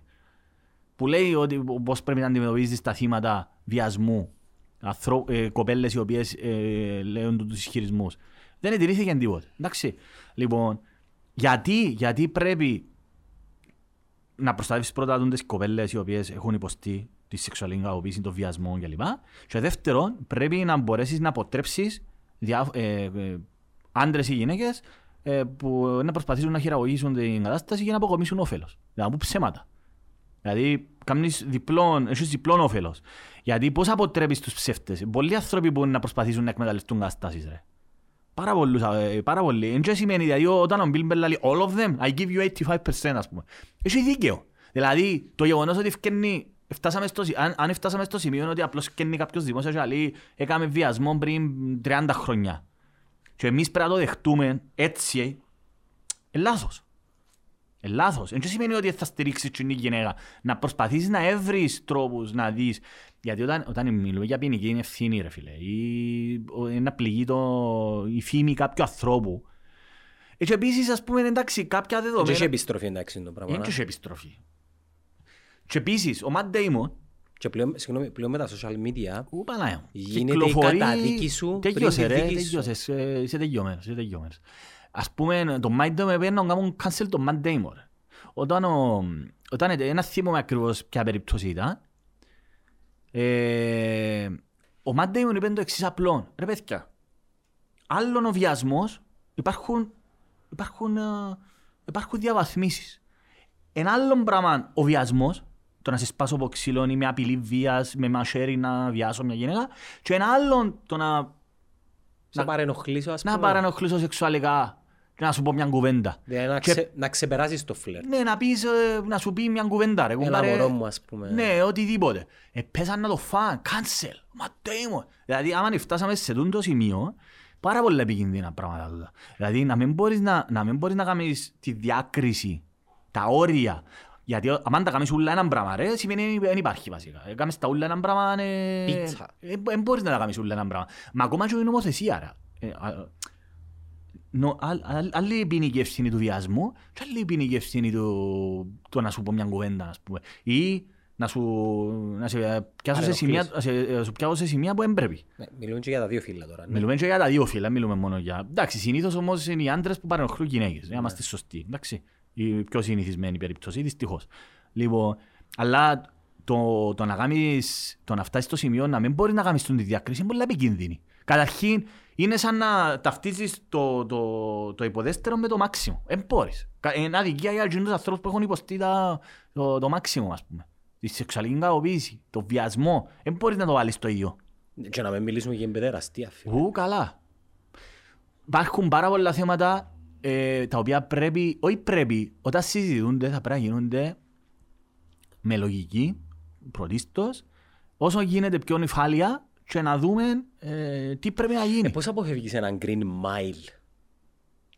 Που λέει ότι πώς πρέπει να αντιμετωπίζεις τα θύματα βιασμού. Ανθρω... Ε, Κοπέλες οι οποίες ε, λέουν τους ισχυρισμούς. Δεν ετηρήθηκε τίποτα. Εντάξει. Λοιπόν, γιατί, γιατί πρέπει να προστατεύσει πρώτα τις κοπέλες οι οποίες έχουν υποστεί τη σεξουαλική κακοποίηση, τον βιασμό κλπ. Και δεύτερον, πρέπει να μπορέσεις να αποτρέψεις ε, ε, άντρες ή γυναίκες ε, που να προσπαθήσουν να χειραγωγήσουν την κατάσταση για να αποκομίσουν όφελος. Να πούν ψέματα. Δηλαδή, κάνεις διπλών, έχεις διπλών όφελος. Γιατί πώς αποτρέπεις τους ψεύτες; Πολλοί άνθρωποι μπορούν να προσπαθήσουν να εκμεταλλευτούν καταστάσεις, ρε. Πάρα πολλούς, ε, πάρα πολλοί. Εν και σημαίνει, δηλαδή, όταν ο Μπιλ λέει all of them, I give you 85% ας πούμε. Έχει δίκαιο. Δηλαδή, το γεγονός ότι ευκαινεί, φτάσαμε στο, αν, αν φτάσαμε στο σημείο ότι απλώς ευκαινεί κάποιος δημόσιος και λέει έκαμε βιασμό πριν 30 χρόνια. Και εμείς πρέπει να το δεχτούμε έτσι, ε, λάθος. Ε, λάθος. Δεν σημαίνει ότι θα στηρίξεις την γυναίκα. Να προσπαθήσεις να έβρεις τρόπους να δεις. Γιατί όταν, όταν μιλούμε για ποινική είναι ευθύνη ρε φίλε. Ή ο- είναι να πληγεί το, η φήμη κάποιου ανθρώπου. Ε, Και επίσης ας πούμε εντάξει κάποια Δεν δεδομένα... έχει επιστροφή εντάξει είναι το πράγμα. Είναι να. και σε επιστροφή. Και επίσης ο Matt Damon Και πλέον, συγγνώμη, πλέον με τα social media Ού, Παναγία μου. Γίνεται η καταδίκη σου πριν Τελειώσες τη ρε, δίκη σου. τελειώσες, ε, είσαι τελειωμένος, είσαι τελειωμένος. Ας πούμε, το Matt Damon έπαιρνε να κάνουν cancel το Matt Damon. ρε. Όταν, ο, όταν ε, ένα θυμόμαι ακριβώς ποια περίπτωση ήταν, ε, ο Matt Damon είπε το εξής απλό. Ρε παιδιά, άλλον ο βιασμός υπάρχουν, υπάρχουν, ε, υπάρχουν διαβαθμίσεις. Ένα άλλο πράγμα ο βιασμός, το να σε σπάσω από ξύλο ή με απειλή βίας, με μασέρι να βιάσω μια γυναίκα, και ένα άλλο το να, Σε παρενοχλήσω ας να πούμε. παρανοχλήσω σεξουαλικά και να σου πω μια κουβέντα. Δηλαδή να, Και- ξε, να ξεπεράσεις το φλερ. Ναι, να πεις, ε, να σου πει μια κουβέντα ρε. Ένα κουμπάρε. μωρό μου ας πούμε. Ναι, οτιδήποτε. Ε, πέσαν να το φάνε, cancel, μα τέιμο. Δηλαδή, άμα φτάσαμε σε τούτο σημείο, πάρα πολλά επικίνδυνα πράγματα τούτα. Δηλαδή, να μην μπορείς να, να, μην μπορείς να κάνεις τη διάκριση, τα όρια. Γιατί άμα τα κάνεις ούλα έναν πράγμα, ρε, σημαίνει δεν υπάρχει βασικά. Ε, Κάνεις τα ούλα έναν πράγμα, ε, Πίτσα. ε, Δεν μπορείς να τα κάνεις ούλα έναν πράγμα. Μα ακόμα και η νομοθεσία, ρε. Ε, α, νο, α, α, άλλη η ποινική ευθύνη του βιασμού και άλλη η ποινική ευθύνη του, του να σου πω μια κουβέντα, ας πούμε. Ή να σου, να σε πιάσω σε σημεία, να σε, να σου πιάσω σε σημεία που δεν πρέπει. Ναι, μιλούμε και για τα δύο φύλλα τώρα. Ναι. Μιλούμε και για τα δύο φύλλα, μιλούμε μόνο για... Εντάξει, συνήθως όμως είναι οι άντρες που παρενοχλούν γυναίκες, για να είμαστε σωστοί, εντάξει. Η πιο συνηθισμένη περίπτωση, δυστυχώς. Λοιπόν, αλλά το, το να κάνεις, το να φτάσεις στο σημείο να μην μπορείς να κάνεις τη διάκριση είναι πολύ επικίνδυνη. Καταρχήν, είναι σαν να ταυτίζεις το, το, το υποδέστερο με το μάξιμο. Δεν μπορείς. Κα- Είναι αδικία για τους ανθρώπους που έχουν υποστεί τα, το, το μάξιμο, ας πούμε. Τη σεξουαλική κακοποίηση, το βιασμό. Δεν μπορείς να το βάλεις το ίδιο. Και να μην μιλήσουμε για παιδεραστία. φίλε. Ου, καλά. Υπάρχουν πάρα πολλά θέματα ε, τα οποία πρέπει, όχι πρέπει, όταν συζητούνται θα πρέπει να γίνονται με λογική, πρωτίστως, όσο γίνεται πιο νυφάλια και να δούμε ε, τι πρέπει να γίνει. Ε, πώς αποφεύγεις έναν green mile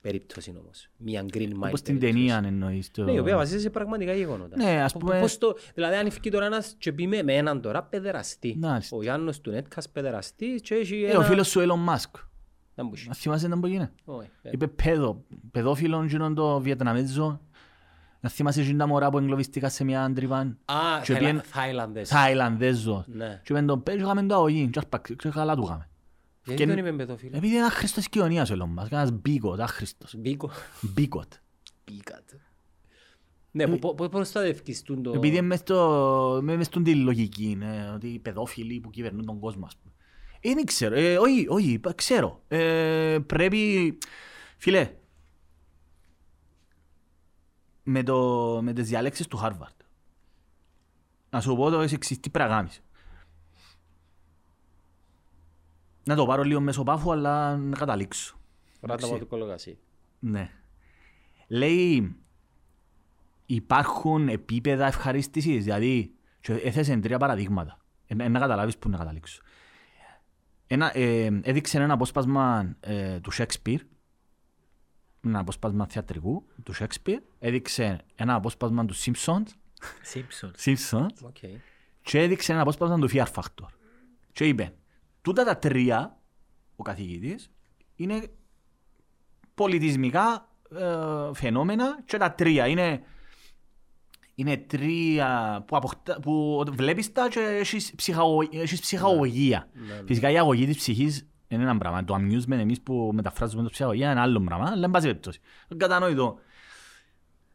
περίπτωση όμως. Μια green mile Όπως την περίπτωση. ταινία εννοείς. Το... Ναι, η οποία βασίζεται σε πραγματικά γεγονότα. Ναι, ας Πο- πούμε- Πώς το, δηλαδή αν ευκεί τώρα ένας και πει με έναν τώρα παιδεραστή. Μάλιστα. Ο Γιάννος του Νέτκας παιδεραστής και έχει Ε, ένα... ο φίλος σου Elon Musk. Να μπούσει. Να θυμάσαι να μπορεί γίνει. Όχι, ε. Είπε παιδό, παιδόφιλον γίνον το Βιετναμέζο Να θυμάσαι εκείνα τα μωρά που εγκλωβιστήκα σε μια τρύπα. Α, Και Θαϊλα- πήγαινε- Θαϊλανδές. Θαϊλανδέζος. Ναι. Και είπαν τον πες, είχαμε το αγωγή. Και άρπαξε, και καλά του είχαμε. Γιατί Και- δεν είμαι παιδόφιλο; Επειδή είναι άχρηστος κοινωνίας ο Elon Musk. Ένας μπίκοτ, άχρηστος. Μπίκο. Μπίκοτ. Μπίκατ. Ναι, πο- πο- πώς προστατεύκεις τούν το... Επειδή είναι μες στο- με- μες στον τη λογική, ναι, ότι οι παιδόφιλοι που κυβερνούν τον κόσμο, ας πούμε. Ε, δεν ξέρω, ε, όχι, όχι, είπα, ξέρω. Ε, πρέπει, φίλε, με, το, με τις διάλεξεις του Harvard. Να σου πω το εξής, τι πρέπει να κάνεις. Να το πάρω λίγο μέσω πάφου, αλλά να καταλήξω. Ράτα από το κολογασί. Ναι. Λέει, υπάρχουν επίπεδα ευχαρίστησης, δηλαδή, και έθεσε τρία παραδείγματα. Ε, να καταλάβεις που να καταλήξω. Ένα, ε, έδειξε ένα απόσπασμα ε, του Σέξπιρ, ένα απόσπασμα θεατρικού του Σέξπιρ, έδειξε ένα απόσπασμα του Simpsons, Σίμψον. (laughs) Simpsons OK. και έδειξε ένα απόσπασμα του Fear Factor. Και είπε, τούτα τα τρία, ο καθηγητής, είναι πολιτισμικά ε, φαινόμενα και τα τρία είναι, είναι τρία που, αποκτά, που βλέπεις τα και έχεις, ψυχαγω, έχεις ψυχαγωγία. Ναι, ναι. Φυσικά η αγωγή της ψυχής είναι ένα πράγμα. Το amusement εμείς που μεταφράζουμε το ψυχαγωγία είναι άλλο πράγμα, αλλά εν πάση περιπτώσει. Κατανοητό.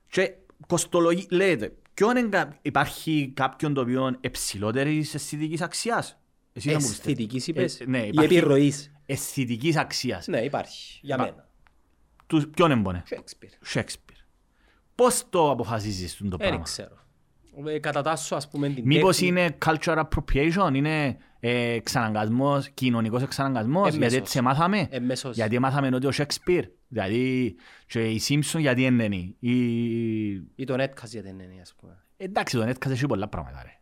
Και κοστολογεί, λέτε, ποιον είναι, κα- υπάρχει κάποιον το οποίο είναι υψηλότερης αισθητικής αξίας; Εσύ να μου πιστεύεις. Αισθητικής είπες; Ε, ναι, Ή υπάρχει επιρροής; αισθητικής αξίας. Ναι, υπάρχει. Για Μα- μένα. Του, ποιον έμπονε. Shakespeare. Σέξπιρ. Πώς το αποφασίζεις το Δεν πράγμα; ξέρω. Ε, Κατατάσσω ας πούμε την Μήπως τέχνη. είναι cultural appropriation, είναι ε, εξαναγκασμός, κοινωνικός εξαναγκασμός, Εμέσως. γιατί έτσι μάθαμε. Εμέσως. Γιατί μάθαμε ότι ο Σέξπιρ, δηλαδή και οι Σίμψον γιατί είναι νένοι. Οι... Ή τον έτκας γιατί είναι, ας πούμε. Εντάξει, το Netcast έχει πολλά πράγματα ρε.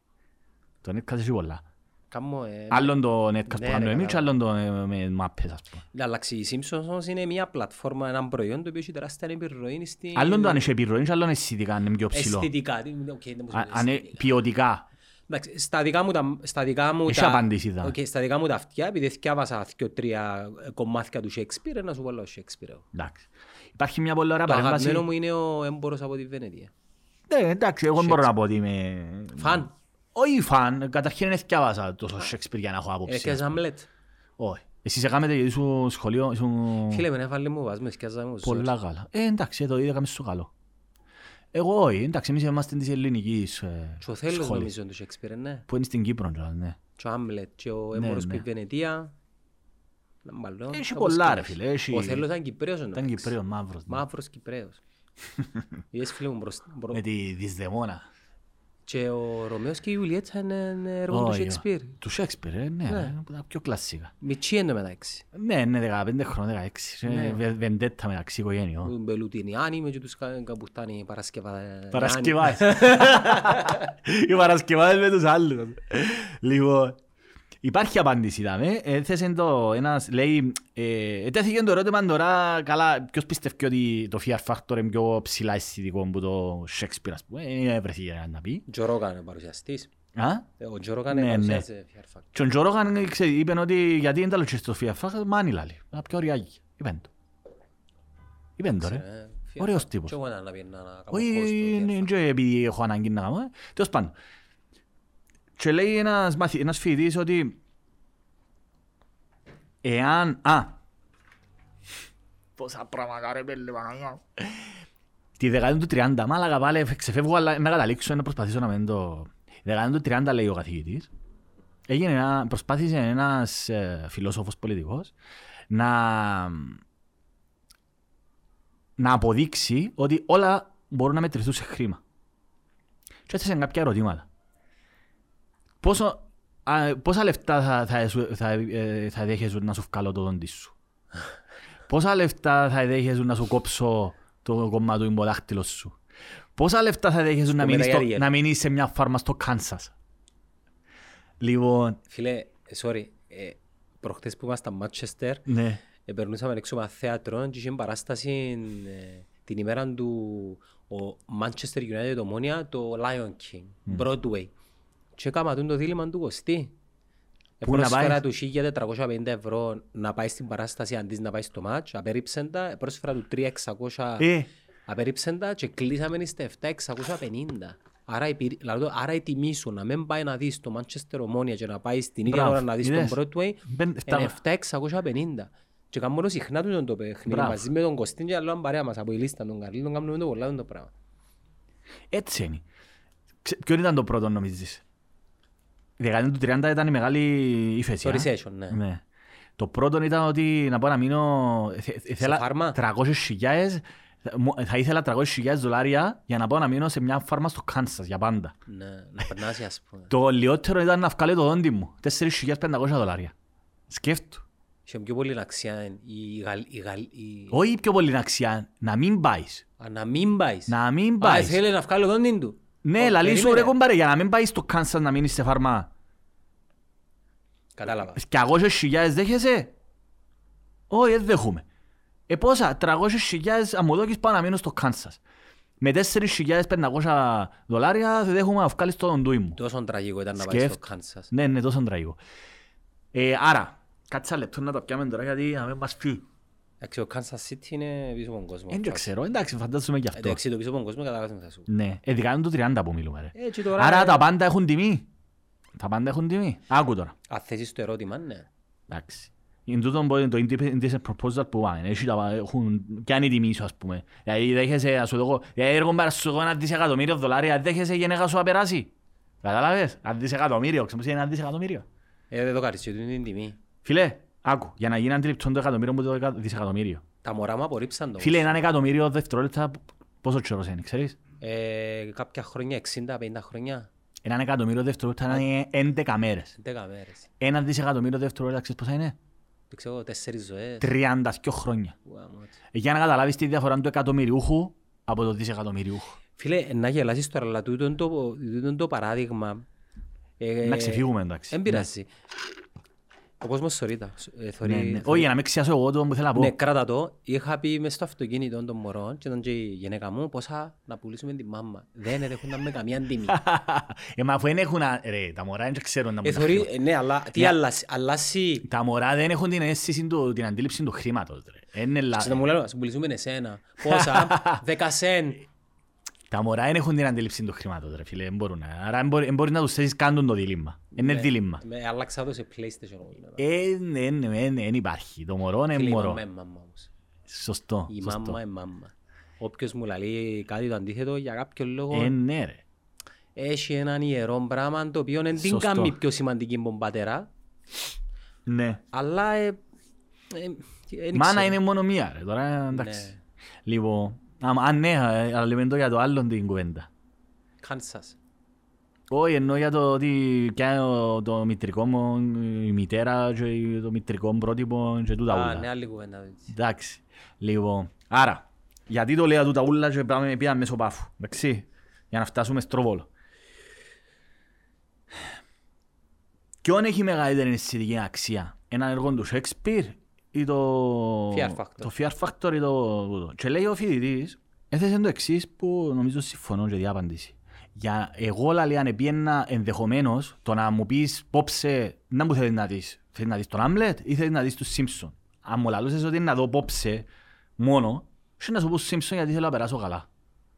Το Netcast έχει πολλά. Κάμω, ε, Άλλον το Netcast ναι, που ρε, κάνουμε εμείς και κατάλαβα. άλλον το ε, με μάπες ας πούμε. Να αλλάξει η Simpsons όμως είναι μια πλατφόρμα, ένα προϊόν το οποίο έχει τεράστια επιρροή στην... Άλλον το αν έχει επιρροή και άλλον αισθητικά είναι πιο ψηλό. Αισθητικά. τι- οκ, δεν μου Α- σημαίνει Αν είναι αισθητικά. ποιοτικά. Εντάξει, στα δικά μου τα... Στα δικά μου Έχει τα... απάντηση, δα. Οκ, στα δικά μου τα αυτιά, επειδή θυκιάβασα δύο-τρία κομμάτια του Shakespeare, να σου πω ο Shakespeare. Εντάξει. Υπάρχει μια πολύ ωραία Το αγαπημένο παρέμβαση. μου είναι ο έμπορος από τη Βενετία. Ναι, εντάξει, εγώ δεν μπορώ να πω ότι είμαι... Φαν. Όχι φαν, καταρχήν δεν θυκιάβασα τόσο Σέξπιρ για να έχω άποψη. Έφτιαζα Hamlet. Όχι. Εσύ σε κάμετε γιατί σου σχολείο, ήσουν Φίλε, με έβαλε μου βάζουμε, έφτιαζα μου. πολλά καλά. Ε, εντάξει, το είδα σου καλό. Εγώ όχι, εντάξει, εμείς είμαστε της ελληνικής ε, Και ο Θέλος σχολής, νομίζω του Shakespeare, ναι. που είναι στην Κύπρο, κιόλας, ναι. Και ο Hamlet και ο Ναι, έμπορος ναι. που η Βενετία. Να μπαλώ, Έχει κάπως πολλά, ρε σκέφτεσαι. φίλε, έχει- Ο Θέλος ήταν Κυπρέος. Ήταν Κυπρέος μαύρος. ναι. Μαύρος Κυπρέος. (laughs) Είδες φίλε μου μπρος- μπρο- Με τη Δυσδαιμόνα. Και ο Ρωμαίος και η Ιουλιέτσα είναι έργο του Όχι, Shakespeare. Του Σέξπιρ, ε, ναι, Ναι. από τα πιο κλασσικά. Μητσί εν τω μεταξύ. Ναι, ναι, 15 χρόνια, 16. Ναι. ε, βε- Βεντέτα μεταξύ οικογένειων. Ο Μπελουτινιάνι με και τους κα- καπουρτάνοι Παρασκευά. Παρασκευάς. (laughs) Οι Παρασκευάδες με τους άλλους. Λοιπόν, υπάρχει απάντηση, δάμε. Έθεσε το ένας, λέει, ε, ετέθηκε το ερώτημα τώρα, καλά, ποιος πιστεύει ότι το Fear Factor είναι πιο ψηλά αισθητικό που το Shakespeare, ας πούμε. Ε, έβρεθηκε να πει. Τζο Ρόγκαν είναι παρουσιαστής. Α; Ε, Ο Τζο Ρόγκαν Ναι, είναι ναι. παρουσιαστής. Fear Factor. Και ο Τζο Ρόγαν ξέρει, είπε ότι γιατί είναι τα λογιστή στο Fear Factor, μάνι λάλη. Απ' πιο οριάκι. Είπεν το. Είπεν το, ρε. Ε, Fear Ωραίος Factor. τύπος. Και εγώ να πιένα να κάνω Όχι, host του Fear είναι Factor. και επειδή έχω ανάγκη να κάνω. ε. Τέλος πάντων. Και λέει ένας, μαθη, ένας φοιτητής ότι εάν... Α! Πόσα πράγματα ρε πέλε Παναγιά. Τη δεκαετία του 30, μάλακα πάλι ξεφεύγω αλλά να καταλήξω να προσπαθήσω να μην το... Η δεκαετία του 30 λέει ο καθηγητής. Έγινε ένα, προσπάθησε ένας ε, φιλόσοφος πολιτικός να να αποδείξει ότι όλα μπορούν να μετρηθούν σε χρήμα. Και έθεσε κάποια ερωτήματα. Πόσο, α, πόσα λεφτά θα, θα, σου- θα, ε, θα δέχεσαι να σου βγάλω το δόντι σου; πόσα λεφτά θα δέχεσαι να σου κόψω το κομμάτι του υποδάχτυλο σου; Πόσα λεφτά θα δέχεσαι να, μείνεις στο- μεταγιαριέλ. να μείνεις σε μια φάρμα στο Κάνσας; Λοιπόν, Φίλε, ε, sorry, ε, προχτές που ήμασταν Μάτσεστερ, ναι. ε, περνούσαμε έξω από ένα θέατρο και είχε παράσταση ε, την ημέρα του ο Manchester United Ομόνια, το Lion King, Broadway. Και έκαμα τον το δίλημα του Κωστή. Ε, Πού να πρόσφερα πάει; του 1450 ευρώ να πάει στην παράσταση αντί να πάει στο μάτς, απέριψεν τα, ε, πρόσφερα του 3600 Ε, Απέριψαν τα και κλείσαμε στα 7.650. Άρα, υπήρ- λαλώ το, άρα η τιμή σου να μην πάει να δεις το Manchester Ομόνια και να πάει στην ίδια Μπράβο, ώρα να δεις τον είδες. Broadway Μπεν- είναι φτά- 7.650. Και κάνουμε όλο συχνά τούτον το παιχνίδι Μπράβο. μαζί με τον Κωστίν και άλλο παρέα μας από η λίστα των Καρλίνων κάνουμε το πολλά το πράγμα. Έτσι είναι. Ξε- Ποιο ήταν το πρώτο νομίζεις; Η δεκαετία του 30 ήταν η μεγάλη ύφεση. Το α. recession, ναι. Ναι. Το πρώτο ήταν ότι να πάω να μείνω... θε- θε- Ήθελα φάρμα; 300.000 μου- θα ήθελα 300.000 δολάρια για να πάω να μείνω σε μια φάρμα στο Κάνσας για πάντα. Ναι, να περνάσει ας πούμε. Το λιότερο ήταν να βγάλω το δόντι μου. 4.500 δολάρια. Σκέφτο. Είχε πιο πολύ αξία η Γαλλ- η Γαλλ- η- Όχι πιο πολύ αξία. Να μην πάεις. Α, να μην πάεις. Να μην Α, πάεις. θέλεις να βγάλει τον του. Ναι, Ω, λαλή σου περίμενε. ρε κομπάρε για να μην πάεις στο Κάνσας να μείνεις σε φάρμα. Κατάλαβα. 200.000 δέχεσαι; Όχι, δεν δέχομαι. Ε, πόσα, 300.000 αν μου δώκεις πάω να μείνω στο Κάνσας. Με 4.500 δολάρια δεν δέχομαι να βγάλεις το ντούι μου. Τόσο τραγικό ήταν να πάει στο Σκέφτο. Κάνσας. Ναι, ναι, τόσο τραγικό. Ε, άρα, κάτσε ένα λεπτό να τα πιάμε τώρα γιατί να μην μας πει. Εντάξει, ο Kansas City είναι πίσω από τον κόσμο. Δεν το ξέρω, εντάξει, φαντάζομαι γι' αυτό. Εντάξει, το πίσω από τον κόσμο καταλάβεις τι θα σου. Ναι, ε, ειδικά το 30 που μιλούμε ρε. Έτσι τώρα... Άρα ε, τα πάντα έχουν τιμή. Τα πάντα έχουν τιμή. Άκου τώρα. Αν θέσεις το ερώτημα, ναι. Εντάξει. Είναι τούτο που είναι το independent proposal που πάμε. Έχει τα, έχουν, κι αν η τιμή σου, ας πούμε. Δηλαδή δέχεσαι, ας σου το εγώ, δηλαδή έργο μπέρα σου εγώ ένα δισεκατομμύριο δολάρια, δέχεσαι η γενέκα σου να περάσει. Κατάλαβες, ένα δισεκατομμύριο, ξέρεις τι είναι ένα δισεκατομμύριο; Ε, δεν το κάνεις, γιατί είναι την τιμή. Φίλε, άκου, για να γίνει αντιληπτό το εκατομμύριο μου το εκα- δισεκατομμύριο. Τα μωρά μου απορρίψαν το. Φίλε, ένα εκατομμύριο δευτερόλεπτα, πόσο τσόρος είναι, ξέρεις; Ε, κάποια χρόνια, 60-50 χρόνια, Ένα εκατομμύριο δευτερόλεπτα είναι 11 μέρες. 10 μέρες. Ένα δισεκατομμύριο δευτερόλεπτα, ξέρεις πόσα είναι; Δεν ξέρω, τέσσερις ζωές. 32 χρόνια. Γαμώ το. Για να καταλάβεις τη διαφορά του εκατομμυριούχου από το δισεκατομμυριούχου. Φίλε, να γελάσεις τώρα, αλλά τούτον το, τούτον το παράδειγμα... ε, Να ξεφύγουμε εντάξει. Δεν πειράζει. Ο κόσμος θωρεί τα. ε, Ναι, θωρεί- ναι. θωρεί. Όχι, για να μην ξιάσω εγώ το που θέλω να πω. Ναι, κράτα το. Είχα πει μες στο αυτοκίνητο των μωρών και ήταν και η γυναίκα μου πόσα να πουλήσουμε τη μάμα. Δεν εδέχονταν με καμία τιμή. (laughs) Ε, μα αφού δεν έχουν... α- Ρε, τα μωρά δεν ξέρουν να Ε, μπουν τα θωρεί- χρήματα. ε, Ναι, αλλά τι Ναι. αλλάσει. Αλλάσει. Τα μωρά δεν έχουν την αίσθηση, του- την αντίληψη του χρήματος. ρε. Είναι λα- Ξέρετε, μου λένε, ας πουλήσουμε εσένα. Πόσα, (laughs) δέκα σεν. Τα μωρά δεν έχουν την αντίληψη του χρήματος, ρε φίλε. Δεν μπορούν. Άρα δεν μπορεί- δεν μπορείς να τους θέσεις καν το δίλημμα. Είναι Ναι. δίλημμα. Με άλλαξα το σε PlayStation. εγώ, μετά. Ε, ναι, ναι, ναι, ναι, Δεν υπάρχει. Το μωρό είναι Φίλε, η μωρό. μάμα είναι μάμα όμως. Σωστό. Η σωστό. μάμα είναι μάμα. Όποιος μου λέει κάτι το αντίθετο για κάποιο λόγο Ε, ναι, ρε. έχει έναν ιερό πράγμα το οποίο δεν την Σωστό. κάνει πιο σημαντική από τον πατέρα Ναι. αλλά ε, ε, δεν Μάνα ξέρω. είναι μόνο μία, ρε. Τώρα εντάξει. Ναι. Λοιπόν, άμα- αν ναι, ε, αλλά λέμε το για το άλλο την κουβέντα. Kansas. Όχι, εννοώ για το ότι πιάνω το μητρικό μου, η μητέρα και το μητρικό μου πρότυπο και τούτα Α, ούλα. ναι, άλλη κουβέντα. έτσι. Εντάξει. Λοιπόν, άρα, γιατί το λέω τούτα ούλα και πάμε πήγαμε μέσω πάφου. Εντάξει, για να φτάσουμε στο Βόλο. Ποιον έχει μεγαλύτερη αισθητική αξία, ένα έργο του Shakespeare ή το... Fear Factor. Το Fear Factor ή το... τούτο. Και λέει ο φοιτητής, έθεσε το εξής που νομίζω συμφωνώ και διάπαντηση. Για εγώ λέει αν πιένα ενδεχομένως το να μου πεις πόψε να μου θέλεις να δεις. Θέλεις να δεις τον Άμλετ ή θέλεις να δεις τους Σίμψον. Αν μου λαλούσες ότι είναι να δω πόψε μόνο, και να σου πω Σίμψον γιατί θέλω να περάσω καλά.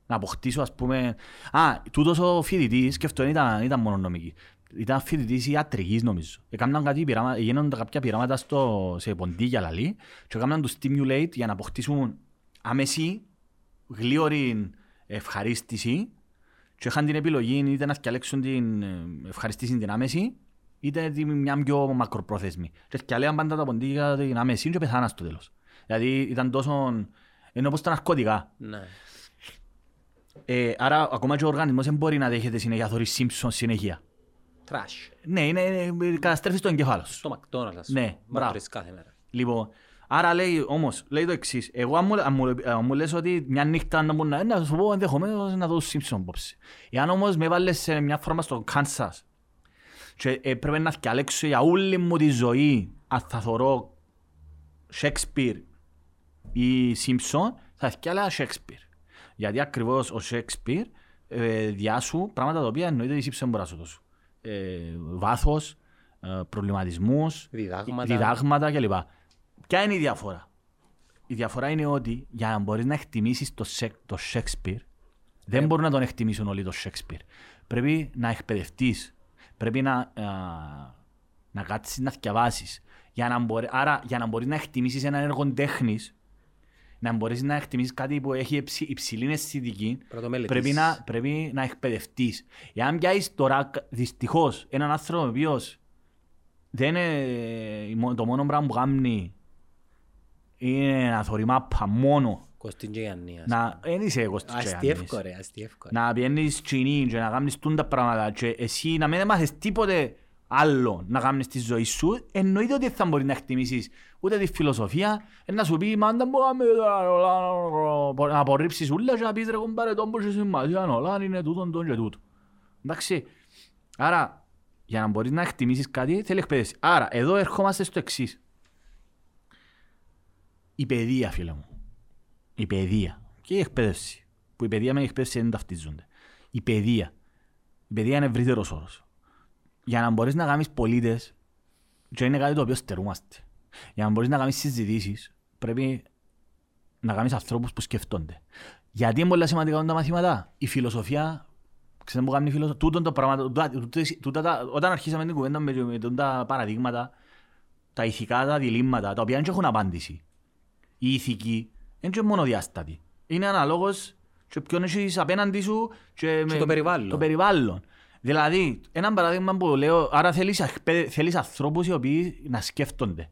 Να αποκτήσω ας πούμε... Α, τούτος ο φοιτητής, και αυτό δεν ήταν, ήταν μόνο νομική. Ήταν φοιτητής ιατρικής νομίζω. Έκαναν κάτι πειράματα, γίνονται κάποια πειράματα στο, σε ποντίκια λαλή και έκαναν τους stimulate για να αποκτήσουν άμεση, γλίωρη ευχαρίστηση και είχαν την επιλογή είτε να διαλέξουν την ε, ευχαριστήση την άμεση είτε την μια πιο μακροπρόθεσμη. Και διαλέγαν πάντα τα ποντίκια την άμεση και πεθάνα στο τέλος. Δηλαδή ήταν τόσο... Είναι όπως τα ναρκωτικά. Ναι. Ε, άρα ακόμα και ο οργανισμός δεν μπορεί να δέχεται συνέχεια θωρεί Simpson συνέχεια. Trash. Ναι, είναι, είναι, καταστρέφεις το εγκεφάλο σου. Στο McDonald's. ας Ναι, πούμε. μπράβο. Μαύρες κάθε μέρα. Λοιπόν, άρα λέει όμως, λέει το εξής. Εγώ αν μου, αν μου, αν μου λες ότι μια νύχτα να μου να, να σου πω ενδεχομένως να δω τους Simpson απόψε. Εάν όμως με βάλες σε μια φόρμα στο Kansas και έπρεπε να διαλέξω για όλη μου τη ζωή αν θα θωρώ Shakespeare ή Simpson, θα διάλεγα Shakespeare. Γιατί ακριβώς ο Shakespeare ε, διάσου πράγματα τα οποία εννοείται οι Simpson μπορεί να σου δώσουν. Ε, βάθος, ε, προβληματισμούς, Διδάγματα. διδάγματα κλπ. Ποια είναι η διαφορά; η διαφορά είναι ότι για να μπορείς να εκτιμήσεις το, Σεκ, το Shakespeare, δεν μπορούν να τον εκτιμήσουν όλοι το Shakespeare. Πρέπει να εκπαιδευτείς, πρέπει να, α, να κάτσεις να διαβάσεις. Για να μπορεί, άρα, για να μπορείς να εκτιμήσεις ένα έργο τέχνης, να μπορείς να εκτιμήσεις κάτι που έχει υψη- υψηλή αισθητική, Πρέπει να το μελετήσεις. πρέπει να, πρέπει να εκπαιδευτείς. Εάν πιάσεις τώρα, δυστυχώς, έναν άνθρωπο ο οποίος δεν είναι το μόνο πράγμα που κάνει είναι να θωρεί μάπα μόνο. Κωστίν και Γιάννης. Να, δεν είσαι εγώ στις Αστιεύκο ρε, αστιεύκο. ρε. Να πιένεις τσινή και να κάνεις τούντα πράγματα και εσύ να μην μάθεις τίποτε άλλο να κάνεις στη ζωή σου, εννοείται ότι θα μπορεί να εκτιμήσεις ούτε τη φιλοσοφία, ε, να σου πει «Μα δεν μπορώ να με- να απορρίψεις ούλα και να πεις ρε κομπάρε τον που έχει σημασία, όλα είναι τούτον, τον και τούτο». Εντάξει, άρα για να μπορείς να εκτιμήσεις κάτι θέλει εκπαίδευση. Άρα εδώ ερχόμαστε στο εξής. Η παιδεία φίλε μου. Η παιδεία και η εκπαίδευση. Που η παιδεία με η εκπαίδευση δεν ταυτίζονται. Η παιδεία. Η παιδεία είναι ευρύτερος όρος. Για να μπορείς να κάνεις πολίτες, και είναι κάτι το οποίο στερούμαστε. Για να μπορείς να κάνεις συζητήσεις, πρέπει να κάνεις ανθρώπους που σκεφτόνται. Γιατί είναι πολύ σημαντικά τα μαθήματα; Η φιλοσοφία, ξέρετε που κάνει η φιλοσοφία, τούτον το πράγμα, τούτα- τούτες- τούτα τα- όταν αρχίσαμε την κουβέντα με, με τα παραδείγματα, τα ηθικά τα διλήμματα, τα οποία δεν έχουν απάντηση. Η ηθική δεν είναι μόνο διάστατη. Είναι αναλόγως και ποιον έχεις απέναντι σου και, το περιβάλλον. Το περιβάλλον. Δηλαδή, ένα παράδειγμα που λέω, άρα θέλεις, εκπαίδε- θέλεις ανθρώπους οι οποίοι να σκέφτονται.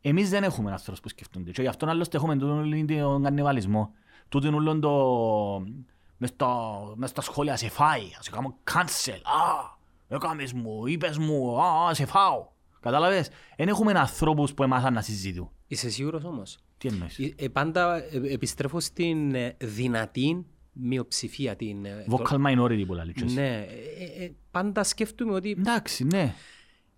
Εμείς δεν έχουμε ανθρώπους που σκέφτονται. Και γι' αυτό άλλωστε έχουμε τον τον καννιβαλισμό. Τούτον όλον το... Μες στα, μες στα σχόλια σε φάει, σε κάνω cancel. Α, έκαμες μου, είπες μου, α, α, σε φάω. Κατάλαβες; Δεν έχουμε ανθρώπους που έμαθαν να συζητούν. Είσαι σίγουρος όμως; Τι εννοείς; Ε, ε, πάντα ε, επιστρέφω στην ε, δυνατή μειοψηφία. Την, ε, το- Vocal minority που λέει. Ναι, ε, ε, ε, πάντα σκέφτομαι ότι Εντάξει, ναι.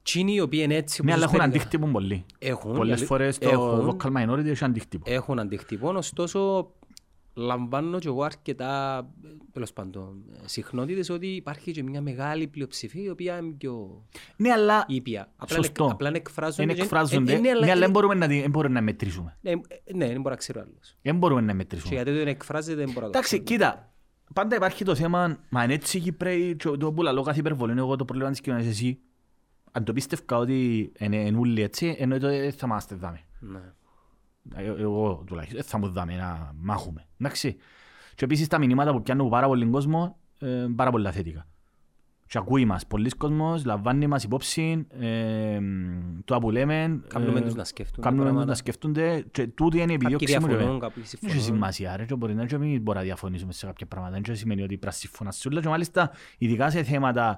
εκείνοι οι οποίοι είναι έτσι Ναι, όπως αλλά έχουν τους περιγρα- αντίκτυπο πολύ. Έχουν, Πολλές αλη- φορές το έχουν. vocal minority έχει αντίκτυπο. έχουν αντιχτυπών, ωστόσο λαμβάνω και εγώ αρκετά τέλος πάντων, συχνότητες ότι υπάρχει και μια μεγάλη πλειοψηφία η οποία είναι πιο Ναι, αλλά ήπια. Απλά, Σωστό. εκ- απλά εκφράζονται. δεν και- εκφράζονται. ε, ε, ναι, αλλά- Ναι, αλλά δεν μπορούμε να τη- δεν μπορούμε να μετρήσουμε. Ναι, ε, ναι, δεν μπορεί να ξέρει ο άλλος. Δεν μπορούμε να Και μετρήσουμε. γιατί δεν εκφράζεται δεν μπορεί να το Εντάξει, ξέρει. κοίτα. Πάντα υπάρχει το θέμα, μα είναι έτσι οι Κυπρέοι, και το που λαλώ κάθε υπερβολή, είναι εγώ το πρόβλημα της κοινωνίας εσύ. Αν το πίστευκα ότι είναι είναι όλοι έτσι, εννοείται ότι δεν θα είμαστε δάμε. Ναι. Ε, Εγώ τουλάχιστον δεν θα μου δάμε να μάχουμε. Εντάξει. Και επίσης τα μηνύματα που πιάνουν από πάρα πολύ κόσμο, ε, πάρα πολλά θετικά. Και ακούει μας. Πολλοί κόσμος λαμβάνει μας υπόψη ε, το που λέμε. Κάνουμε ε, τους να σκέφτονται Κάνουμε τους πράγματα. να σκέφτονται και τούτη είναι η Κάποιοι επιδιώξη μου. διαφωνούν, ρε. κάποιοι Δεν έχει συμφωνούν. σημασία ρε και μπορεί να και μην μπορεί να διαφωνήσουμε σε κάποια πράγματα. Δεν σημαίνει ότι πρέπει να συμφωνάς όλα και μάλιστα ειδικά σε θέματα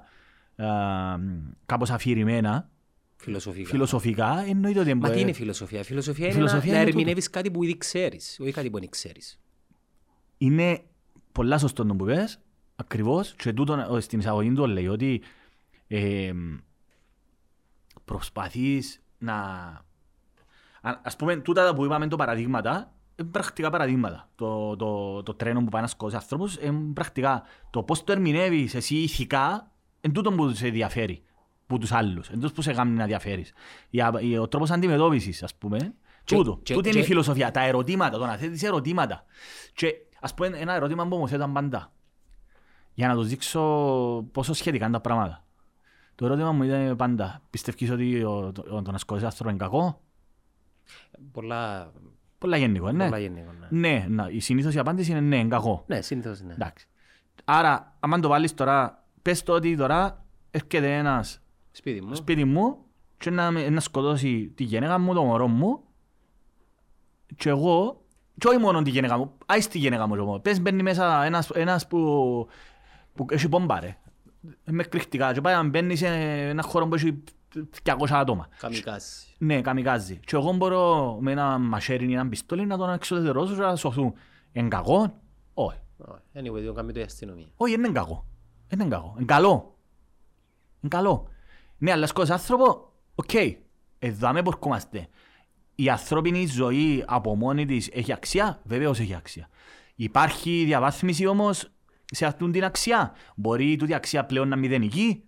α, κάπως αφηρημένα, Φιλοσοφικά. φιλοσοφικά, εννοείται ότι Μα μπορεί- τι είναι η φιλοσοφία; Η φιλοσοφία είναι φιλοσοφία να, να είναι τούτο. ερμηνεύεις κάτι που ήδη ξέρεις, όχι κάτι που δεν ξέρεις. είναι πολλά σωστό το που πες, ακριβώς, και τούτο ε, στην εισαγωγή του λέει ότι ε, προσπαθείς να... Α- Ας πούμε, τούτα που είπαμε το παραδείγματα, είναι πρακτικά παραδείγματα. Το, το, το τρένο που πάει να σκοτώσει ανθρώπους, είναι πρακτικά το πώς το ερμηνεύεις εσύ ηθικά, είναι τούτο που σε ενδιαφέρει που τους άλλους, είναι τούτο που σε κάνει να διαφέρεις. Η, α- η- ο τρόπος αντιμετώπισης, ας πούμε, Και- τούτο. και- Τούτη είναι η και- φιλοσοφία, τα ερωτήματα, το να θέτεις ερωτήματα. Και ας πούμε ένα ερώτημα που μου θέταν πάντα, για να τους δείξω πόσο σχετικά είναι τα πράγματα. Το ερώτημα μου ήταν πάντα, πιστεύεις ότι ο, το, το να σκοτώσεις άνθρωπο είναι κακό; Πολλά, Πολλά γενικό, ναι. πολλά γενικό. Ναι, Ναι, να, η συνήθως η απάντηση είναι ναι, είναι κακό. ναι συνήθως ναι. Εντάξει. Άρα, άμα το βάλεις τώρα, πες το ότι τώρα έρχεται ένας Σπίτι μου. σπίτι μου και να, με- να σκοτώσει τη γυναίκα μου, το μωρό μου και εγώ, και όχι μόνο τη γυναίκα μου, άις τη γυναίκα μου και εγώ. Πες μπαίνει μέσα ένας, ένας που, που έχει πόμπα ρε, με εκρηκτικά και πάει να μπαίνει σε ένα χώρο που έχει 200 άτομα. Καμικάζι. Ναι, καμικάζει. Και εγώ μπορώ με ένα μαχαίρι ή ένα πιστόλι να τον εξοδετερώσω και να σωθούν. Είναι κακό; Όχι. Όχι. Anyway, το κάνει το η αστυνομία. Όχι, δεν είναι κακό. Δεν είναι κακό. Είναι καλό. Είναι καλό. Ναι, αλλά σκότωσε άνθρωπο, οκ. Εδώ με πορκούμαστε. Η ανθρώπινη ζωή από μόνη της έχει αξία, βεβαίως έχει αξία. Υπάρχει διαβάθμιση όμως σε αυτήν την αξία; Μπορεί τούτη αξία πλέον να μηδενική.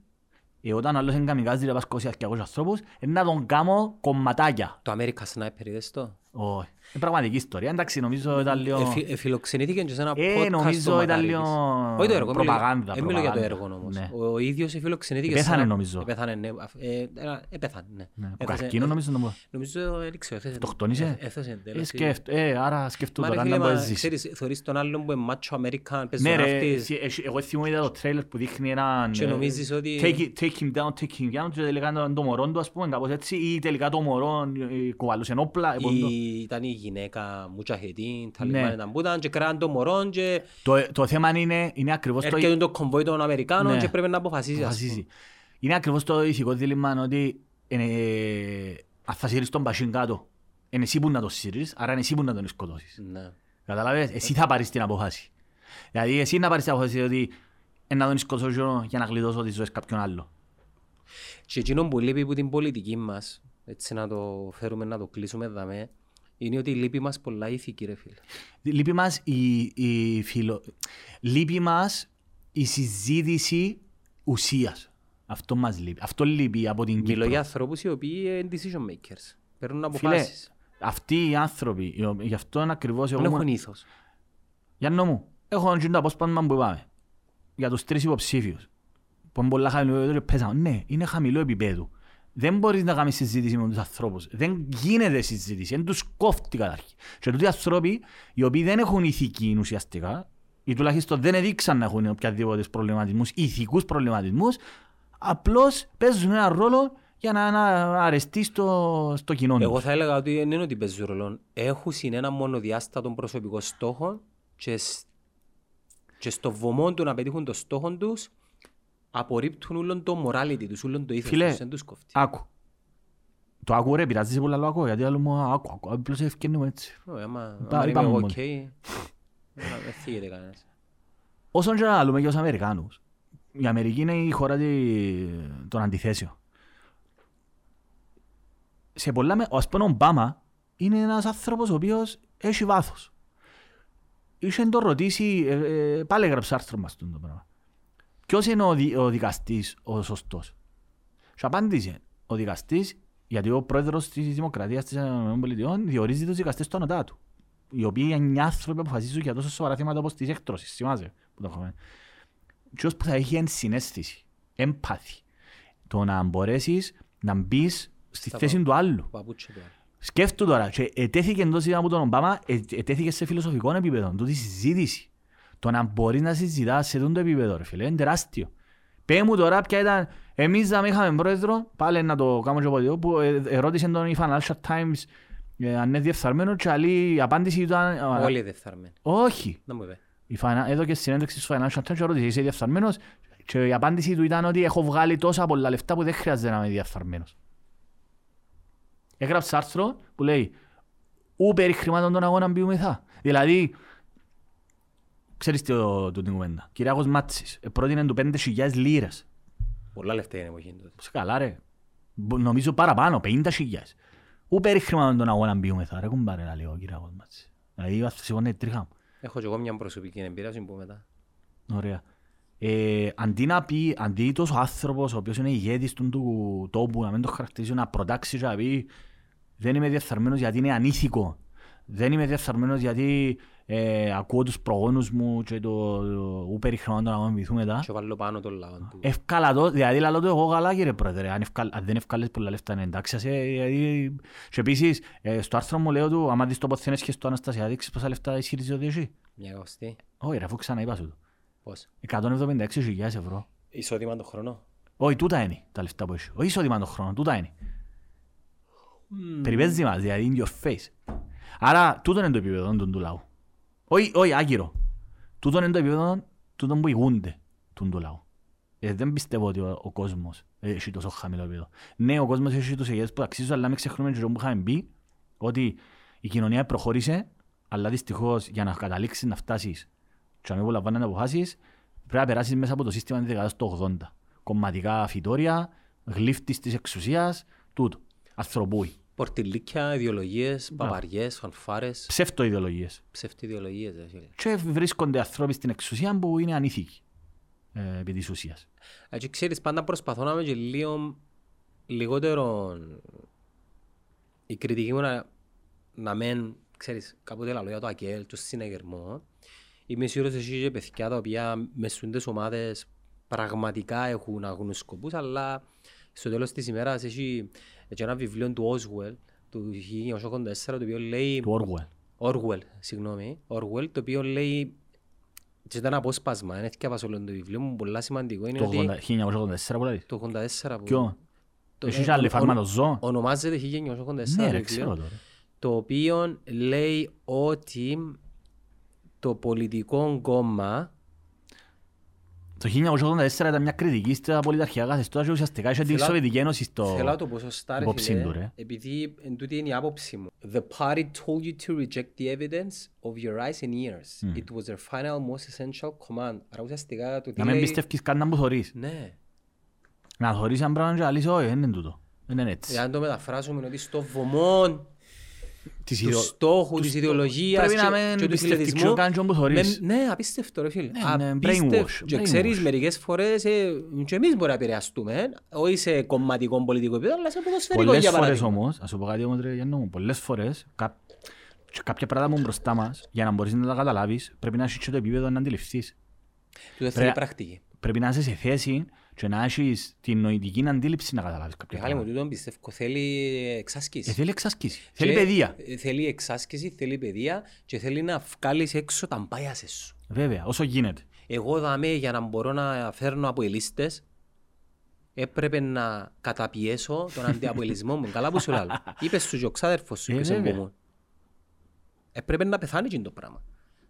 Ε, όταν άλλος είναι καμικάζει να πας σκοτώσει 200 ανθρώπους, ε, να τον κάνω κομματάκια. Το American Sniper είδες το; Όχι. Είναι πραγματική ιστορία. Εντάξει, νομίζω ήταν λίγο... Εφι- Εφιλοξενήθηκε και σε ένα Ε, podcast νομίζω στο ήταν Μακάριτης. λίγο Όχι το έργο, προπαγάνδα, δεν μιλώ για το προπαγάνδα. έργο όμως. Ναι. Ο ίδιος εφιλοξενήθηκε σε Επέθανε, ένα- νομίζω. Επέθανε, ναι. Αφ- ε, ένα- Επέθανε, ναι. Ναι, που Έθεσε- καρκίνο νομίζω να πω. Νομίζω, δεν ξέρω, έθεσε- Αυτοκτόνησε. έθ- έθεσε Ε, τέλος. σκέφτ- ε, άρα σκεφτού Μα ρε τώρα φίλε, να μα μπορείς ζήσεις. ξέρεις, θωρείς τον άλλον που είναι macho American, Ναι ρε, πεζοναύτης; εσύ- εσύ- εγώ θυμώ είδα το τρέιλερ που δείχνει έναν... και ε, νομίζεις ότι... Take, it- take him down, take him down και τελικά το, το μωρό του ας πούμε κάπως έτσι ή τελικά το μωρό ε, κουβαλούσε όπλα. ε, πόντο. η- Ήταν η γυναίκα μουτζαχετίν, Ναι. ταλιμπάν ήταν που ήταν και κράταν το μωρό και Το, το θέμα είναι, είναι ακριβώς το... έρχεται το κομβόι των Αμερικάνων Ναι. και πρέπει να αποφασίσει. ας αποφασίζει. Είναι ακριβώς το ηθικό δίλημμα ότι είναι, αν θα σύρεις τον πασίν κάτω, είναι εσύ που να το σύρεις, άρα είναι εσύ που να τον σκοτώσεις. πούμε. Ναι. Καταλάβες, εσύ θα πάρεις την απόφαση. Δηλαδή εσύ να πάρεις την απόφαση ότι «Ε, να τον σκοτώσω για να γλιτώσω τις ζωές κάποιον άλλο. Και εκείνο που λείπει από την πολιτική μας, έτσι να το φέρουμε να το κλείσουμε δαμέ, είναι ότι λείπει μας πολλά ηθική ρε φίλε. Λείπει μας η, η φιλο... Λείπει μας η συζήτηση ουσίας. Αυτό μας λείπει. Αυτό λείπει από την Μιλώ Κύπρο. για ανθρώπους οι οποίοι είναι decision makers. Παίρνουν Φίλε, αποφάσεις. αυτοί οι άνθρωποι, οι οποίοι- γι' αυτό είναι ακριβώς εγώ... Δεν ήμουν- έχουν ήθος. Γιάννο μου, έχω και το απόσπασμα που είπαμε. Για τους τρεις υποψήφιους. Που είναι πολλά χαμηλό επίπεδο και πέσαμε. Ναι, είναι χαμηλό επίπεδο. Δεν μπορείς να κάνεις συζήτηση με τους ανθρώπους. Δεν γίνεται συζήτηση. Δεν τους κόφτει καταρχήν. Και τούτοι οι άνθρωποι, οι οποίοι δεν έχουν ηθική ουσιαστικά, ή τουλάχιστον δεν έδειξαν να έχουν οποιαδήποτε προβληματισμούς, ηθικούς προβληματισμούς, απλώς παίζουν ένα ρόλο για να, να αρεστεί στο, στο κοινό τους. Εγώ θα έλεγα ότι δεν είναι ότι παίζει ρόλο. Έχουν ένα μονοδιάστατο προσωπικό στόχο και, σ- και στο βωμό του να πετύχουν το στόχο τους απορρίπτουν όλον το morality τους, όλον το ήθος Φίλε, τους, δεν τους κόφτει. Άκου. Το άκου ρε, πειράζει σε πολλά λόγω άκου, γιατί άλλο μου άκου, άκου, απλώς ευκαινούμε έτσι. Ω, άμα- Πά- άμα είμαι είπαμε εγώ μόνο. οκ, ε, δεν θίγεται κανένας. Όσον και να λέμε για τους Αμερικάνους, η Αμερική είναι η χώρα τη- των αντιθέσεων. Σε πολλά, με- ας πούμε ο Ομπάμα είναι ένας άνθρωπος ο οποίος έχει βάθος. Είχε να το ρωτήσει, ε, ε, πάλι έγραψε άρθρο μας το πράγμα. Ποιος είναι ο, δι- ο δικαστής ο σωστός; Και απάντησε, ο δικαστής, γιατί ο πρόεδρος της Δημοκρατίας της ΗΠΑ διορίζει τους δικαστές στο ανωτά του. Οι οποίοι είναι άνθρωποι που αποφασίζουν για τόσο σοβαρά θέματα όπως της έκτρωσης, θυμάσαι που το έχουμε. Ποιος που θα έχει ενσυναίσθηση, εμπάθη, το να μπορέσεις να μπεις στη Στα θέση του άλλου. Παπούτσι του άλλου. Σκέφτου τώρα, και ετέθηκε εντός από τον Ομπάμα, ε- ετέθηκε σε φιλοσοφικό επίπεδο, τούτη συζήτηση. Το να μπορείς να συζητάς σε τούτο επίπεδο, ρε φίλε, είναι τεράστιο. Πέ μου τώρα ποια ήταν, εμείς να μην είχαμε πρόεδρο, πάλι να το κάνω και από εδώ, που ε, ερώτησε τον η Financial Times ε, αν είναι διεφθαρμένο και άλλη η απάντηση ήταν... ε, Όλοι δεφθαρμένοι. Όχι. Να μου είπε. Η Finan- Εδώ και συνέντευξη στο Financial Times ρώτησε, είσαι διεφθαρμένος; Και η απάντηση του ήταν ότι έχω βγάλει τόσα πολλά λεφτά που δεν χρειάζεται να είμαι διεφθαρμένος. Έγραψε άρθρο που λέει «Ου περί χρημάτων των αγώνων ποιούμεθα». Δηλαδή, ξέρεις τι το, το την κουβέντα. Κυριάκος Μάτσης, ε, πρότεινε του 5.000 λίρες. Πολλά λεφτά είναι εποχή τότε. Σε καλά ρε. Μπο- Νομίζω παραπάνω, 50.000. Ου περί χρημάτων των αγώνων ποιούμεθα. Ρε κουμπάρε, λέει ο Κυριάκος Μάτσης. Δηλαδή, θα σηκώνει τρίχα μου. Έχω και εγώ μια προσωπική εμπειρία, σου πω μετά. Ωραία. Ε, αντί να πει, αντί τόσος άνθρωπος ο οποίος είναι ηγέτης του, του τόπου να μην το χαρακτηρίζει να προτάξει και να πει δεν είμαι διεφθαρμένος γιατί είναι ανήθικο. Δεν είμαι διεφθαρμένος γιατί ε, ακούω τους προγόνους μου και το, το ου περιχρημάτων να μην βυθούν μετά. Και βάλω πάνω τον λαό του. Εύκαλα το, δηλαδή λαλό το εγώ καλά κύριε πρόεδρε, αν, ευκάλ, αν δεν ευκάλες πολλά λεφτά είναι εντάξει. ας, ε, δηλαδή, και επίσης, ε, στο άρθρο μου λέω του, άμα δεις το ποθένες και στο Αναστασία, δείξεις πόσα λεφτά ισχυρίζεται ότι έχει. Μια καυστή. Όχι ρε, αφού ξαναείπα σου το. Πώς; 176.000 ευρώ. Εισόδημα το χρόνο; Όχι, τούτα είναι τα λεφτά που έχει. Όχι εισόδημα το χρόνο, τούτα είναι. Περιπέζεις μας, δηλαδή in your face. Άρα, τούτο είναι το επίπεδο του, του λαού. Όχι, όχι, άγκυρο. Τούτο είναι το επίπεδο τούτο που ηγούνται του, του λαού. Ε, δεν πιστεύω ότι ο, ο κόσμος έχει τόσο χαμηλό επίπεδο. Ναι, ο κόσμος έχει τους ηγέτες που αξίζουν, αλλά μην ξεχνούμε και το που είχαμε πει, ότι η κοινωνία προχώρησε, αλλά δυστυχώς για να καταλήξεις να φτάσεις και να μην απολαμβάνεις αποφάσεις, πρέπει να περάσεις μέσα από το σύστημα της δεκαετίας του 80. Κομματικά φυτόρια, γλύφτης της εξουσίας, τούτο. Ανθρωπούι. Πορτιλίκια, ιδεολογίες, παπαριές, φανφάρες, Ψεύτο ιδεολογίες. ψευτιδιολογίες. ρε φίλε. Και βρίσκονται άνθρωποι στην εξουσία που είναι ανήθικοι. Ε, επί της ουσίας. Έτσι ξέρεις, πάντα προσπαθώ να είμαι και λίγο λιγότερο η κριτική μου να, να μεν, ξέρεις, κάποτε λαλό για το ΑΚΕΛ, το συνεγερμό, είμαι σίγουρος ότι έχει και παιδιά τα οποία μες στις ομάδες πραγματικά έχουν αγνούς σκοπούς, αλλά στο τέλος της ημέρας έχει και ένα βιβλίο του Oswell, του 1984, το οποίο λέει... Του Orwell. Orwell, συγγνώμη, Orwell, το οποίο λέει και ήταν απόσπασμα, δεν έφτιαβα όλο το βιβλίο μου, πολλά σημαντικό είναι Το ότι 80 1984 που λέει. το 84 που... Ποιο; το- Έχεις ε, άλλη ο- φάρμα ο- το ζώο. Ονομάζεται 1984 Ναι το ρε, βιβλίο, ξέρω τώρα. το οποίο λέει ότι το πολιτικό κόμμα Το 1984 ήταν μια κριτική στα πολιταρχικά καθεστώτας και ουσιαστικά είχε την Θέλω- Σοβιετική Ένωση στο... Θέλω να το πω σωστά ρε υπόψη του, φίλε, ρε. επειδή εν τούτη είναι η άποψη μου. The party told you to reject the evidence of your eyes and ears. It was their final most essential command. Άρα ουσιαστικά το τι Να μην λέει... πιστεύεις καν να μου θωρείς. Ναι. Να θωρείς αν πράγμα και να λύσεις, όχι, δεν είναι τούτο. Δεν είναι έτσι. Για να το μεταφράσουμε είναι ότι στο βωμό Της τους ιδεο- στόχους, της ιδεολογίας Πρέπει να και- μην και του πιστεύεις φιλετισμού. καν και όπου θωρείς. Με- Ναι, απίστευτο ρε φίλε. Ναι, ναι, Απίστευτο. brainwash, Και brainwash. ξέρεις μερικές φορές ε, και εμείς μπορεί να επηρεαστούμε. ε. Όχι σε κομματικό πολιτικό επίπεδο, αλλά σε ποδοσφαιρικό Πολλές για φορές παράδειγμα. όμως, ας σου πω κάτι όμως ρε Γιάννο μου, πολλές φορές κά- και κάποια πράγματα μου μπροστά μας, για να μπορείς να τα καταλάβεις, πρέπει να έχεις και το επίπεδο να αντιληφθείς. Του θέλει Ρε- πρακτική. Πρέπει να είσαι σε θέση και να έχεις την νοητική αντίληψη να καταλάβεις κάποια Μεγάλη μου, πράγματα. τούτον πιστεύω θέλει εξάσκηση. Ε, θέλει εξάσκηση, θέλει Και, παιδεία. ε, Θέλει εξάσκηση, θέλει παιδεία και θέλει να βγάλεις έξω τα μπάιασες σου. Βέβαια, όσο γίνεται. Εγώ δαμέ για να μπορώ να φέρνω αποελίστες έπρεπε να καταπιέσω τον αντιαποελισμό μου. Καλά που σου λέω. (laughs) Είπες σου και ο ξάδερφος σου Ε, και σε βέβαια. μου. Έπρεπε να πεθάνει εκείνο το πράγμα.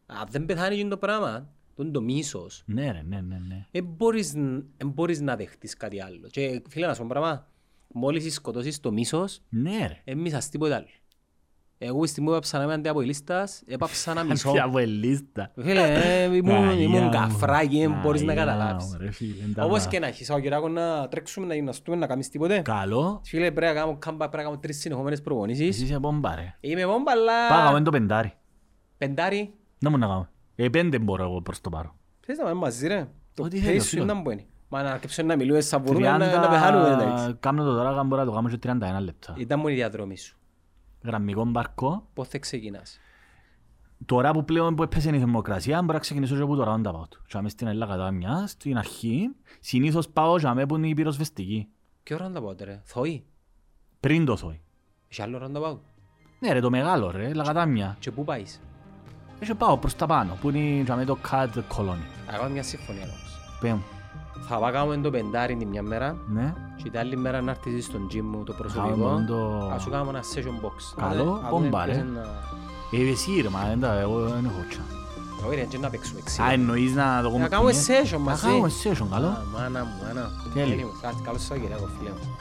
Αν δεν πεθάνει εκείνο το πράγμα, το είναι το μίσος, Ναι ρε, ναι, ναι, ναι. δεν μπορείς, εν μπορείς να δεχτείς κάτι άλλο. Και φίλε να σου πω πράγμα, μόλις σκοτώσεις το μίσος, Ναι ρε. δεν μισάς τίποτα άλλο. Εγώ στη στιγμή που έπαψα να είμαι αντιαποελίστας, έπαψα να (laughs) μισώ. Ποια βουελίστα. Φίλε, ε, ήμουν, Αγιά ήμουν μου. καφράκι, δεν μπορείς να Αγιά καταλάβεις. μου, ρε φίλε, είναι τα Όπως βα- και να έχεις, Σαββατοκυράκο να τρέξουμε, να γυμναστούμε, να κάνεις τίποτε. Καλό. Φίλε, πρέπει να κάνω κάμπα, πρέπει να κάνω τρεις συνεχόμενες προπονήσεις. Εσύ είσαι μπόμπα ρε. Είμαι μπόμπα, αλλά... Πάγαμε το πεντάρι. Πεντάρι. Να μου να κάνω. Ε, πέντε μπορώ εγώ προς το πάρω. Θες να πάμε μαζί, ρε. Το Ό,τι pace θέλεις, σου φίλο. είναι να μπορεί. Μα να αρκεψω να μιλούμε σαν μπορούμε να, να πεθάνουμε. εντάξει. 30... Κάμνω το τώρα, μπορώ να το κάνω και 31 λεπτά. Ήταν μόνο η διαδρομή σου. Γραμμικό μπαρκό. Πώς θα ξεκινάς; Τώρα που πλέον που έπαιζε η θερμοκρασία, μπορώ να ξεκινήσω και από το roundabout. Και αμέσως στην Ελλάδα κατά μια, στην αρχή, συνήθως πάω και αμέ που είναι η πυροσβεστική. Ποιο roundabout, ρε. Θωή. Πριν το θόη. Έχει άλλο roundabout. Ναι ρε, το μεγάλο ρε, λαγατάμια. Και πού πάεις; Και πάω προς τα πάνω, που είναι και αμέ το CAD colony. Να κάνουμε μια συμφωνία όμως. Πέ μου. Θα πάω κάνουμε το πεντάρι την μια μέρα Ναι. και την άλλη μέρα να έρθεις στον gym μου το προσωπικό. Κάνουμε το- Ας σου κάνουμε ένα session box. Καλό, Να δούμε μπόμπα, ποιος ρε. είναι να- Ε, εσύ ρε, μα δεν τα, εγώ δεν έχω τσα. Όχι ρε, και να παίξουμε Α, ξύλο. εννοείς να το Να κάνουμε κουνιές. session Να μαζί. κάνουμε session, καλό. Α, Μάνα μου, μάνα. Τέλειο. Anyway, Καλώς σας κύριε, φίλε μου.